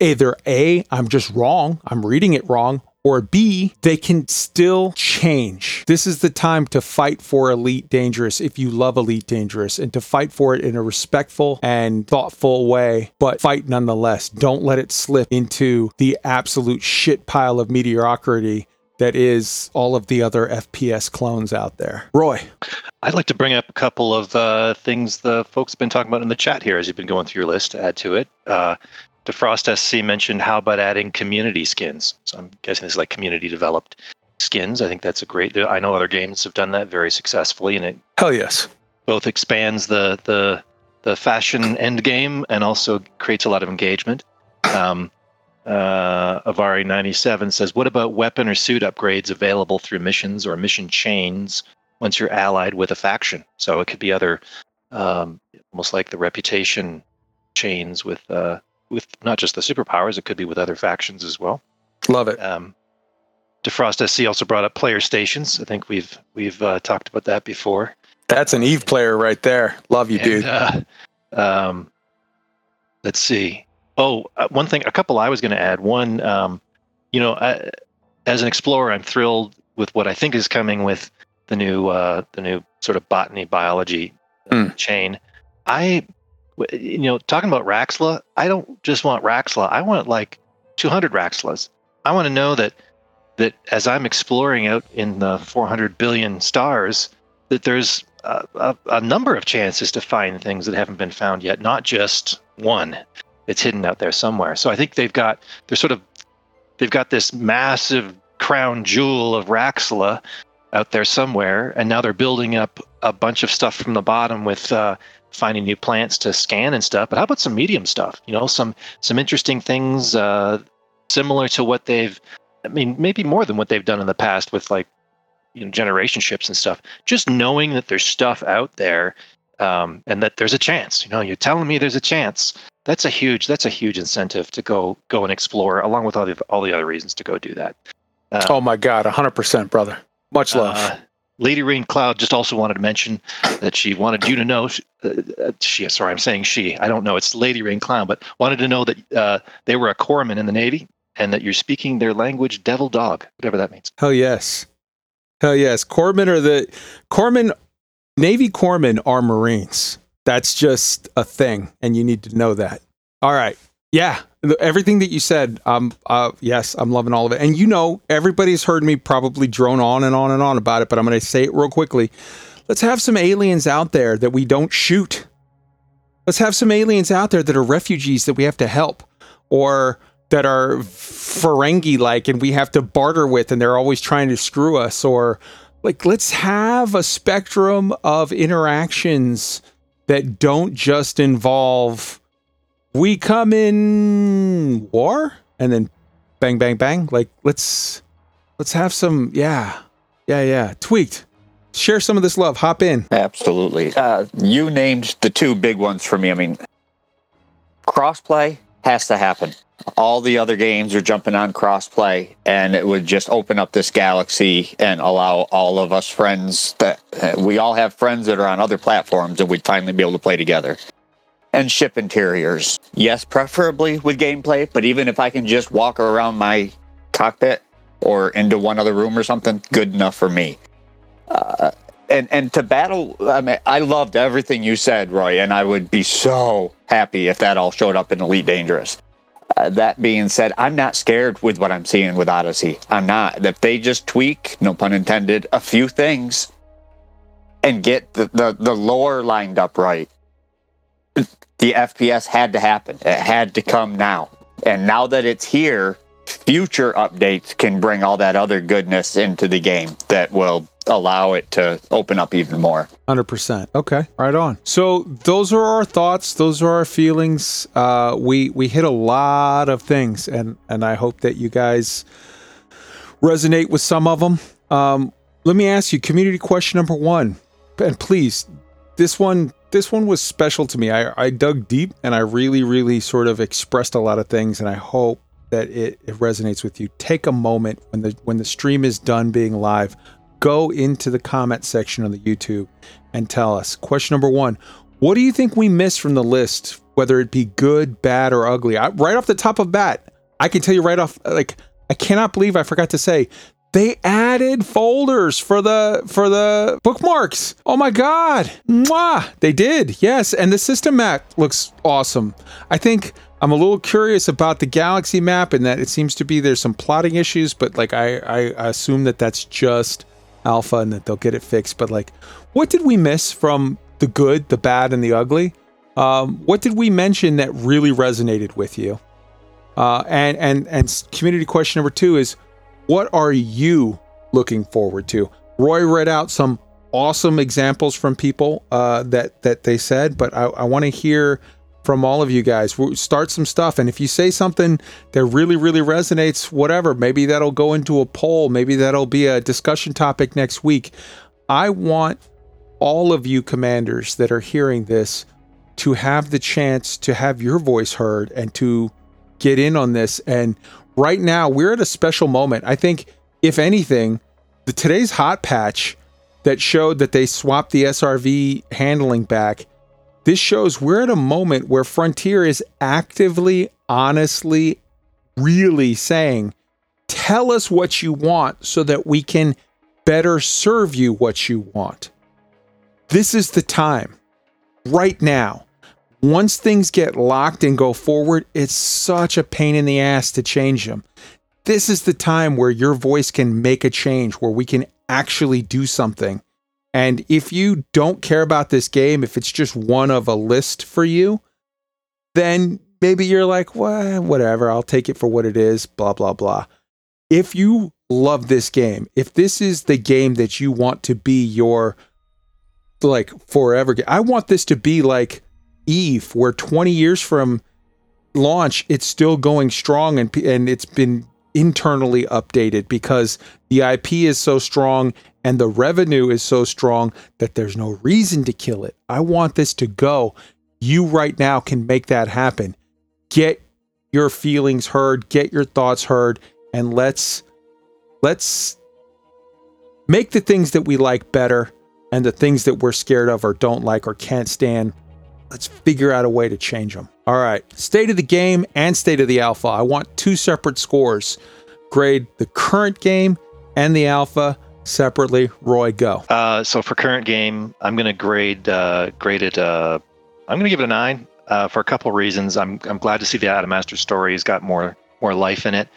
either A, I'm just wrong, I'm reading it wrong, or B, they can still change. This is the time to fight for Elite Dangerous if you love Elite Dangerous and to fight for it in a respectful and thoughtful way, but fight nonetheless. Don't let it slip into the absolute shit pile of mediocrity that is all of the other FPS clones out there. Roy. I'd like to bring up a couple of uh, things the folks have been talking about in the chat here as you've been going through your list to add to it. Uh, DeFrost SC mentioned how about adding community skins? So I'm guessing this is like community developed skins. I think that's a great. I know other games have done that very successfully, and it hell yes both expands the the the fashion end game and also creates a lot of engagement. Um, uh, Avari ninety seven says, "What about weapon or suit upgrades available through missions or mission chains once you're allied with a faction? So it could be other, um, almost like the reputation chains with." Uh, with not just the superpowers, it could be with other factions as well. Love it. Um, Defrost SC also brought up player stations. I think we've we've uh, talked about that before. That's an Eve player right there. Love you, and, dude. Uh, um, let's see. Oh, uh, one thing, a couple I was going to add. One, um, you know, I, as an explorer, I'm thrilled with what I think is coming with the new uh, the new sort of botany biology mm. chain. I you know, talking about Raxxla, I don't just want Raxxla. I want like 200 Raxxlas. I want to know that that as I'm exploring out in the 400 billion stars, that there's a, a, a, number of chances to find things that haven't been found yet, not just one that's hidden out there somewhere. So I think they've got they're sort of they've got this massive crown jewel of Raxxla out there somewhere, and now they're building up a bunch of stuff from the bottom with uh, finding new plants to scan and stuff. But how about some medium stuff? You know, some some interesting things uh, similar to what they've. I mean, maybe more than what they've done in the past with like you know generation ships and stuff. Just knowing that there's stuff out there um, and that there's a chance. You know, you're telling me there's a chance. That's a huge. That's a huge incentive to go go and explore, along with all the all the other reasons to go do that. Uh, oh my God, hundred percent, brother. Much love. Uh, Lady Rain Cloud just also wanted to mention that she wanted you to know. Uh, uh, she, sorry, I'm saying she. I don't know. It's Lady Rain Cloud, but wanted to know that uh, they were a corpsman in the Navy and that you're speaking their language, devil dog, whatever that means. Hell yes, hell yes. Corpsmen are the corpsmen. Navy corpsmen are Marines. That's just a thing, and you need to know that. All right, Yeah, everything that you said, um, uh, yes, I'm loving all of it. And you know, everybody's heard me probably drone on and on and on about it, but I'm going to say it real quickly. Let's have some aliens out there that we don't shoot. Let's have some aliens out there that are refugees that we have to help, or that are Ferengi like, and we have to barter with, and they're always trying to screw us, or like let's have a spectrum of interactions that don't just involve we come in war and then bang bang bang like let's let's have some yeah yeah yeah tweaked share some of this love hop in Absolutely. Uh, you named the two big ones for me. I mean, crossplay has to happen. All the other games are jumping on crossplay, and it would just open up this galaxy and allow all of us friends that uh, we all have friends that are on other platforms, and we'd finally be able to play together. And ship interiors. Yes, preferably with gameplay, but even if I can just walk around my cockpit or into one other room or something, good enough for me and and to battle i mean i loved everything you said roy and i would be so happy if that all showed up in elite dangerous uh, that being said i'm not scared with what i'm seeing with odyssey. I'm not. If they just tweak no pun intended a few things and get the, the, the lore lined up right the fps had to happen. It had to come now. And now that it's here future updates can bring all that other goodness into the game that will allow it to open up even more. 100% okay. Right on. So those are our thoughts. Those are our feelings. Uh we we hit a lot of things and and i hope that you guys resonate with some of them um let me ask you community question number one. And please this one this one was special to me. I i dug deep and i really really sort of expressed a lot of things and i hope that it, it resonates with you take a moment when the when the stream is done being live go into the comment section on the YouTube and tell us. Question number one What do you think we missed from the list, whether it be good, bad, or ugly? I, right off the top of bat, I can tell you right off, like, I cannot believe I forgot to say. They added folders for the for the bookmarks. Oh my god. Mwah! They did. Yes, and the system map looks awesome. I think I'm a little curious about the galaxy map and that it seems to be there's some plotting issues, but like I I assume that that's just alpha and that they'll get it fixed. But like, what did we miss from the good, the bad, and the ugly? Um, what did we mention that really resonated with you? Uh, and and and community question number two is, what are you looking forward to? Roy read out some awesome examples from people uh, that that they said, but I, I want to hear from all of you guys. We'll start some stuff, and if you say something that really, really resonates, whatever, maybe that'll go into a poll. Maybe that'll be a discussion topic next week. I want all of you commanders that are hearing this to have the chance to have your voice heard and to get in on this. And right now, we're at a special moment. I think, if anything, the today's hot patch that showed that they swapped the SRV handling back this shows we're at a moment where Frontier is actively, honestly, really saying, tell us what you want so that we can better serve you what you want. This is the time, right now. Once things get locked and go forward, it's such a pain in the ass to change them. This is the time where your voice can make a change, where we can actually do something. And if you don't care about this game, if it's just one of a list for you, then maybe you're like, well, whatever, I'll take it for what it is, blah, blah, blah. If you love this game, if this is the game that you want to be your like forever, game, I want this to be like Eve, where 20 years from launch, it's still going strong and and it's been internally updated because the IP is so strong and the revenue is so strong that there's no reason to kill it. I want this to go. You right now can make that happen. Get your feelings heard, get your thoughts heard, and let's let's make the things that we like better and the things that we're scared of or don't like or can't stand. Let's figure out a way to change them. All right. State of the game and state of the alpha. I want two separate scores. Grade the current game and the alpha separately. Roy, go. Uh, so for current game, I'm gonna grade uh, grade it. Uh, I'm gonna give it a nine. uh, for a couple reasons. I'm I'm glad to see the Adamastor story has got more more life in it,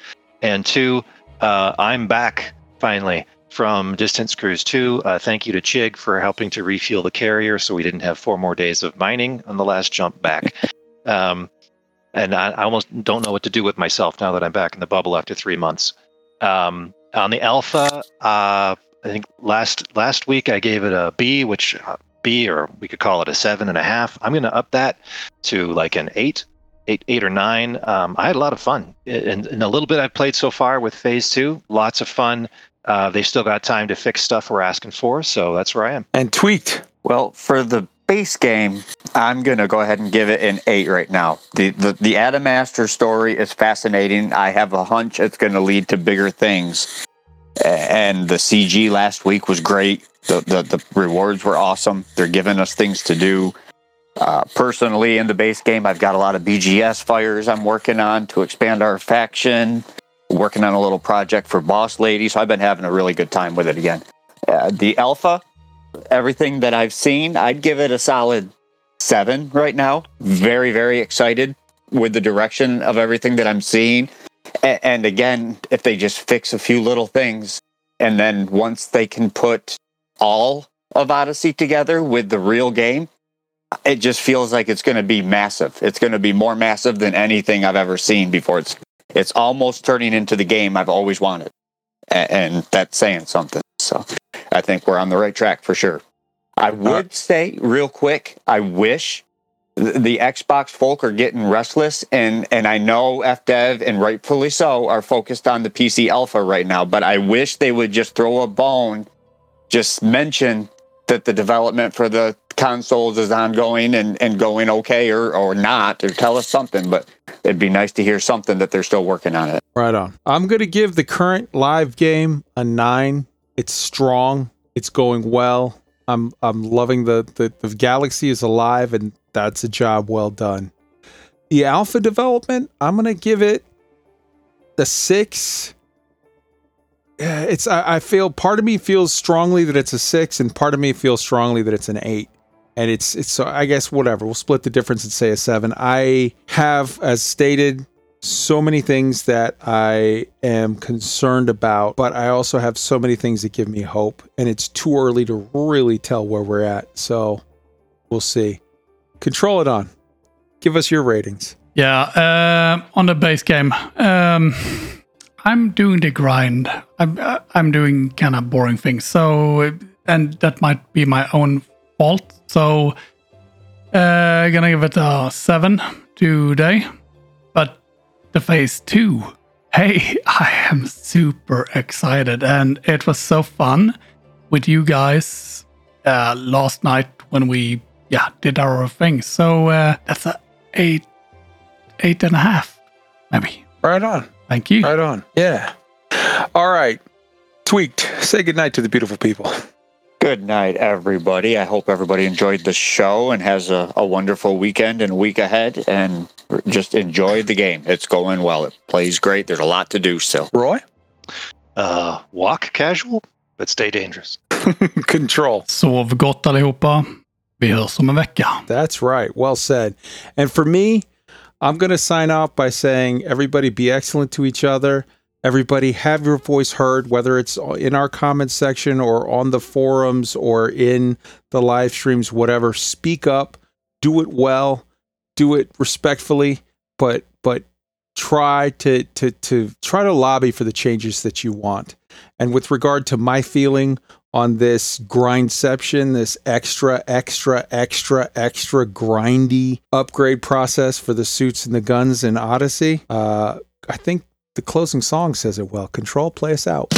and two, uh, I'm back finally from Distance Cruise 2. Uh, thank you to Chig for helping to refuel the carrier, so we didn't have four more days of mining on the last jump back. Um, and I, I almost don't know what to do with myself now that I'm back in the bubble after three months. Um, on the alpha, uh, I think last last week I gave it a B, which uh, B or we could call it a seven and a half. I'm going to up that to like an eight, eight, eight or nine. Um, I had a lot of fun, and, and a little bit I've played so far with Phase Two. Lots of fun. Uh, they still got time to fix stuff we're asking for, so that's where I am. And tweaked. Well, for the base game, I'm gonna go ahead and give it an eight right now. The the, the Adamastor story is fascinating. I have a hunch it's gonna lead to bigger things. And the CG last week was great. The the, the rewards were awesome. They're giving us things to do. Uh, personally, in the base game, I've got a lot of BGS fires I'm working on to expand our faction. Working on a little project for Boss Lady, so I've been having a really good time with it again. Uh, the alpha, everything that I've seen, I'd give it a solid seven right now. Very, very excited with the direction of everything that I'm seeing. And again, if they just fix a few little things, and then once they can put all of Odyssey together with the real game, it just feels like it's going to be massive. It's going to be more massive than anything I've ever seen before. It's it's almost turning into the game I've always wanted, and that's saying something. So I think we're on the right track for sure. I uh, would say real quick, I wish th- the Xbox folk are getting restless, and and I know FDev and rightfully so are focused on the PC Alpha right now, but I wish they would just throw a bone, just mention that the development for the consoles is ongoing and, and going okay or, or not, or tell us something. But it'd be nice to hear something that they're still working on it. Right on. I'm going to give the current live game a nine. It's strong. It's going well. I'm I'm loving the, the the galaxy is alive, and that's a job well done. The alpha development, I'm to give it the six. It's I, I feel part of me feels strongly that it's a six, and part of me feels strongly that it's an eight. And it's it's so I guess whatever. We'll split the difference and say a seven. I have, as stated, so many things that I am concerned about, but I also have so many things that give me hope. And it's too early to really tell where we're at. So we'll see. Control it on. Give us your ratings. Yeah, uh, on the base game, um, I'm doing the grind. I'm uh, I'm doing kind of boring things. So, and that might be my own fault. So, uh, gonna give it a seven today. The phase two, hey, I am super excited, and it was so fun with you guys uh, last night when we yeah did our thing. So uh, that's a eight eight and a half, maybe. Right on. Thank you. Right on. Yeah. All right. Tweaked. Say goodnight to the beautiful people. Good night, everybody. I hope everybody enjoyed the show and has a, a wonderful weekend and week ahead and just enjoyed the game. It's going well. It plays great. There's a lot to do still. Roy? Uh, walk casual, but stay dangerous. Control. Sov gott allihopa. Vi hörs om en vecka. That's right. Well said. And for me, I'm going to sign off by saying everybody be excellent to each other. Everybody have your voice heard, whether it's in our comment section or on the forums or in the live streams, whatever. Speak up, do it well, do it respectfully, but but try to to to try to lobby for the changes that you want. And with regard to my feeling on this grindception, this extra, extra, extra, extra grindy upgrade process for the suits and the guns in Odyssey, uh, I think the closing song says it well. Control, play us out.